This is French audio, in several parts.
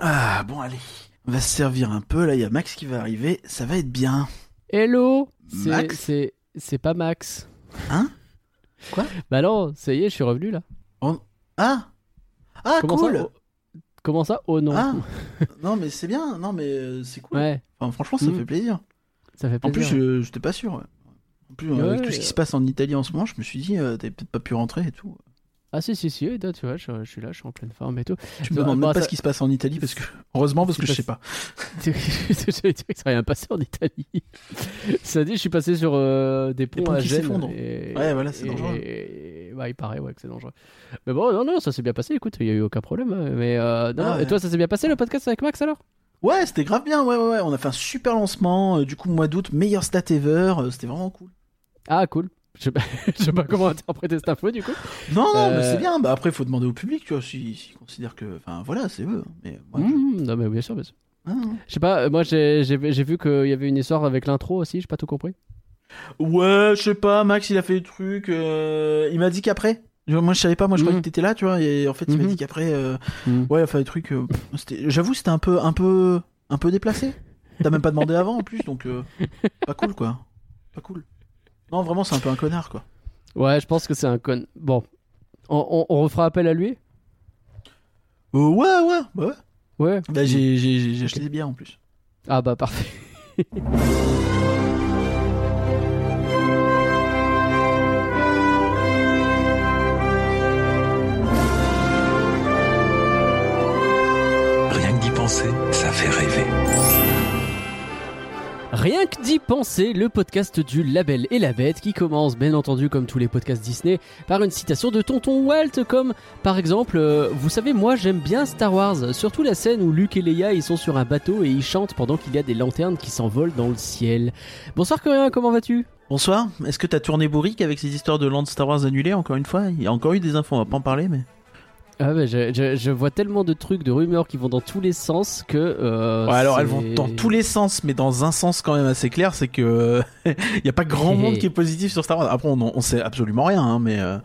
Ah, bon, allez. On va se servir un peu. Là, il y a Max qui va arriver. Ça va être bien. Hello C'est- Max C'est c'est pas Max. Hein? Quoi? Bah non, ça y est, je suis revenu là. Ah Ah, Comment cool ça Oh, Comment ça Oh non. Ah Non, mais c'est bien. Non, mais euh, c'est cool. Ouais, Enfin, franchement, ça Mm. fait plaisir. ça fait En plus, plaisir. je j'étais pas sûr. En plus, euh, Ouais, avec tout ce qui se passe en Italie en ce moment, je me suis dit, euh, t'avais peut-être pas pu rentrer et tout. Ah si, si, si, et toi, tu vois, je, je suis là, je suis en pleine forme et tout. Tu me Bah, demandes bah, même pas ça- ce qui se passe en Italie parce que, heureusement, parce que je sais pas. Dire que ça n'a rien passé en Italie. Ça dit, je suis passé sur euh, des ponts ponts à Gênes. et- Ouais, voilà, c'est dangereux. et- bah, il paraît ouais, que c'est dangereux. Mais bon, non, non, ça s'est bien passé. Écoute, il y a eu aucun problème. hein. Mais euh, non, Ah non. ouais. Et toi, ça s'est bien passé le podcast avec Max alors? Ouais, c'était grave bien. Ouais, ouais, ouais. On a fait un super lancement. euh, du coup, mois d'août, meilleur stat ever. c'était vraiment cool. Ah, cool. Je sais pas, je sais pas comment interpréter cette info du coup. Non, non, Euh, mais c'est bien. Bah, après, il faut demander au public, tu vois, s'ils s'ils considèrent que. Enfin, voilà, c'est eux. Mais moi, je- Mmh, non, mais bien sûr, bien sûr. Ah. Je sais pas, euh, moi j'ai vu qu'il y avait une histoire avec l'intro aussi, j'ai pas tout compris. Ouais, je sais pas. Max, il a fait des trucs. euh, Il m'a dit qu'après. Moi, je savais pas. Moi, je croyais Mhm. que t'étais là, tu vois. Et en fait, il m'a Mhm. dit qu'après. euh. Ouais, il a fait des trucs. euh, J'avoue, c'était un peu, un peu, un peu déplacé. T'as même pas demandé avant en plus, donc euh, pas cool, quoi. Pas cool. Non, vraiment, c'est un peu un connard, quoi. Ouais, je pense que c'est un con. Bon, on, on- on refera appel à lui? Euh, ouais, ouais, bah ouais. Ouais. Bah, j'ai, j'ai, j'ai- j'ai acheté des bières en plus. Ah bah parfait. Rien que d'y penser, ça fait rêver. Rien que d'y penser, le podcast du Label et la Bête qui commence bien entendu comme tous les podcasts Disney par une citation de Tonton Walt comme par exemple euh, Vous savez moi j'aime bien Star Wars, surtout la scène où Luke et Leia ils sont sur un bateau et ils chantent pendant qu'il y a des lanternes qui s'envolent dans le ciel. Bonsoir Coréen, comment vas-tu? Bonsoir. Est-ce que t'as tourné bourrique avec ces histoires de Land Star Wars annulées encore une fois? Il y a encore eu des infos, on va pas en parler, mais. Ah ouais, je, je- je vois tellement de trucs, de rumeurs qui vont dans tous les sens que... euh, Ouais, alors elles vont dans tous les sens, mais dans un sens quand même assez clair, c'est que il y a pas grand monde qui est positif sur Star Wars. Après, on, on sait absolument rien, hein, mais euh,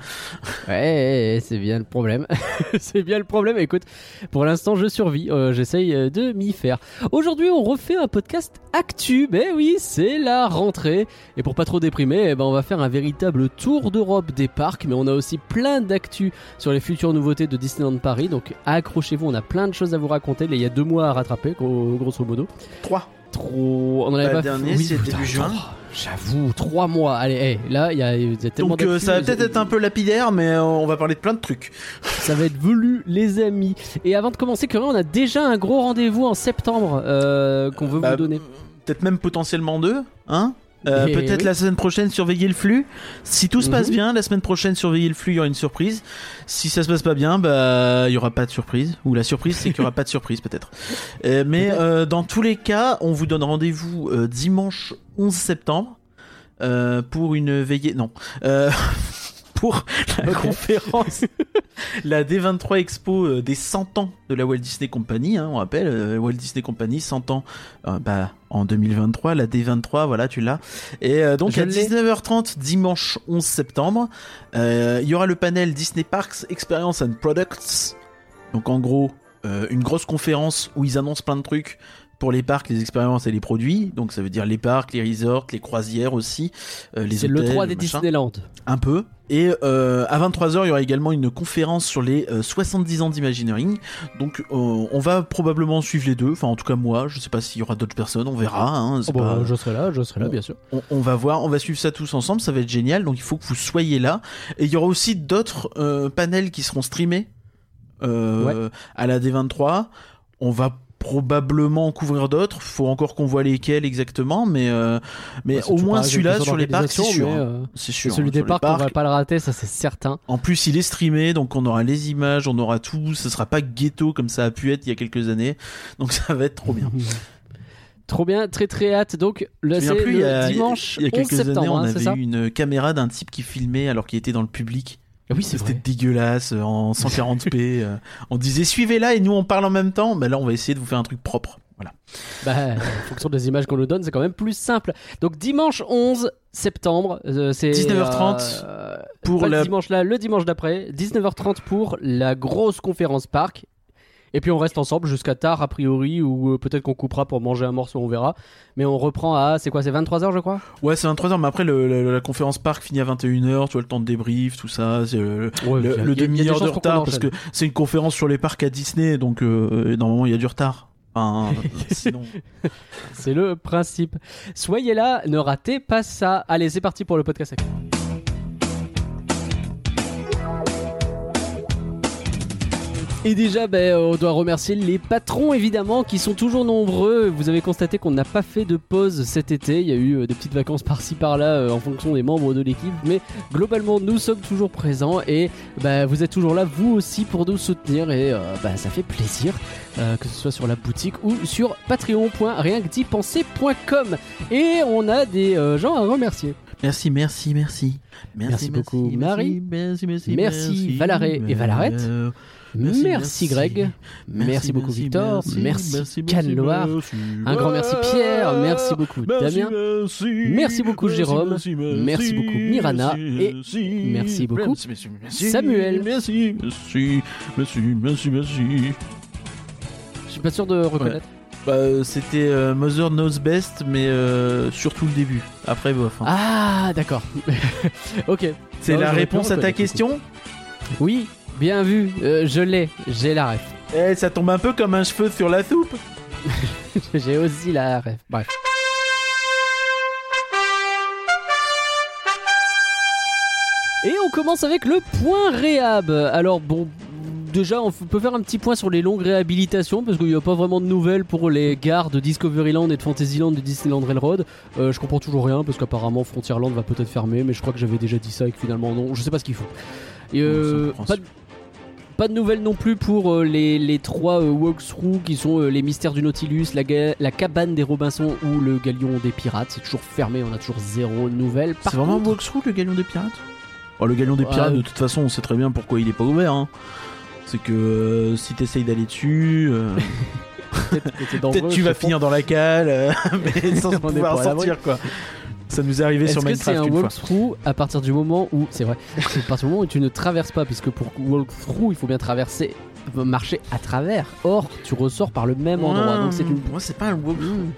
Ouais, c'est bien le problème. c'est bien le problème. Écoute, pour l'instant, je survis. Euh, J'essaye de m'y faire. Aujourd'hui, on refait un podcast actu. Mais oui, c'est la rentrée. Et pour pas trop déprimer, eh ben, on va faire un véritable tour d'Europe des parcs. Mais on a aussi plein d'actu sur les futures nouveautés de Disneyland Paris. Donc accrochez-vous, on a plein de choses à vous raconter. Là, il y a deux mois à rattraper, gros- grosso modo. 3. Trop. On en avait Bah, pas le dernier, oui, c'est début juin. trois. J'avoue, trois mois. Allez, hey, là, il y a, y a tellement Donc euh, ça va peut-être être un peu lapidaire, mais euh, on va parler de plein de trucs. Ça va être velu, les amis. Et avant de commencer, Corinne, on a déjà un gros rendez-vous en septembre euh, qu'on veut Bah, vous donner. Peut-être même potentiellement deux, hein? Euh, Peut-être oui. la semaine prochaine, surveiller le flux. Si tout se passe Mhm. bien, la semaine prochaine, surveiller le flux, il y aura une surprise. Si ça se passe pas bien, bah, il y aura pas de surprise. Ou la surprise, c'est qu'il y aura pas de surprise, peut-être. Euh, mais euh, dans tous les cas, on vous donne rendez-vous euh, dimanche 11 septembre euh, pour une veillée. Non. Euh, pour la conférence, la D23 Expo euh, des 100 ans de la Walt Disney Company. Hein, on rappelle, euh, Walt Disney Company, 100 ans euh, bah, en 2023. La D23, voilà, tu l'as. Et euh, donc Je à l'ai. 19h30, dimanche 11 septembre, il y aura le panel Disney Parks Experience and Products. Donc en gros, une grosse conférence où ils annoncent plein de trucs pour les parcs, les expériences et les produits. Donc ça veut dire les parcs, les resorts, les croisières aussi, euh, les C'est le hôtels, 3 des machin. Disneyland. Un peu. Et euh, à 23h, il y aura également une conférence sur les euh, 70 ans d'Imagineering. Donc euh, on va probablement suivre les deux. Enfin, en tout cas, moi, je sais pas s'il y aura d'autres personnes, on verra. Hein, Oh, bah, Je serai là, je serai là, bien sûr. on, on va voir, on va suivre ça tous ensemble, ça va être génial. Donc il faut que vous soyez là. Et il y aura aussi d'autres euh, panels qui seront streamés euh, à la D23. On va probablement en couvrir d'autres. Faut encore qu'on voit lesquels exactement, mais euh, mais Ouais, c'est au moins celui-là sur les parcs, c'est sûr. hein. euh, C'est sûr. Celui hein, des parcs, on va pas le rater, ça c'est certain. En plus, il est streamé, donc on aura les images, on aura tout. Ce sera pas ghetto comme ça a pu être il y a quelques années. Donc ça va être trop bien. Trop bien, très très hâte. Donc, là, c'est le il y a, dimanche il y a 11 quelques septembre, années, on hein, ça avait eu une caméra d'un type qui filmait alors qu'il était dans le public. Ah Oui, C'était dégueulasse euh, en 140p. euh, on disait suivez là et nous on parle en même temps. Bah là on va essayer de vous faire un truc propre. Voilà. Bah, en fonction des images qu'on nous donne, c'est quand même plus simple. Donc, dimanche 11 septembre, euh, c'est 19h30 euh, Pour le la dimanche là, le dimanche d'après, 19h30 pour la grosse conférence parc. Et puis on reste ensemble jusqu'à tard, a priori, ou euh, peut-être qu'on coupera pour manger un morceau, on verra. Mais on reprend à, c'est quoi, c'est 23h, je crois? Ouais, c'est 23h, mais après, le- le- la conférence parc finit à 21h, tu vois, le temps de débrief, tout ça, euh, Ouais, le, a- le des demi-heure de retard, parce que c'est une conférence sur les parcs à Disney, donc euh, normalement, il y a du retard. Enfin, sinon... C'est le principe. Soyez là, ne ratez pas ça. Allez, c'est parti pour le podcast. Et déjà, ben, on doit remercier les patrons évidemment qui sont toujours nombreux. Vous avez constaté qu'on n'a pas fait de pause cet été. Il y a eu euh, des petites vacances par-ci par-là euh, en fonction des membres de l'équipe, mais globalement nous sommes toujours présents et ben, vous êtes toujours là vous aussi pour nous soutenir et euh, ben, ça fait plaisir euh, que ce soit sur la boutique ou sur patreon.rienquedipenser.com et on a des euh, gens à remercier. Merci, merci, merci. Merci beaucoup, Marie. Merci, merci, Merci, Valaret et Valarette. Merci, Greg. Merci, beaucoup Victor. Merci, Cannes Loire. Un grand merci Pierre. Merci beaucoup Damien. Merci beaucoup, Jérôme. Merci beaucoup, Mirana. Et merci beaucoup, Samuel. Merci, merci, merci, merci, merci. Je suis pas sûr de reconnaître. Bah, c'était euh, Mother Knows Best, mais euh, surtout le début. Après, bof. hein. Ah, d'accord. ok. C'est la réponse à ta question? Oui, bien vu. Euh, je l'ai. J'ai la ref. Eh, ça tombe un peu comme un cheveu sur la soupe. J'ai aussi la ref. Bref. Et on commence avec le point réhab. Alors bon, déjà on peut faire un petit point sur les longues réhabilitations parce qu'il n'y a pas vraiment de nouvelles pour les gares de Discoveryland et de Fantasyland de Disneyland Railroad. Euh, je comprends toujours rien parce qu'apparemment Frontierland va peut-être fermer, mais je crois que j'avais déjà dit ça et que finalement non. Je sais pas ce qu'ils font. Et euh, Bon, ça, pas, de, pas de nouvelles non plus pour euh, les, les trois euh, walkthroughs qui sont euh, les mystères du Nautilus, la, cabane des Robinson ou le galion des pirates. C'est toujours fermé, on a toujours zéro nouvelle. C'est vraiment un walkthrough le galion des pirates? Oh, Le galion des Ouais. pirates, de toute façon, on sait très bien pourquoi il est pas ouvert. hein. C'est que euh, si t'essayes d'aller dessus, euh, Peut-être tu vas finir dans la cale, euh, mais sans pouvoir pas à l'abri. sortir quoi. Ça nous est arrivé Est-ce sur que c'est Minecraft un une fois. walkthrough à partir du moment où c'est vrai, c'est à partir du moment où tu ne traverses pas, puisque pour walkthrough il faut bien traverser, marcher à travers. Or tu ressors par le même endroit, donc c'est une. Moi, c'est pas un walkthrough. Hmm.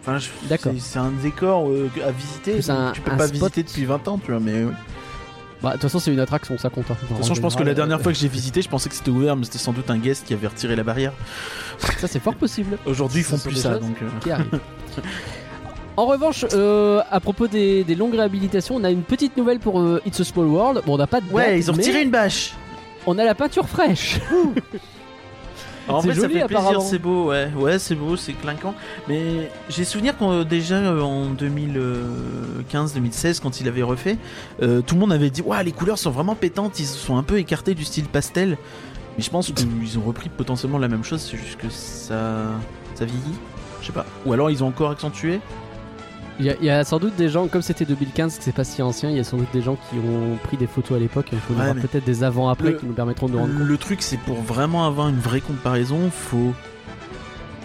Enfin, je- D'accord. c'est- C'est un décor euh, à visiter. Un- tu peux pas spot. visiter depuis 20 ans, tu vois. Mais oui. Bah, de toute façon c'est une attraction, ça compte. hein. de toute façon, je pense que la dernière fois que j'ai visité, je pensais que c'était ouvert, mais c'était sans doute un guest qui avait retiré la barrière. ça c'est fort possible. Aujourd'hui, ils font plus ça, donc. euh, qui arrive. En revanche, euh, à propos des, des longues réhabilitations, on a une petite nouvelle pour euh, It's a Small World. Bon, on n'a pas de date, Ouais, ils ont retiré une bâche. On a la peinture fraîche. En joli, ça fait plaisir, c'est beau, ouais, ouais, c'est beau, c'est clinquant. Mais j'ai souvenir qu'on déjà euh, en 2015-2016, quand il avait refait, euh, tout le monde avait dit, ouais, les couleurs sont vraiment pétantes, ils se sont un peu écartés du style pastel. Mais je pense qu'ils ont repris potentiellement la même chose, c'est juste que ça, ça vieillit. Je sais pas. Ou alors ils ont encore accentué. Il y, a- il y a sans doute des gens, comme c'était 2015, que c'est pas si ancien, il y a sans doute des gens qui ont pris des photos à l'époque. Il faut Ouais, peut-être des avant-après le- qui nous permettront de nous rendre compte. Le truc, c'est pour vraiment avoir une vraie comparaison, faut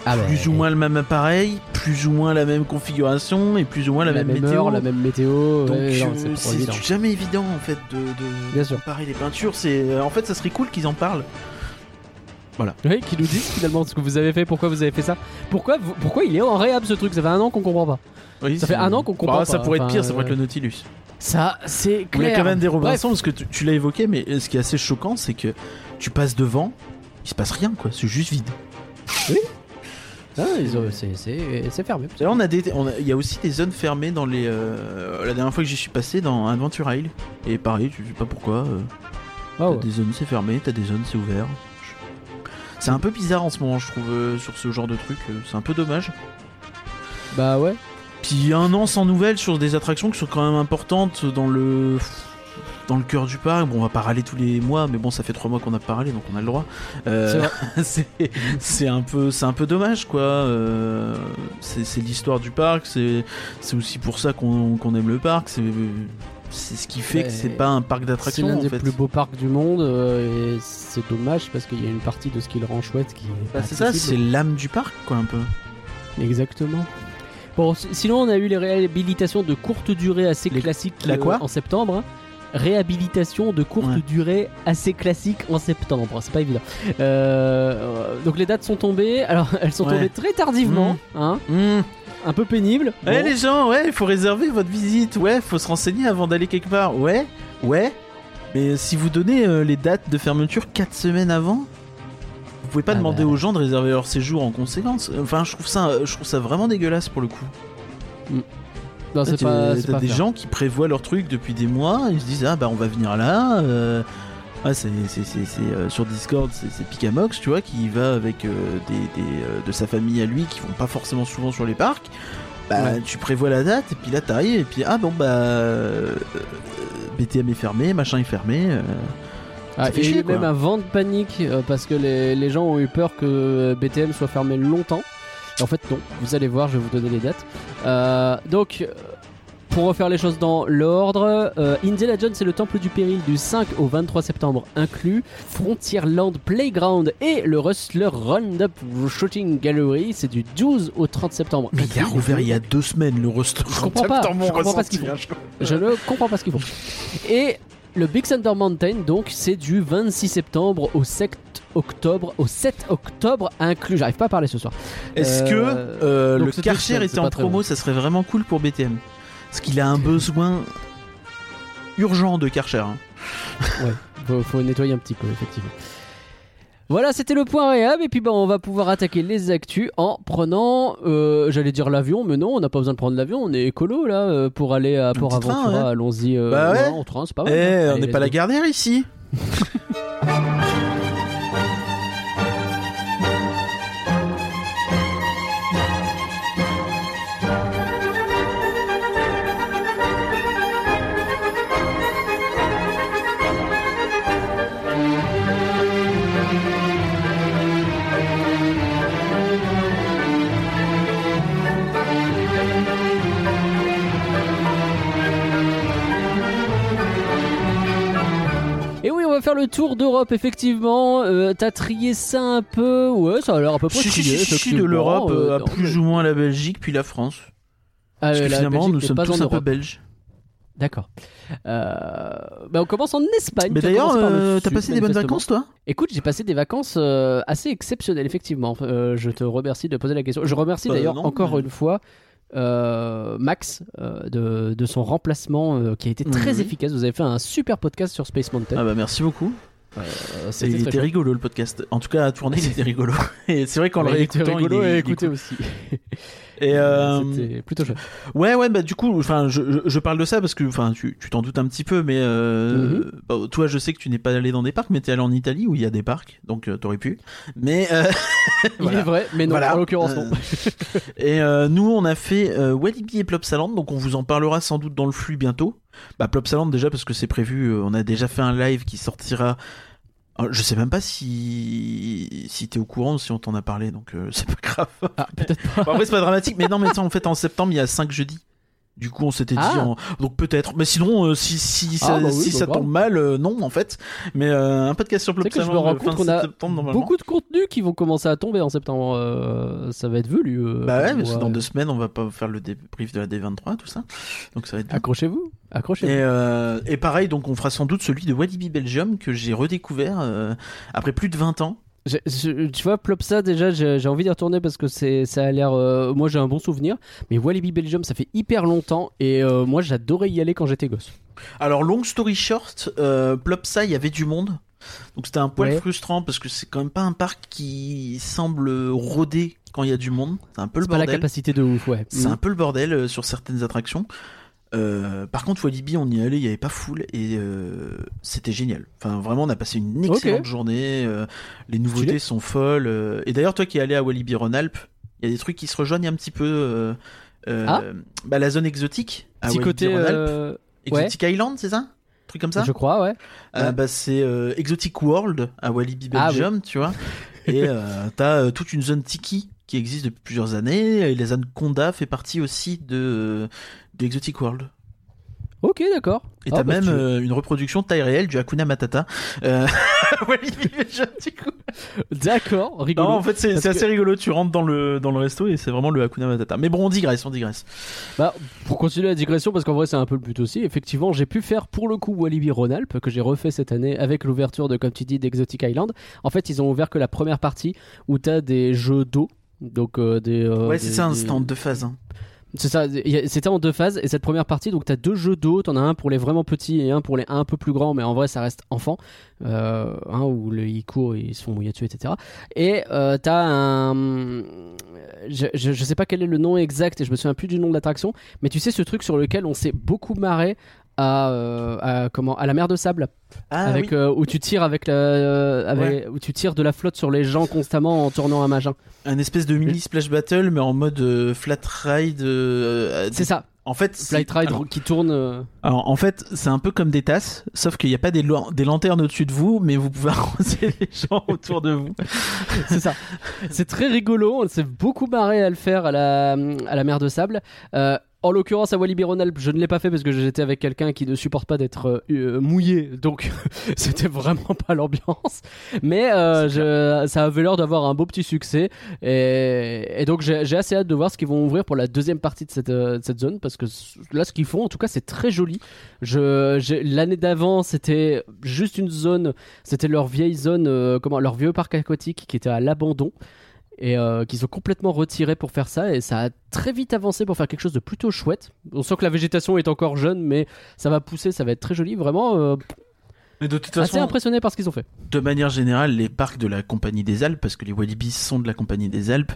Ah plus ou moins le même appareil, plus ou moins la même configuration et plus ou moins la, même, météo. heure, la même météo. Donc ouais, euh, c'est jamais évident en fait de, de Bien sûr. comparer les peintures. C'est en fait ça serait cool qu'ils en parlent. Oui, qui nous disent finalement ce que vous avez fait, pourquoi vous avez fait ça. Pourquoi, vous- pourquoi il est en réhab ce truc? Ça fait un an qu'on comprend pas. Oui, Ça fait un an qu'on comprend Bah, Ça pas, pourrait être pire, ça pourrait euh, être le Nautilus. Ça, c'est Il y clair. a quand même des. Robinson parce que tu, tu l'as évoqué, mais euh, ce qui est assez choquant, c'est que tu passes devant, il se passe rien quoi, c'est juste vide. Ah, ils ont- c'est- fermé. On a des, il y a aussi des zones fermées dans les. euh, la dernière fois que j'y suis passé dans Adventure Isle, et pareil, je sais pas pourquoi. euh, Ah T'as ouais. des zones c'est fermé, t'as des zones c'est ouvert. C'est un peu bizarre en ce moment, je trouve, euh, sur ce genre de truc. euh, C'est un peu dommage. Bah ouais. Puis un an sans nouvelles sur des attractions qui sont quand même importantes dans le dans le cœur du parc. Bon, on va pas râler tous les mois, mais bon, ça fait trois mois qu'on a pas râlé, donc on a le droit. Euh, c'est c'est un peu c'est un peu dommage, quoi. Euh, c'est c'est l'histoire du parc. C'est c'est aussi pour ça qu'on qu'on aime le parc. C'est c'est ce qui fait que c'est pas un parc C'est d'attractions l'un en des fait. plus beaux parcs du monde euh, et c'est dommage parce qu'il y a une partie de ce qui le rend chouette qui est Bah, c'est ça, c'est l'âme du parc, quoi, un peu. Exactement. Bon, si- sinon on a eu les réhabilitations de courte durée assez Les- classiques la euh, quoi en septembre. hein. réhabilitation de courte Ouais. durée assez classique en septembre. C'est pas évident. Euh, donc les dates sont tombées. Alors elles sont Ouais. tombées très tardivement, hein, Mmh. Un peu pénible. Ouais, Bon. les gens, ouais, il faut réserver votre visite. Ouais, faut se renseigner avant d'aller quelque part. Ouais, ouais. Mais si vous donnez euh, les dates de fermeture 4 semaines avant, vous pouvez pas Ah demander bah. aux gens de réserver leur séjour en conséquence. Enfin, je trouve ça, je trouve ça vraiment dégueulasse pour le coup. Non, c'est T'as pas. t'as c'est pas des gens qui prévoient leur truc depuis des mois. Ils se disent ah bah on va venir là. euh, Ouais, c'est c'est- c'est- c'est, euh, sur Discord, c'est c'est Pikamox, tu vois, qui va avec euh, des, des, euh, de sa famille à lui qui vont pas forcément souvent sur les parcs. Bah, Ouais. tu prévois la date et puis là t'arrives et puis ah bon bah BTM est fermé, machin est fermé. euh. Ah, et chier, même un vent de panique parce que les, les gens ont eu peur que BTM soit fermé longtemps. Et en fait, non. Vous allez voir, je vais vous donner les dates. Donc, pour refaire les choses dans l'ordre, euh, Indiana Jones et le Temple du Péril du 5 au 23 septembre inclus, Frontierland Playground et le Rustler Roundup Shooting Gallery, c'est du 12 au 30 septembre. Mais il a rouvert il y a deux semaines le restaurant. Je comprends pas, je comprends pas ce qu'ils ressenti, font. Je ne comprends pas ce qu'ils font. Et le Big Thunder Mountain, donc, c'est du 26 septembre au 7 octobre, au 7 octobre inclus. J'arrive pas à parler ce soir. Est-ce Euh, que euh, donc le Karcher était en promo. Ça serait vraiment cool pour BTM. Parce qu'il a un besoin urgent de Karcher. hein. Faut, faut nettoyer un petit peu, effectivement. Voilà, c'était le point réhab. Et puis, bah, on va pouvoir attaquer les actus en prenant, euh, j'allais dire l'avion, mais non, on n'a pas besoin de prendre l'avion. On est écolo là euh, pour aller à Port petit train, Aventura. ouais. Allons-y. euh, Bah ouais. en train, c'est pas Eh, mal. hein. on n'est pas la go. Gardère ici. va faire le tour d'Europe, effectivement. Euh, T'as trié ça un peu Ouais, ça a l'air à peu près Si, trié. si, si, de l'Europe Euh, euh, à non, plus ou moins la Belgique puis la France. Ah, Parce que la finalement, Belgique nous sommes pas tous un peu belges. D'accord. Euh, bah, on commence en Espagne. Mais d'ailleurs, euh, t'as passé des bonnes vacances, toi? Écoute, j'ai passé des vacances euh, assez exceptionnelles, effectivement. Je te remercie de poser la question. Je remercie Bah, d'ailleurs encore mais- une fois euh, Max euh, de, de son remplacement euh, qui a été très Mhm. efficace. Vous avez fait un super podcast sur Space Mountain. Ah bah merci beaucoup. Euh, c'était il était rigolo le podcast. En tout cas, à tourner, il était rigolo. Et c'est vrai qu'en le Ouais, il était réécoutant, rigolo il est- et cool. aussi. Et euh, C'était plutôt chouette. ouais, ouais, bah du coup, enfin, je, je, je parle de ça parce que, enfin, tu tu t'en doutes un petit peu, mais euh, Mhm. bah, toi, je sais que tu n'es pas allé dans des parcs, mais t'es allé en Italie où il y a des parcs, donc euh, t'aurais pu. Mais euh, Il voilà. est vrai, mais non, Voilà. en l'occurrence, Euh, non. Et euh, nous, on a fait euh, Walibi et Plopsaland, donc on vous en parlera sans doute dans le flux bientôt. Bah, Plopsaland déjà parce que c'est prévu, euh, on a déjà fait un live qui sortira. Euh, Je sais même pas si si t'es au courant ou si on t'en a parlé, donc euh, c'est pas grave. Ah, peut-être pas. Bon, après c'est pas dramatique, mais non, mais ça, en fait en septembre il y a 5 jeudis. Du coup, on s'était dit, Ah. en- donc peut-être. Mais sinon, euh, si, si ça, Ah, bah oui, si bah ça tombe mal, euh, non, en fait. Mais euh, un podcast sur C'est que je me rends compte qu'on a. Beaucoup de contenus qui vont commencer à tomber en septembre. euh, ça va être velu. Bah ouais, moi. c'est dans deux semaines, on va pas faire le débrief de la D23, tout ça. Donc ça va être. Accrochez-vous. Accrochez-vous. Et, et pareil, donc on fera sans doute celui de Walibi Belgium que j'ai redécouvert après plus de 20 ans. Je- tu vois, Plopsa, déjà, j'ai envie d'y retourner parce que c'est, ça a l'air. euh, moi, j'ai un bon souvenir. Mais Walibi Belgium, ça fait hyper longtemps. Et euh, moi, j'adorais y aller quand j'étais gosse. Alors, long story short, euh, Plopsa, il y avait du monde. Donc c'était un poil Ouais. frustrant parce que c'est quand même pas un parc qui semble rôder quand il y a du monde. C'est un peu le C'est pas la bordel. capacité de ouf, ouais. C'est Mm. un peu le bordel euh, sur certaines attractions. Euh, par contre, Walibi, on y allait, il y avait pas foule et euh, c'était génial. Enfin, vraiment, on a passé une excellente journée. euh, les nouveautés sont folles. euh, et d'ailleurs, toi qui es allé à Walibi Rhône-Alpes, il y a des trucs qui se rejoignent un petit peu. euh, euh, Ah. bah, la zone exotique à Petit Walibi côté. Rhône-Alpes. Exotic Island, c'est ça? Un truc comme ça? Je crois, ouais. Euh, bah, C'est Exotic World à Walibi Ah, Belgium, tu vois. Et t'as toute une zone tiki qui existe depuis plusieurs années. Et la zone Conda fait partie aussi de, de Exotic World. Ok, d'accord. Et Ah, t'as bah, même tu- euh, une reproduction taille réelle du Hakuna Matata. Euh... D'accord, rigolo. Non, en fait, c'est que- assez rigolo. Tu rentres dans le, dans le resto et c'est vraiment le Hakuna Matata. Mais bon, on digresse, on digresse. Bah, pour continuer la digression, parce qu'en vrai c'est un peu le but aussi, effectivement j'ai pu faire pour le coup Walibi Rhône-Alpes, que j'ai refait cette année avec l'ouverture de, comme tu dis, d'Exotic Island. En fait ils ont ouvert que la première partie où t'as des jeux d'eau. Donc euh, des... euh, ouais, c'est ça, un stand de phase. hein. C'est ça, c'était en deux phases et cette première partie, donc t'as deux jeux d'eau, t'en as un pour les vraiment petits et un pour les un peu plus grands, mais en vrai ça reste enfant, euh, hein, où le, ils courent, ils se font mouiller dessus, etc. Et euh, t'as un, je, je, je sais pas quel est le nom exact et je me souviens plus du nom de l'attraction, mais tu sais ce truc sur lequel on s'est beaucoup marré à, euh, à comment à la mer de sable Ah, avec oui. euh, où tu tires avec la euh, avec, où tu tires de la flotte sur les gens constamment en tournant un magin. Un espèce de mini splash battle, mais en mode flat ride. C'est ça, En fait, Flight Ride alors, qui tourne. alors, en fait, c'est un peu comme des tasses, sauf qu'il n'y a pas des, des lanternes au-dessus de vous, mais vous pouvez arroser les gens autour de vous. C'est ça. C'est très rigolo. On s'est beaucoup marré à le faire à la, à la mer de sable. En l'occurrence, à Walibi Rhône-Alpes, je ne l'ai pas fait parce que j'étais avec quelqu'un qui ne supporte pas d'être euh, euh, mouillé. Donc, c'était vraiment pas l'ambiance. Mais euh, je- ça avait l'air d'avoir un beau petit succès. Et, et donc, j'ai assez hâte de voir ce qu'ils vont ouvrir pour la deuxième partie de cette, euh, de cette zone. Parce que là, ce qu'ils font, en tout cas, c'est très joli. L'année d'avant, c'était juste une zone. C'était leur vieille zone, comment, leur vieux parc aquatique qui était à l'abandon et euh, qu'ils ont complètement retiré pour faire ça et ça a très vite avancé pour faire quelque chose de plutôt chouette. On sent que la végétation est encore jeune mais ça va pousser, ça va être très joli, vraiment euh, Mais de toute assez façon, impressionné par ce qu'ils ont fait. de manière générale, les parcs de la Compagnie des Alpes, parce que les Walibi sont de la Compagnie des Alpes,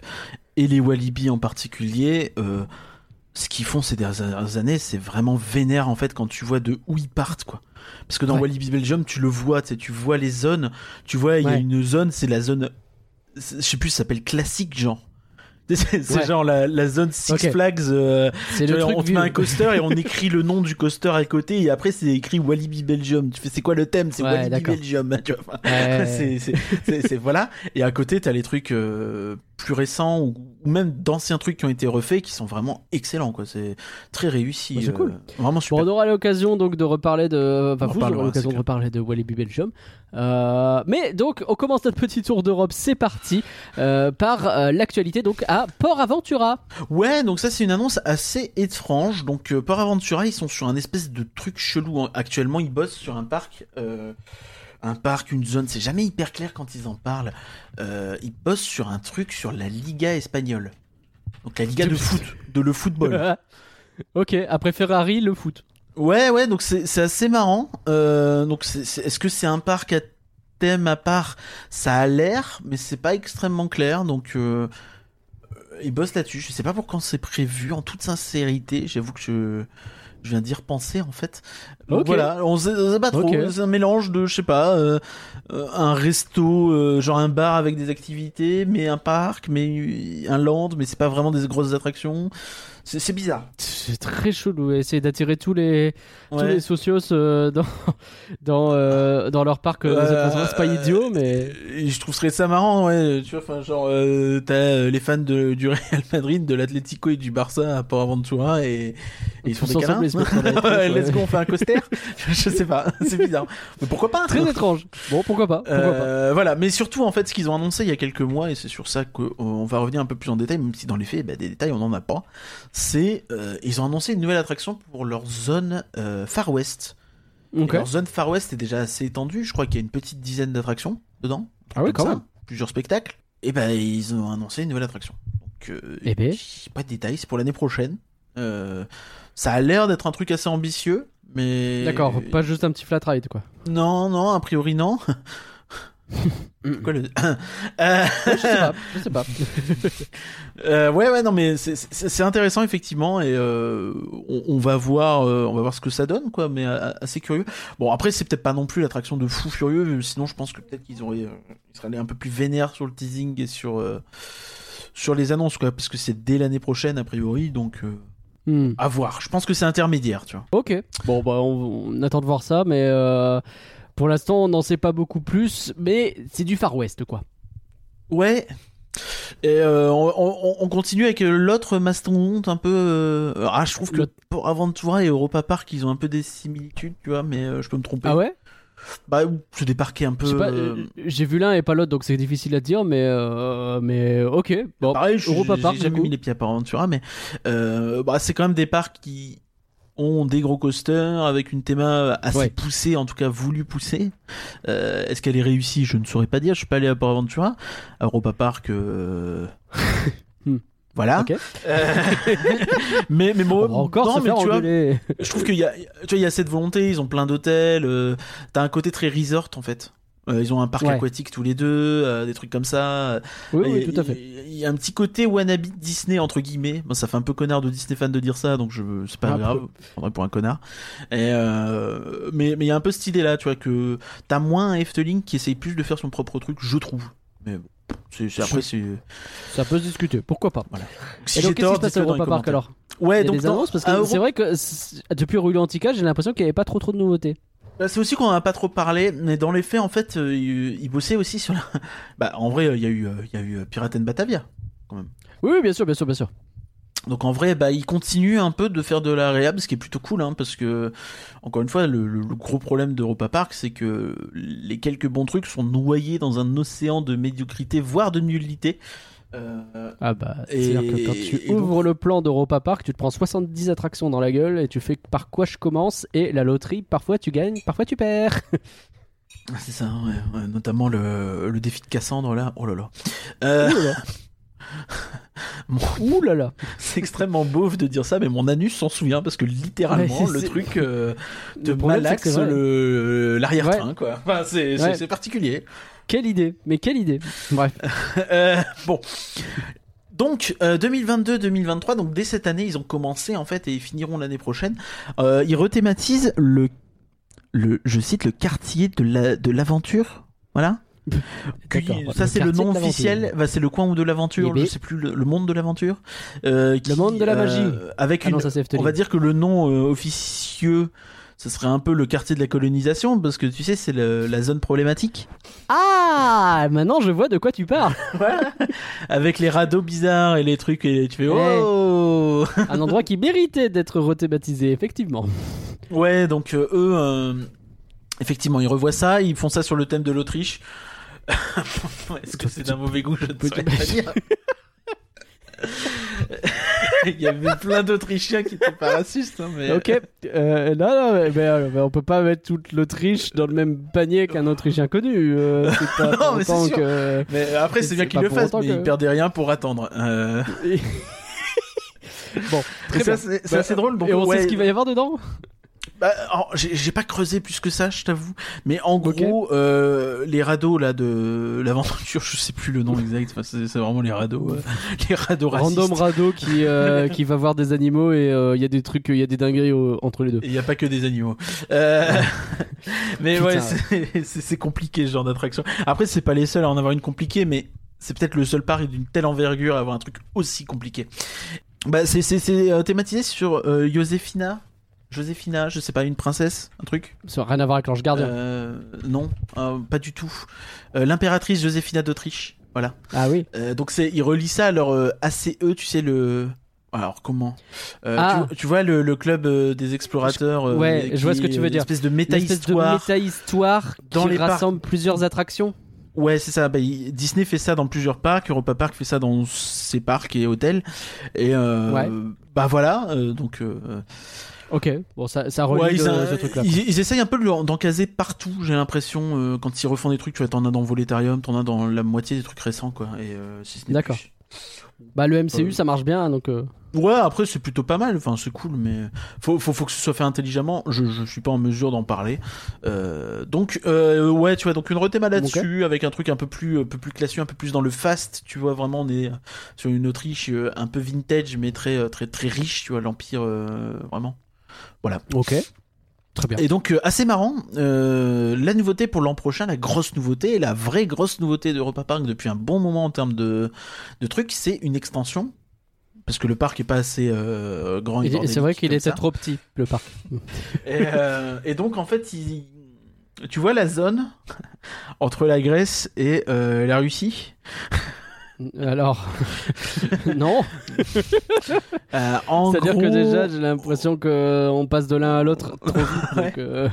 et les Walibi en particulier, euh, ce qu'ils font ces dernières années, c'est vraiment vénère en fait quand tu vois de où ils partent quoi. Parce que dans Ouais. Walibi Belgium, tu le vois, tu vois les zones, tu vois, il y a une zone, c'est la zone, je sais plus, ça s'appelle classique genre. C'est Ouais. genre la, la zone Six. Flags. euh, C'est le truc on te met un coaster et on écrit le nom du coaster à côté et après c'est écrit Walibi Belgium. Tu fais c'est quoi le thème? C'est Ouais, Walibi. Belgium. Tu vois, enfin, Ouais. c'est, c'est, c'est- c'est- voilà. Et à côté, t'as les trucs euh, plus récents ou, même d'anciens trucs qui ont été refaits qui sont vraiment excellents. Quoi. C'est très réussi. C'est euh, cool. Vraiment Bon, super. on aura l'occasion donc de reparler de. Enfin, On vous aurez l'occasion de reparler de Walibi Belgium. Euh, mais donc, on commence notre petit tour d'Europe. C'est parti euh, par euh, l'actualité donc à Port Aventura. Ouais, donc ça c'est une annonce assez étrange. Donc euh, Port Aventura, ils sont sur un espèce de truc chelou. hein. Actuellement, ils bossent sur un parc. Un parc, une zone, c'est jamais hyper clair quand ils en parlent. Euh, ils bossent sur un truc sur la Liga espagnole. Donc la Liga de foot, de le football. ok, après Ferrari, le foot. Ouais, ouais, donc c'est assez marrant. Euh, donc, est-ce que c'est un parc à thème à part? Ça a l'air, mais c'est pas extrêmement clair. Donc, euh, ils bossent là-dessus. Je sais pas pour quand c'est prévu. En toute sincérité, j'avoue que je, je viens d'y repenser en fait. Donc, Ok. Voilà, on sait, on sait pas trop. C'est un mélange de, je sais pas, euh, euh, un resto, euh, genre un bar avec des activités, mais un parc, mais un land, mais c'est pas vraiment des grosses attractions. C'est bizarre. C'est très chelou. Essayer d'attirer tous les, tous les socios euh, dans, dans, euh, dans leur parc. euh, c'est pas idiot, mais. Je trouverais ça marrant, ouais. Tu vois, enfin, genre, t'as les fans de, du Real Madrid, de l'Atlético et du Barça à Port Aventura et, et ils font Tous des câlins. Let's go, on fait un coaster. je, sais pas, c'est bizarre. Mais pourquoi pas Très étrange. Bon, pourquoi pas, pourquoi pas. Voilà, mais surtout en fait, ce qu'ils ont annoncé il y a quelques mois, et c'est sur ça qu'on va revenir un peu plus en détail, même si dans les faits, bah, des détails on n'en a pas. C'est euh, ils ont annoncé une nouvelle attraction pour leur zone euh, Far West. Leur zone Far West est déjà assez étendue. Je crois qu'il y a une petite dizaine d'attractions dedans. Ah oui, quand ça, même. Plusieurs spectacles. Et ben ils ont annoncé une nouvelle attraction. Donc, euh, Eh ben. pas de détails, c'est pour l'année prochaine. Ça a l'air d'être un truc assez ambitieux, mais D'accord, pas juste un petit flat ride quoi. non, non, a priori non. Quoi le Euh, je sais pas, je sais pas. euh, ouais, ouais, non, mais c'est- intéressant effectivement, et euh, on, on va voir, euh, on va voir ce que ça donne, quoi. Mais euh, assez curieux. Bon, après, c'est peut-être pas non plus l'attraction de fou furieux, sinon je pense que peut-être qu'ils auraient, euh, ils seraient allés un peu plus vénères sur le teasing et sur euh, sur les annonces, quoi, parce que c'est dès l'année prochaine a priori, donc euh, Hmm. à voir. Je pense que c'est intermédiaire, tu vois. Ok. Bon, bah, on, on attend de voir ça, mais euh, pour l'instant, on n'en sait pas beaucoup plus. Mais c'est du Far West, quoi. Ouais. Et euh, on, on- on continue avec euh, l'autre mastodonte un peu. euh, Ah, je trouve que pour Aventura et Europa Park, ils ont un peu des similitudes, tu vois, mais euh, je peux me tromper. Ah ouais? Bah, c'est des parquets un peu. J'ai vu l'un et pas l'autre, donc c'est difficile à dire, mais mais ok. Bon, Pareil, je Europa j'ai Park, jamais du coup. mis les pieds à Aventura, mais euh, bah, c'est quand même des parcs qui ont des gros coasters avec une théma assez Ouais. poussée, en tout cas voulu pousser. Euh, Est-ce qu'elle est réussie? Je ne saurais pas dire. Je suis pas allé à Port Aventura, à Europa Park. euh, Hmm. Voilà. Ok. Euh, mais mais bon, encore non, mais tu vois, je trouve qu'il y a, tu vois, il y a cette volonté. Ils ont plein d'hôtels. euh, T'as un côté très resort en fait. Euh, ils ont un parc Ouais. aquatique tous les deux, euh, des trucs comme ça. Oui, oui, tout à fait. Il y a un petit côté wannabe Disney entre guillemets. Bon, ça fait un peu connard de Disney fan de dire ça, donc je c'est pas Un grave. Je prendrais pour un connard. Et euh, mais mais il y a un peu cette idée là, tu vois que t'as moins un Efteling qui essaye plus de faire son propre truc, je trouve. Mais bon, c'est c'est- après c'est. Ça peut se discuter, pourquoi pas. Si et donc, qu'est-ce qui se passe à Europa Park alors? Ouais, donc des non, annonces parce à que Euro- c'est vrai que c'est- depuis Rue Antica, j'ai l'impression qu'il n'y avait pas trop trop de nouveautés. Bah, c'est aussi qu'on en a pas trop parlé, mais dans les faits, en fait, euh, il, il bossait aussi sur la. Bah, en vrai, euh, il y a eu, euh, il y a eu euh, Pirate and Batavia. Oui, oui, bien sûr, bien sûr, bien sûr. Donc en vrai, bah, il continue un peu de faire de la réhab, ce qui est plutôt cool, hein, parce que encore une fois, le, le- le gros problème d'Europa Park, c'est que les quelques bons trucs sont noyés dans un océan de médiocrité, voire de nullité. Euh, Ah bah, c'est-à-dire que quand tu donc- ouvres le plan d'Europa Park, tu te prends 70 attractions dans la gueule et tu fais par quoi je commence et la loterie, parfois tu gagnes, parfois tu perds. c'est ça, ouais, ouais, notamment le, le défi de Cassandre là. Oh là là. Euh, Ouh là là. Mon- Ouh là là. c'est extrêmement beauf de dire ça, mais mon anus s'en souvient parce que littéralement le truc euh, te malaxe l'arrière-train quoi. Enfin, c'est c'est- Ouais. c'est particulier. Quelle idée, mais quelle idée. Bref. Euh, bon. Donc 2022-2023, donc dès cette année, ils ont commencé en fait et ils finiront l'année prochaine. Euh, ils rethématisent le, le, je cite le quartier de la de l'aventure, voilà. Qui- ça c'est le nom officiel, bah, c'est le coin de l'aventure, je sais plus le, le monde de l'aventure. Euh, qui, monde de la magie. euh, avec Ah une, non, ça on va dire que le nom euh, officieux, ce serait un peu le quartier de la colonisation parce que tu sais c'est la zone problématique. Ah, maintenant je vois de quoi tu parles. avec les radeaux bizarres et les trucs et tu fais Eh. oh Un endroit qui méritait d'être rethématisé, effectivement. ouais donc euh, eux euh, effectivement ils revoient ça ils font ça sur le thème de l'Autriche est-ce que c'est d'un mauvais goût? Je ne saurais pas dire il y avait plein d'Autrichiens qui étaient pas racistes hein, mais Ok, euh, non, non, mais, mais, euh, mais on peut pas mettre toute l'Autriche dans le même panier qu'un Autrichien connu. euh, pas Non, mais c'est autant sûr. que. mais après c'est bien qu'ils pas le autant mais que- ils perdaient rien pour attendre euh, bon, très bien. c'est Bah, assez drôle donc Et on ouais, sait ce qu'il va y avoir dedans? Bah, j'ai pas creusé plus que ça, je t'avoue. Mais en gros, euh, les radeaux là de l'aventure, je sais plus le nom exact. Enfin, c'est vraiment les radeaux, euh, les radeaux racistes. Random Rado qui, euh, qui va voir des animaux et il y a des trucs, il y a des dingueries entre les deux. Il n'y a pas que des animaux. Mais ouais, c'est- compliqué ce genre d'attraction. Après, c'est pas les seuls à en avoir une compliquée, mais c'est peut-être le seul parc d'une telle envergure à avoir un truc aussi compliqué. Bah, c'est thématisé sur euh, Joséphina. Je sais pas, une princesse, un truc Ça n'a rien à voir avec l'ange gardien. Euh, non, euh, pas du tout. Euh, L'impératrice Joséphina d'Autriche. Voilà. Ah oui. Donc c'est, ils relient ça à leur ACE, tu sais le. Alors comment Ah. tu, tu vois le, le club des explorateurs. Ouais, je vois ce que tu veux dire. Une espèce de méta-histoire. méta-histoire Dans qui les parcs. rassemble plusieurs attractions. Ouais, c'est ça. Bah, Disney fait ça dans plusieurs parcs. Europa Park fait ça dans ses parcs et hôtels. Et Ouais. bah voilà. donc. Ok, bon, ça, ça relie Ouais, euh, ce truc-là. ils, ils essayent un peu de d'en caser partout, j'ai l'impression. euh, quand ils refont des trucs, tu vois, t'en as dans Voletarium, t'en as dans la moitié des trucs récents, quoi. Et euh, si D'accord. Bah, le MCU, Euh, ça marche bien, donc. euh, Ouais, après c'est plutôt pas mal. Enfin, c'est cool, mais faut, faut, faut que ce soit fait intelligemment. Je, je suis pas en mesure d'en parler. Euh, donc, euh, ouais, tu vois, donc une rethéma là-dessus avec un truc un peu plus, un peu plus classieux, un peu plus dans le fast. Tu vois, vraiment, on est sur une Autriche un peu vintage, mais très, très, très riche. Tu vois, l'empire, euh, vraiment. Voilà. Ok. Très bien. Et donc euh, assez marrant, euh, la nouveauté pour l'an prochain, la grosse nouveauté, la vraie grosse nouveauté d'Europa Park depuis un bon moment en termes de, de trucs, c'est une extension. Parce que le parc est pas assez euh, grand. et Et- et c'est vrai qu'il était ça. trop petit, le parc. Et, et donc en fait, il- tu vois la zone entre la Grèce et la Russie? Alors, non. Euh, C'est-à-dire gros, que déjà, j'ai l'impression qu'on passe de l'un à l'autre trop vite. donc, euh,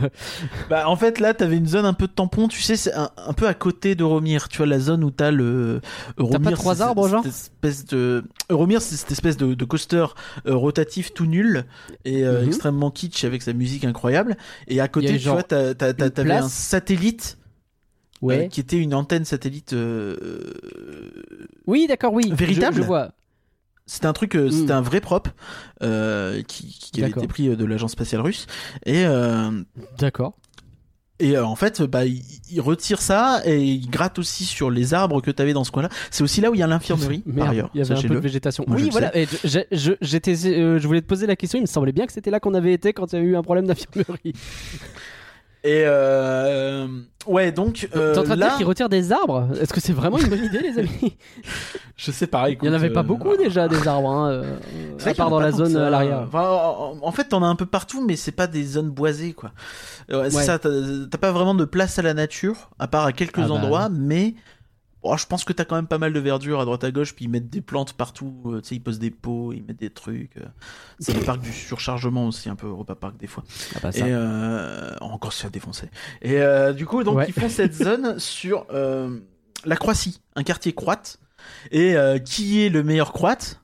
bah, en fait, là, t'avais une zone un peu de tampon. Tu sais, c'est un, un peu à côté d'Euromir. Tu vois, la zone où t'as le. Euromir, pas trois arbres, genre cette espèce de. Euromir, c'est cette espèce de, de coaster euh, rotatif tout nul et euh, Mhm. extrêmement kitsch avec sa musique incroyable. Et à côté, tu vois, t'as- t'as- t'as- t'avais un place. Euh, qui était une antenne satellite. euh, Oui, d'accord, oui. Véritable Je, je vois. C'était un truc, euh, Mm. c'était un vrai prop qui, qui avait été pris de l'agence spatiale russe. Et, D'accord. et en fait, bah, il, retire ça et il gratte aussi sur les arbres que tu avais dans ce coin-là. C'est aussi là où il y a l'infirmerie, par ailleurs. il y avait un peu de végétation. Moi, oui, voilà. Et je, euh, je voulais te poser la question. Il me semblait bien que c'était là qu'on avait été quand il y a eu un problème d'infirmerie. Et euh, ouais, donc euh, T'es en train de là, dire qu'ils retirent des arbres Est-ce que c'est vraiment une bonne idée, les amis je sais pas. Il y en avait pas beaucoup déjà des arbres, hein, euh, à part dans la zone à l'arrière. Enfin, en, fait, t'en as un peu partout, mais c'est pas des zones boisées, quoi. Ouais, c'est Ouais. ça. T'as t'as pas vraiment de place à la nature, à part à quelques Ah bah. endroits, mais oh, je pense que t'as quand même pas mal de verdure à droite à gauche, puis ils mettent des plantes partout. euh, tu sais, ils posent des pots, ils mettent des trucs. euh. C'est le parc du surchargement aussi, un peu Europa Park des fois. Ah bah, Et ça. euh, encore se faire défoncer. Et euh, du coup, donc Ouais. ils font cette zone sur euh, la Croatie, un quartier croate. Et euh, qui est le meilleur croate?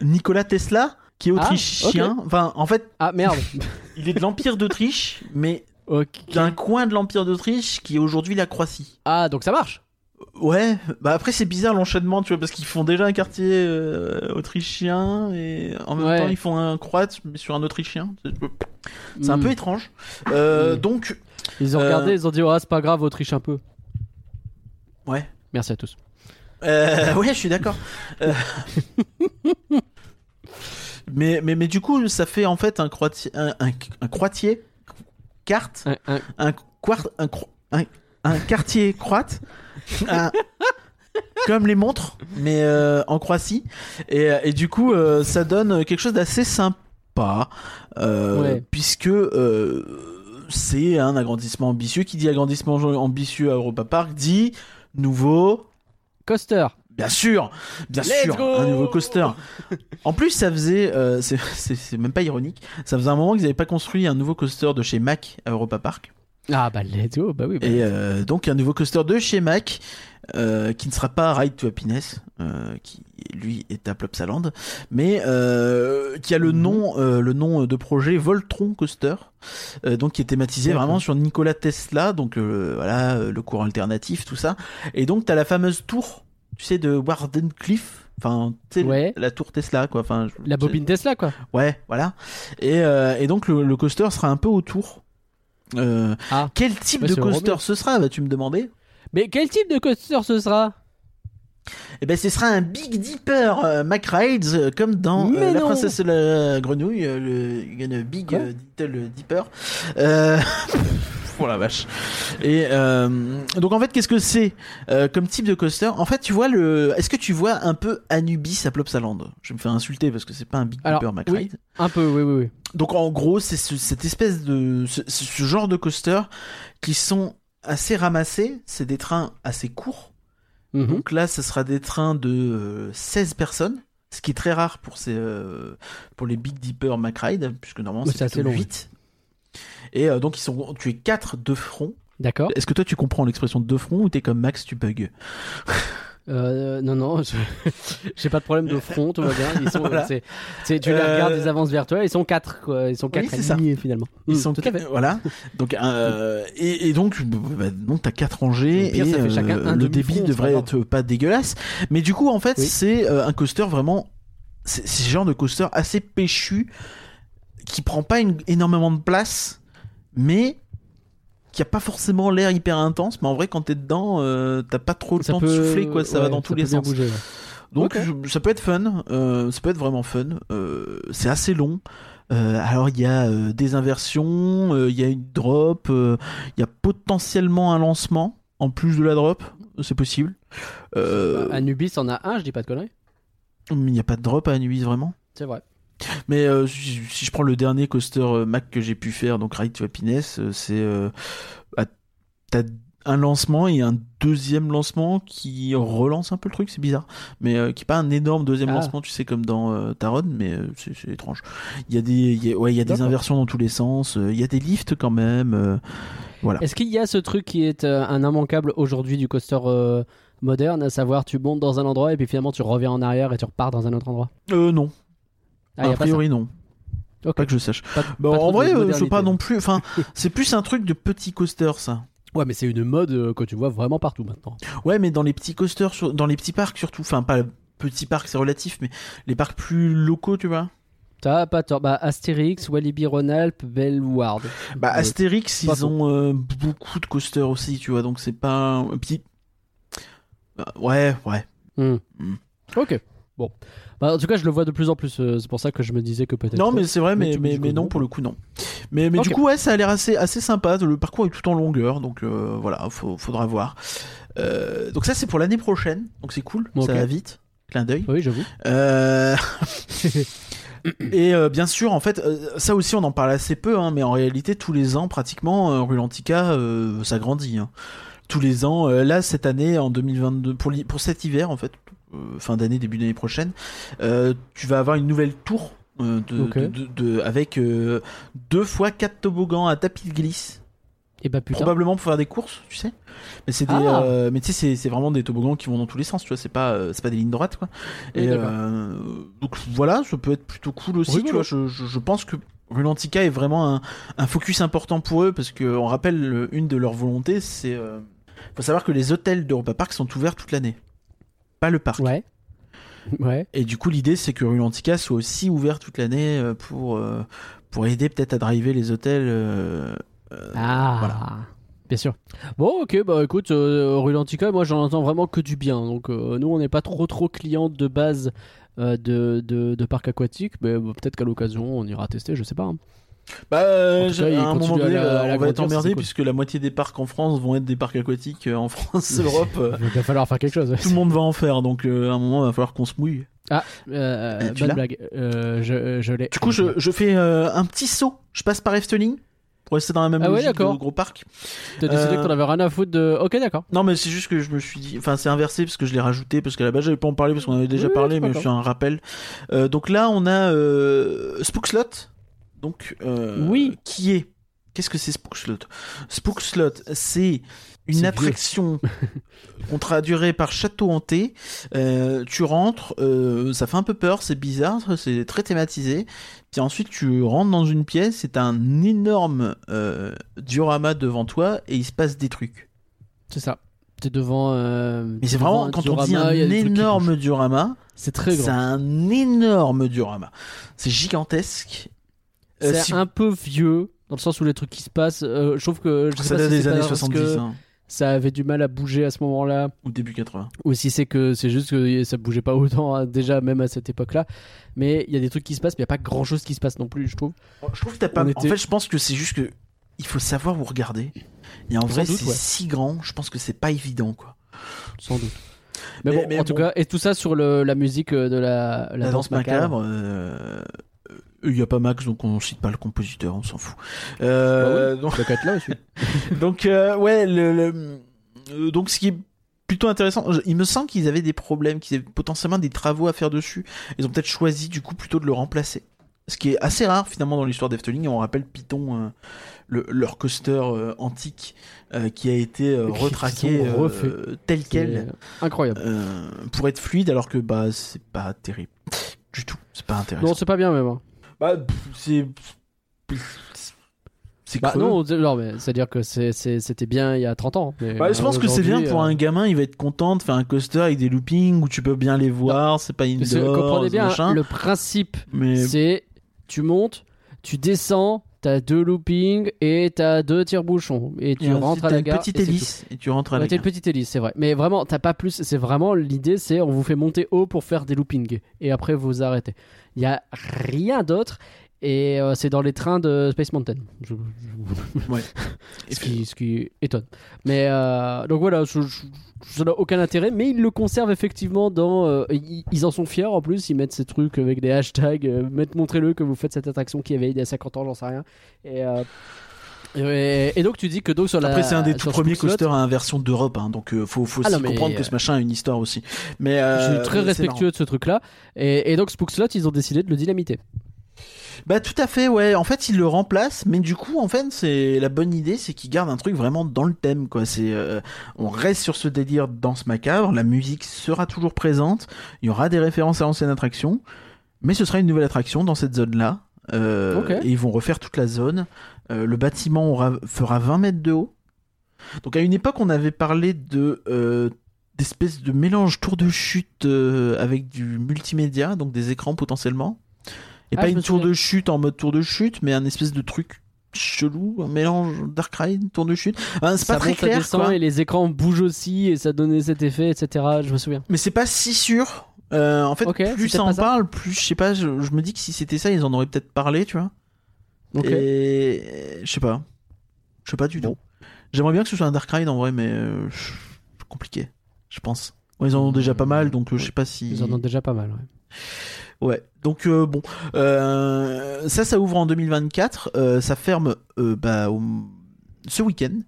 Nicolas Tesla, qui est Ah, autrichien. Enfin, en fait, Ah merde. il est de l'Empire d'Autriche, mais ok. d'un coin de l'Empire d'Autriche qui est aujourd'hui la Croatie. Ah donc ça marche. Ouais, bah après c'est bizarre l'enchaînement, tu vois, parce qu'ils font déjà un quartier euh, autrichien et en même Ouais. temps ils font un croate mais sur un autrichien. C'est- un Hmm. peu étrange. Euh, Hmm. Donc, Ils ont euh, regardé, ils ont dit ah c'est pas grave, Autriche un peu. ouais. Merci à tous. Euh, ouais, je suis d'accord. Euh, mais, mais, mais du coup, ça fait en fait un croatier, un, un, un croatier carte, Un- un- un, un quartier croate, un- comme les montres, mais euh, en Croatie. Et, et du coup, euh, ça donne quelque chose d'assez sympa, euh, Ouais. puisque euh, c'est un agrandissement ambitieux. Qui dit agrandissement ambitieux à Europa Park dit nouveau Coaster. Bien sûr, bien Let's sûr, go un nouveau coaster. En plus, ça faisait, euh, c'est même pas ironique, ça faisait un moment qu'ils n'avaient pas construit un nouveau coaster de chez Mac à Europa Park. Ah bah let's go, bah oui. bah. Et euh, donc un nouveau coaster de chez Mac, euh, qui ne sera pas Ride to Happiness, euh, qui lui est à Plopsaland, mais qui a le Mhm. nom, le nom de projet Voltron Coaster, donc qui est thématisé vraiment sur Nikola Tesla, donc voilà le courant alternatif, tout ça. Et donc t'as la fameuse tour, tu sais, de Wardenclyffe. Enfin, tu sais, Ouais. la tour Tesla, quoi. Enfin, La bobine Tesla quoi. Ouais, voilà. Et, euh, et donc le, le coaster sera un peu autour. Euh, Ah. Quel type de coaster ce sera, vas-tu me demander? Mais quel type de coaster ce sera? Eh ben, ce sera un Big Dipper euh, McRides, euh, comme dans euh, La. Princesse et la Grenouille, le une Big Little Dipper. Euh... oh la vache. Et euh, donc en fait, qu'est-ce que c'est euh, comme type de coaster? En fait, tu vois le. Est-ce que tu vois un peu Anubis à Plopsaland? Je vais me faire insulter parce que c'est pas un Big Dipper McRide. Un peu, oui, oui, oui. Donc en gros, c'est ce- cette espèce de ce, ce genre de coaster qui sont assez ramassés. C'est des trains assez courts. Mhm. Donc là, ce sera des trains de euh, 16 personnes, ce qui est très rare pour ces euh, pour les Big Dipper McRide, puisque normalement Oui, c'est plutôt long, 8. Et euh, donc ils sont tu es 4 de front. D'accord. Est-ce que toi tu comprends l'expression de front ou t'es comme Max, tu bugs Euh, non, non, je- j'ai pas de problème de front, tout va bien. Ils sont, Voilà. c'est- tu les Euh, regardes, ils avancent vers toi, ils sont quatre, quoi. Ils sont quatre ça. alignés finalement. Ils Mm, sont tout à fait. voilà. Donc euh, et, et donc bah, donc t'as quatre rangées pire, et euh, un le débit devrait être pas dégueulasse. Mais du coup en fait Oui. c'est euh, un coaster vraiment c'est c'est ce genre de coaster assez péchu qui prend pas une- énormément de place mais qui a pas forcément l'air hyper intense mais en vrai quand t'es dedans euh, t'as pas trop le Ça temps peut- de souffler quoi ça va dans tous peut les sens bouger, ouais. donc je- ça peut être fun, euh, ça peut être vraiment fun. Euh, c'est assez long. Euh, alors il y a euh, des inversions, euh, il y a une drop, euh, il y a potentiellement un lancement en plus de la drop, c'est possible. Euh, Anubis en a un, je dis pas de conneries. mais il n'y a pas de drop à Anubis vraiment. C'est vrai. Mais euh, si, si je prends le dernier coaster euh, Mac que j'ai pu faire, donc Ride to Happiness, euh, c'est euh, ah, t'as un lancement et un deuxième lancement qui relance un peu le truc, c'est bizarre, mais euh, qui est pas un énorme deuxième Ah. lancement, tu sais, comme dans euh, Taron, mais euh, c'est étrange. Il y a des, il y a- ouais, il y a des inversions dans tous les sens, il y a des lifts quand même. voilà. Est-ce qu'il y a ce truc qui est un immanquable aujourd'hui du coaster moderne, à savoir tu montes dans un endroit et puis finalement tu reviens en arrière et tu repars dans un autre endroit? Euh, non, Ah, a pas priori non. Pas que je sache. Pas- Bah, pas en vrai, euh, je sais pas non plus. Enfin, c'est plus un truc de petit coaster, ça. Ouais, mais c'est une mode euh, que tu vois vraiment partout maintenant. Ouais, mais dans les petits coasters, sur- dans les petits parcs surtout. Enfin, pas petits parcs, c'est relatif, mais les parcs plus locaux, tu vois. T'as pas tort. Bah, Astérix, Walibi Rhône-Alpes, Bellward. Bah, Ouais. Astérix, pas ils ont euh, beaucoup de coasters aussi, tu vois. Donc c'est pas un petit. Euh, ouais, ouais. Hmm. Hmm. Ok. Bon. Bah, en tout cas, je le vois de plus en plus. euh, c'est pour ça que je me disais que peut-être. Non, mais c'est vrai, Mais mais, tu me mais, dis que mais non, non. pour le coup, non. Mais, mais du coup, ouais, ça a l'air assez, assez sympa. Le parcours est tout en longueur, donc euh, voilà, faut, faudra voir. Euh, donc ça, c'est pour l'année prochaine, donc c'est cool, Ok. ça va vite. Clin d'œil. Oui, j'avoue. Euh, Et euh, bien sûr, en fait, euh, ça aussi, on en parle assez peu, hein, mais en réalité, tous les ans, pratiquement, euh, Rulantica, euh, ça grandit. hein. Tous les ans, euh, là, cette année, en 2022, pour, l'hi- pour cet hiver, en fait, fin d'année, début d'année prochaine, euh, tu vas avoir une nouvelle tour euh, de, avec euh, deux fois quatre toboggans à tapis de glisse. Et bah putain. Probablement pour faire des courses, tu sais. Mais c'est Ah. euh, mais tu sais, c'est- vraiment des toboggans qui vont dans tous les sens, tu vois. C'est pas, euh, c'est pas des lignes droites, quoi. Et euh, donc voilà, ça peut être plutôt cool aussi, Oui, tu vois. Je, je, je pense que Rulantica est vraiment un, un focus important pour eux parce que on rappelle le- une de leurs volontés, c'est, euh, faut savoir que les hôtels d'Europa Park sont ouverts toute l'année, pas le parc. Ouais. Ouais. Et du coup, l'idée, c'est que Rulantica soit aussi ouvert toute l'année euh, pour euh, pour aider peut-être à driver les hôtels. euh, Ah. Voilà. Bien sûr. Bon, ok, bah écoute, euh, Rulantica, moi j'en entends vraiment que du bien. Donc euh, nous, on n'est pas trop trop clients de base de, de, de parcs aquatiques, mais bah, peut-être qu'à l'occasion, on ira tester, je sais pas. hein. Bah, euh, cas, à un moment donné, la- euh, on va être emmerdé puisque la moitié des parcs en France vont être des parcs aquatiques euh, en France, Europe. Il va falloir faire quelque chose. tout le monde va en faire, donc euh, à un moment, il va falloir qu'on se mouille. Ah, euh, bonne blague. Euh, je je l'ai. Du coup, je, je fais un petit saut. Je passe par Efteling pour rester dans la même Ah ouais, logique d'accord. de gros parc. T'as décidé que t'en avais rien à foutre de. Ok, d'accord. Non, mais c'est juste que je me suis dit. Enfin, c'est inversé parce que je l'ai rajouté parce qu'à la base, j'avais pas en parler parce qu'on avait déjà Oui, parlé, mais je suis un rappel. Donc là, on a Spookslot. Donc, euh, Oui. Qui est? Qu'est-ce que c'est Spookslot? Spookslot, c'est une C'est attraction qu'on traduirait par château hanté. Euh, tu rentres, euh, ça fait un peu peur, c'est bizarre, c'est très thématisé. Puis ensuite, tu rentres dans une pièce, c'est un énorme euh, diorama devant toi et il se passe des trucs. C'est ça. T'es devant. Mais c'est vraiment, quand on dit un énorme diorama, C'est très c'est grand. un énorme diorama. C'est gigantesque. Euh, C'est si- un peu vieux, dans le sens où les trucs qui se passent. euh, je trouve que. Je sais ça pas date si des années parce 70 que hein, Ça avait du mal à bouger à ce moment-là. ou début 80. Ou si c'est que c'est juste que ça bougeait pas autant hein, déjà, même à cette époque-là. Mais il y a des trucs qui se passent, mais il n'y a pas grand-chose qui se passe non plus, je trouve. Je trouve que t'as pas. En fait, je pense que c'est juste que il faut savoir où regarder. Et en Sans vrai, c'est ouais. si grand, je pense que c'est pas évident, quoi. Sans doute. Mais, Mais- bon, mais en tout cas, et tout ça sur le- la musique euh, de la, la, La, danse macabre. euh, Il y a pas Max, donc on cite pas le compositeur, on s'en fout. Euh, là aussi. donc euh, ouais, le, le- euh, donc ce qui est plutôt intéressant, il me semble qu'ils avaient des problèmes, qu'ils avaient potentiellement des travaux à faire dessus. Ils ont peut-être choisi du coup plutôt de le remplacer. Ce qui est assez rare finalement dans l'histoire d'Efteling. On rappelle Python, euh, le- leur coaster euh, antique euh, qui a été retraqué tel quel Incroyable. pour être fluide, alors que bah c'est pas terrible du tout. C'est pas intéressant. Non, c'est pas bien même. hein. Bah, c'est. C'est Bah, non, mais c'est-à-dire que c'était bien il y a 30 ans. Mais Bah, je pense que c'est bien pour euh, un gamin, il va être content de faire un coaster avec des loopings où tu peux bien les voir, c'est pas indoor, comprenez bien, machin. le principe, Mais c'est tu montes, tu descends, t'as deux loopings et t'as deux tire-bouchons. Et tu et rentres à la gare. petite hélice et tu rentres à la Ouais, t'as gare. une petite hélice, c'est vrai. Mais vraiment, t'as pas plus. C'est vraiment l'idée, c'est on vous fait monter haut pour faire des loopings et après vous arrêtez. Il y a rien d'autre. Et euh, c'est dans les trains de Space Mountain. Je- Ouais. ce, qui, ce qui étonne. Mais euh, donc voilà, je- je- ça n'a aucun intérêt, mais ils le conservent effectivement dans. euh, ils, ils en sont fiers en plus, ils mettent ces trucs avec des hashtags, euh, mettent montrez-le que vous faites cette attraction qui avait il y a 50 ans, j'en sais rien. Et, euh, Et, et donc tu dis que donc sur la. Après, c'est un des tout sur premiers Spookslot, coasters à inversion d'Europe, hein, donc euh, faut, faut Ah aussi non, mais, comprendre que euh, ce machin a une histoire aussi. Mais Je euh, suis très c'est respectueux de ce truc-là. Et, et donc Spookslot, ils ont décidé de le dynamiter. Bah tout à fait, ouais. En fait, il le remplace, mais du coup, en fait, c'est la bonne idée, c'est qu'il garde un truc vraiment dans le thème, quoi. C'est, euh, on reste sur ce délire danse macabre. La musique sera toujours présente. Il y aura des références à l'ancienne attraction, mais ce sera une nouvelle attraction dans cette zone-là. Euh. Et ils vont refaire toute la zone. Euh, le bâtiment aura, fera 20 mètres de haut. Donc à une époque, on avait parlé de d'espèces de mélange tour de chute avec du multimédia, donc des écrans potentiellement. Et Ah, pas une tour de chute en mode tour de chute, mais un espèce de truc chelou, un mélange Dark Ride, tour de chute. Enfin, c'est pas très clair, descend quoi. et les écrans bougent aussi et ça donnait cet effet, etc. Je me souviens. mais c'est pas si sûr. Euh, en fait, plus ça en ça. parle, plus je sais pas. Je, je me dis que si c'était ça, ils en auraient peut-être parlé, tu vois. Ok. Et je sais pas, je sais pas du tout. J'aimerais bien que ce soit un Dark Ride en vrai, mais euh, compliqué, je pense. Ils en ont déjà pas mal, donc euh, je sais pas si. Ils en ont déjà pas mal. Ouais. Ouais, donc euh, bon, euh, ça, ça ouvre en 2024, euh, ça ferme bah, au- ce week-end.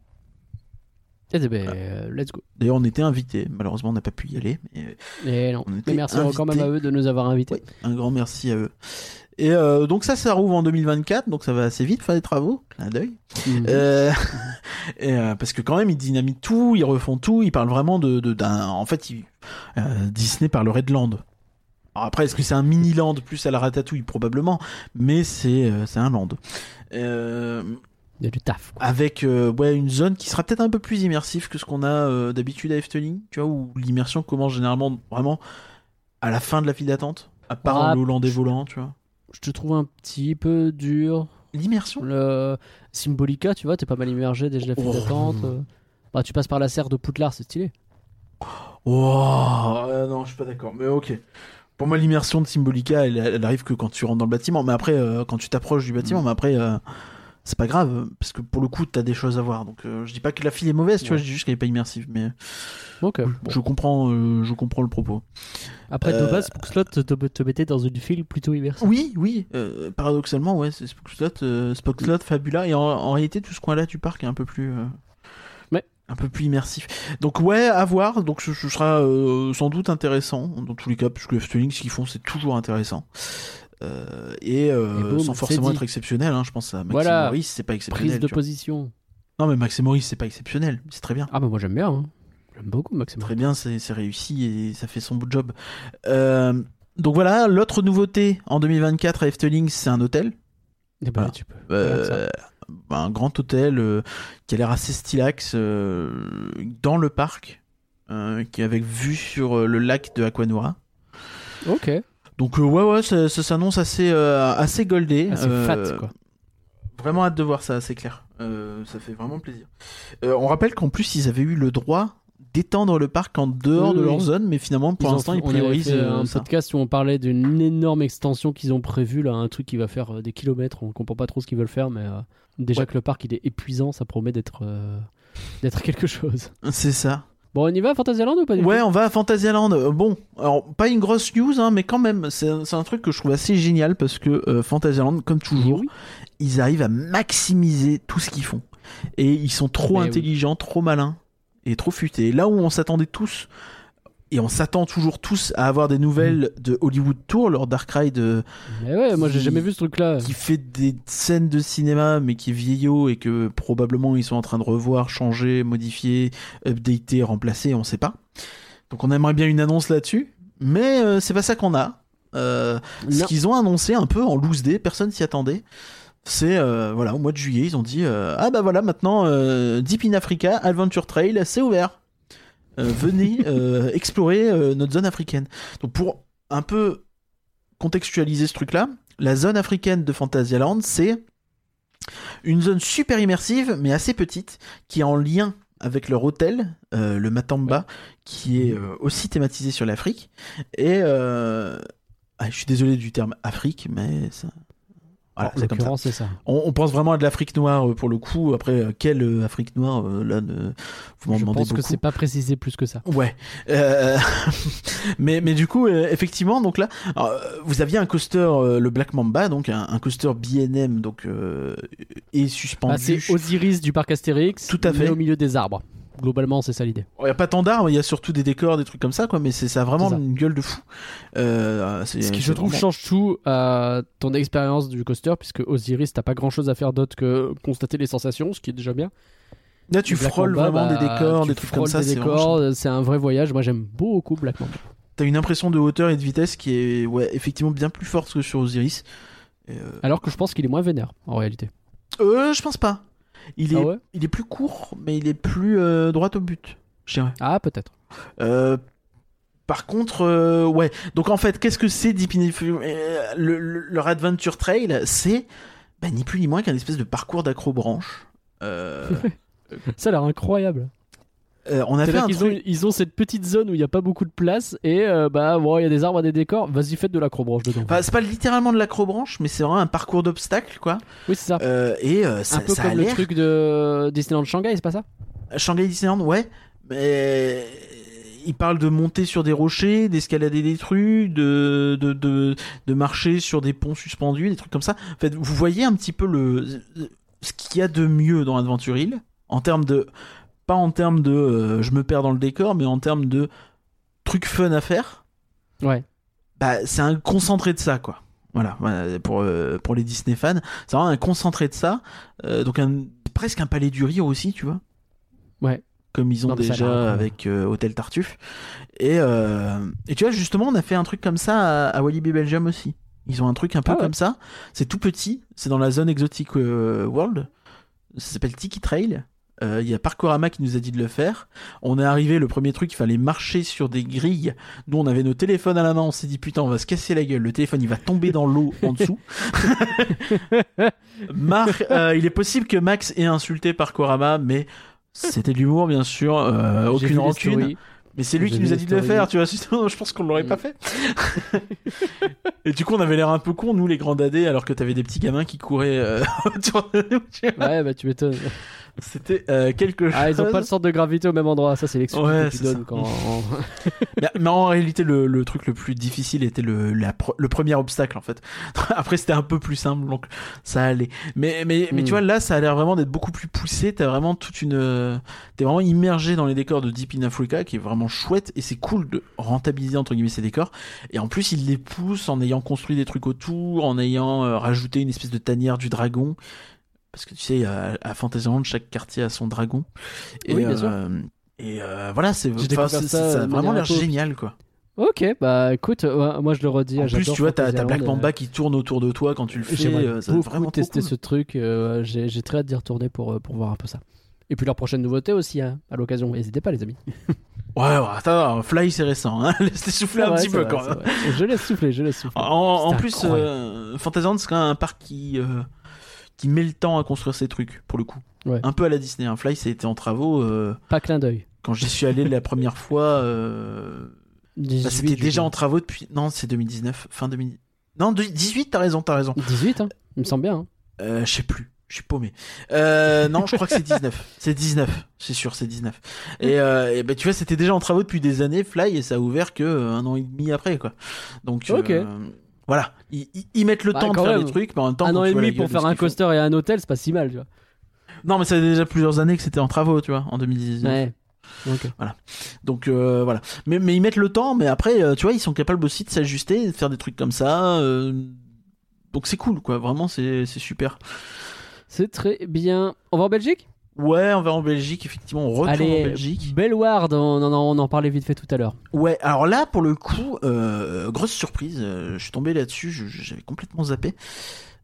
Eh ben, let's go. D'ailleurs, on était invités, malheureusement, on n'a pas pu y aller, mais Et non. On Mais merci quand même invités. à eux de nous avoir invités. ouais, un grand merci à eux. Et euh, donc ça, ça rouvre en 2024, donc ça va assez vite faire des travaux, clin d'œil. Euh, euh, parce que quand même, ils dynamitent tout, ils refont tout, ils parlent vraiment de, de- d'un, en fait, ils- Disney parlerait de land. Alors après, est-ce que c'est un mini land plus à la ratatouille? Probablement, mais c'est, euh, un land. Euh, Il y a du taf. quoi. avec euh, ouais une zone qui sera peut-être un peu plus immersive que ce qu'on a euh, d'habitude à Efteling, tu vois, où l'immersion commence généralement vraiment à la fin de la file d'attente, à part Ah, le Hollandais volant, tu vois. Je te trouve un petit peu dur. L'immersion? Le Symbolica, tu vois, t'es pas mal immergé déjà la file Oh. d'attente. Bah, tu passes par la serre de Poudlard, c'est stylé. Oh, euh, non, je suis pas d'accord, mais ok. Pour moi, l'immersion de Symbolica, elle, elle arrive que quand tu rentres dans le bâtiment, mais après, euh, quand tu t'approches du bâtiment, Mm. mais après, euh, c'est pas grave, parce que pour le coup, t'as des choses à voir. Donc, euh, je dis pas que la file est mauvaise, tu Ouais. vois, je dis juste qu'elle est pas immersive, mais Ok. je comprends, je comprends le propos. Après, de base, Spookslot te, mettait dans une file plutôt immersive. Oui, oui, paradoxalement, ouais, c'est Spookslot, Spookslot, Fabula, et en, en réalité, tout ce coin-là du parc est un peu plus. Un peu plus immersif. Donc, ouais, à voir. Donc, ce, ce sera euh, sans doute intéressant, dans tous les cas, puisque Efteling, ce qu'ils font, c'est toujours intéressant. Euh, et, euh, Et sans forcément être exceptionnel, hein, je pense à Max Voilà. et Maurice, c'est pas exceptionnel. Prise de position. Non, mais Max et Maurice, c'est pas exceptionnel, c'est très bien. Ah, bah moi j'aime bien. hein. J'aime beaucoup Maxime. Très bien, c'est réussi et ça fait son beau job. Donc voilà, l'autre nouveauté en 2024 à Efteling, c'est un hôtel. Eh ben, Voilà. tu peux. Ça. un grand hôtel euh, qui a l'air assez stylax euh, dans le parc, euh, qui est avec vue sur le lac de Aquanura. Ok. Donc ouais ouais, ça, ça s'annonce assez assez goldé. Ah, c'est Euh, fat quoi. Vraiment hâte de voir ça, c'est clair. Ça fait vraiment plaisir. On rappelle qu'en plus ils avaient eu le droit d'étendre le parc en dehors Oui, de oui. leur zone, mais finalement pour l'instant ils priorisent fait euh, un ça. podcast où on parlait d'une énorme extension qu'ils ont prévue là, un truc qui va faire euh, des kilomètres. On comprend pas trop ce qu'ils veulent faire, mais euh, déjà Ouais. que le parc il est épuisant, ça promet d'être euh, d'être quelque chose. C'est ça. Bon, on y va à Fantasyland ou pas du Ouais, on va à Fantasyland. Bon, alors pas une grosse news, hein, mais quand même, c'est un truc que je trouve assez génial parce que euh, Fantasyland, comme toujours, Oui. ils arrivent à maximiser tout ce qu'ils font. Et ils sont trop Mais oui. intelligents, trop malins et trop futés. Là où on s'attendait tous, et on s'attend toujours tous à avoir des nouvelles de Hollywood Tour, leur Dark Ride euh, Mais ouais, moi j'ai Qui- jamais vu ce truc là. qui fait des scènes de cinéma mais qui est vieillot et que probablement ils sont en train de revoir, changer, modifier, updater, remplacer, on sait pas. Donc on aimerait bien une annonce là-dessus, mais euh, c'est pas ça qu'on a. Euh, ce qu'ils ont annoncé un peu en loose day, personne s'y attendait. C'est euh, voilà au mois de juillet ils ont dit euh, ah bah voilà maintenant euh, Deep in Africa Adventure Trail c'est ouvert. Venez explorer notre zone africaine. Donc pour un peu contextualiser ce truc-là, la zone africaine de Fantasyland, c'est une zone super immersive, mais assez petite, qui est en lien avec leur hôtel, le Matamba, qui est aussi thématisé sur l'Afrique. Et ah, je suis désolé du terme Afrique, mais ça, Voilà, en c'est ça. l'occurrence, c'est ça. On, on pense vraiment à de l'Afrique noire euh, pour le coup. Après, euh, quelle euh, Afrique noire Là, ne- vous m'en Je demandez pense que beaucoup. c'est pas précisé plus que ça. Ouais. Euh, mais, mais du coup, effectivement, donc là, alors, vous aviez un coaster, le Black Mamba, donc un, un coaster BNM, donc euh, est suspendu. Ah, c'est Osiris du parc Astérix, Tout à fait. au milieu des arbres. Globalement, c'est ça l'idée. Il y a pas tant d'arbres, il y a surtout des décors, des trucs comme ça, quoi. Mais c'est ça a vraiment une gueule de fou. Euh, c'est- Ce qui, je trouve, vraiment- change tout à ton expérience du coaster, puisque Osiris, t'as pas grand chose à faire d'autre que constater les sensations, ce qui est déjà bien. Là, tu Black frôles Mamba, vraiment des bah, décors, des trucs comme ça. des C'est vraiment un vrai voyage. Moi, j'aime beaucoup Black Mamba. T'as une impression de hauteur et de vitesse qui est, ouais, effectivement bien plus forte que sur Osiris. Et, euh, Alors que je pense qu'il est moins vénère, en réalité. euh, je pense pas. Il est, Ah ouais il est plus court, mais il est plus euh, droit au but. Je dirais. Ah, peut-être. Euh, par contre, euh, ouais. Donc en fait, qu'est-ce que c'est Deep in le, le- leur Adventure Trail, c'est bah, ni plus ni moins qu'un espèce de parcours d'acrobranche. Euh, Ça a l'air incroyable. Euh, on a fait ont, ils ont cette petite zone où il n'y a pas beaucoup de place et euh, bah il y a des arbres, des décors. Vas-y, faites de l'acrobranche dedans. Enfin, c'est pas littéralement de l'acrobranche, mais c'est vraiment un parcours d'obstacles, quoi. oui, c'est ça. Euh, et euh, ça, un peu ça a comme le l'air. truc de Disneyland Shanghai, c'est pas ça? Shanghai Disneyland, ouais. Mais il parle de monter sur des rochers, d'escalader des trucs, de, de, de, de marcher sur des ponts suspendus, des trucs comme ça. En fait, vous voyez un petit peu le, ce qu'il y a de mieux dans Adventure Hill, en termes de. Pas en termes de euh, je me perds dans le décor, mais en termes de trucs fun à faire. Ouais. Bah, c'est un concentré de ça, quoi. Voilà, voilà, pour, euh, pour les Disney fans. C'est vraiment un concentré de ça. Euh, donc, un, presque un palais du rire aussi, tu vois. Ouais. Comme ils ont Non, déjà avec Hôtel Tartuffe. Et, et tu vois, justement, on a fait un truc comme ça à, à Walibi Belgium aussi. Ils ont un truc un peu Ah ouais. comme ça. C'est tout petit. C'est dans la zone exotique World. Ça s'appelle Tiki Trail. Euh, Il y a Parkorama qui nous a dit de le faire. On est arrivé, le premier truc, il fallait marcher sur des grilles. Nous, on avait nos téléphones à la main. On s'est dit, putain, on va se casser la gueule. Le téléphone, il va tomber dans l'eau en dessous. Marc, euh, il est possible que Max ait insulté Parkorama, mais c'était de l'humour, bien sûr. euh, aucune rancune. Mais c'est lui qui nous a dit de le faire, tu vois. Sinon, je pense qu'on l'aurait pas Mm. fait. Et du coup, on avait l'air un peu con, nous, les grands dadés, alors que t'avais des petits gamins qui couraient autour de nous. Ouais, bah tu m'étonnes. C'était euh, quelque chose. Ah, ils ont pas le centre de gravité au même endroit. Ça, c'est l'excuse Ouais, que tu donnes quand. mais, mais en réalité, le, le truc le plus difficile était le, la pro- le premier obstacle, en fait. Après, c'était un peu plus simple, donc ça allait. Mais, mais, mais Mm. tu vois, là, ça a l'air vraiment d'être beaucoup plus poussé. T'as vraiment toute une. euh, T'es vraiment immergé dans les décors de Deep in Africa, qui est vraiment chouette, et c'est cool de rentabiliser, entre guillemets, ces décors. Et en plus, il les pousse en ayant construit des trucs autour, en ayant euh, rajouté une espèce de tanière du dragon. Parce que tu sais, à, à Fantasyland, chaque quartier a son dragon. Et, Oui, bien sûr. euh, Et euh, voilà, c'est de vraiment l'air génial, quoi. Ok, bah écoute, euh, moi je le redis. En plus, tu vois, t'as Black euh, Mamba qui tourne autour de toi quand tu le fais. Euh, ça beaucoup vraiment tester cool. ce truc. euh, J'ai très hâte d'y retourner pour, euh, pour voir un peu ça. Et puis leur prochaine nouveauté aussi, hein, à l'occasion. N'hésitez pas, les amis. Ouais, ouais, attends, Fly c'est récent, hein. Laisse-les souffler un vrai, petit peu quand même. Je laisse souffler, je laisse souffler. En, en plus, euh, Fantasyland c'est quand même un parc qui, euh, qui met le temps à construire ses trucs, pour le coup. Ouais. Un peu à la Disney. Hein. Fly, ça a été en travaux. euh, Pas clin d'œil. quand j'y suis allé la première fois, euh, bah, 18, c'était déjà en travaux depuis. Non, c'est 2019, fin 2000. Non, de- 18, t'as raison, t'as raison. 18, hein. il me semble bien. hein. Euh, je sais plus. Je suis paumé. Euh, non, je crois que c'est 19. C'est 19. C'est sûr, c'est 19. Et, euh, et ben, tu vois, c'était déjà en travaux depuis des années, Fly, et ça a ouvert que euh, un an et demi après, quoi. Donc, Ok. euh, voilà. Ils, ils- mettent le Bah, temps de faire même. des trucs, mais en même temps, Un an et demi pour faire un coaster et un hôtel, c'est pas si mal, tu vois. Non, mais ça fait déjà plusieurs années que c'était en travaux, tu vois, en 2019. Ouais. Ok. Donc euh, voilà. Mais, mais ils mettent le temps, mais après, euh, tu vois, ils sont capables aussi de s'ajuster, de faire des trucs comme ça. euh, Donc c'est cool, quoi. Vraiment, c'est c'est super. C'est très bien. On va en Belgique? Ouais, on va en Belgique, effectivement. On retourne Allez, en Belgique. Bellward, on en, on en parlait vite fait tout à l'heure. Ouais, alors là, pour le coup, euh, grosse surprise. euh, je suis tombé là-dessus, j'avais complètement zappé.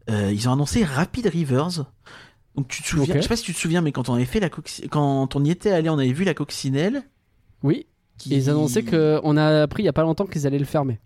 Euh, ils ont annoncé Rapid Rivers. Donc tu te souviens, je sais pas si tu te souviens, mais quand on avait fait la quand on y était allé, on avait vu la coccinelle. Oui, Qui... et ils annonçaient qu'on a appris il y a pas longtemps qu'ils allaient le fermer.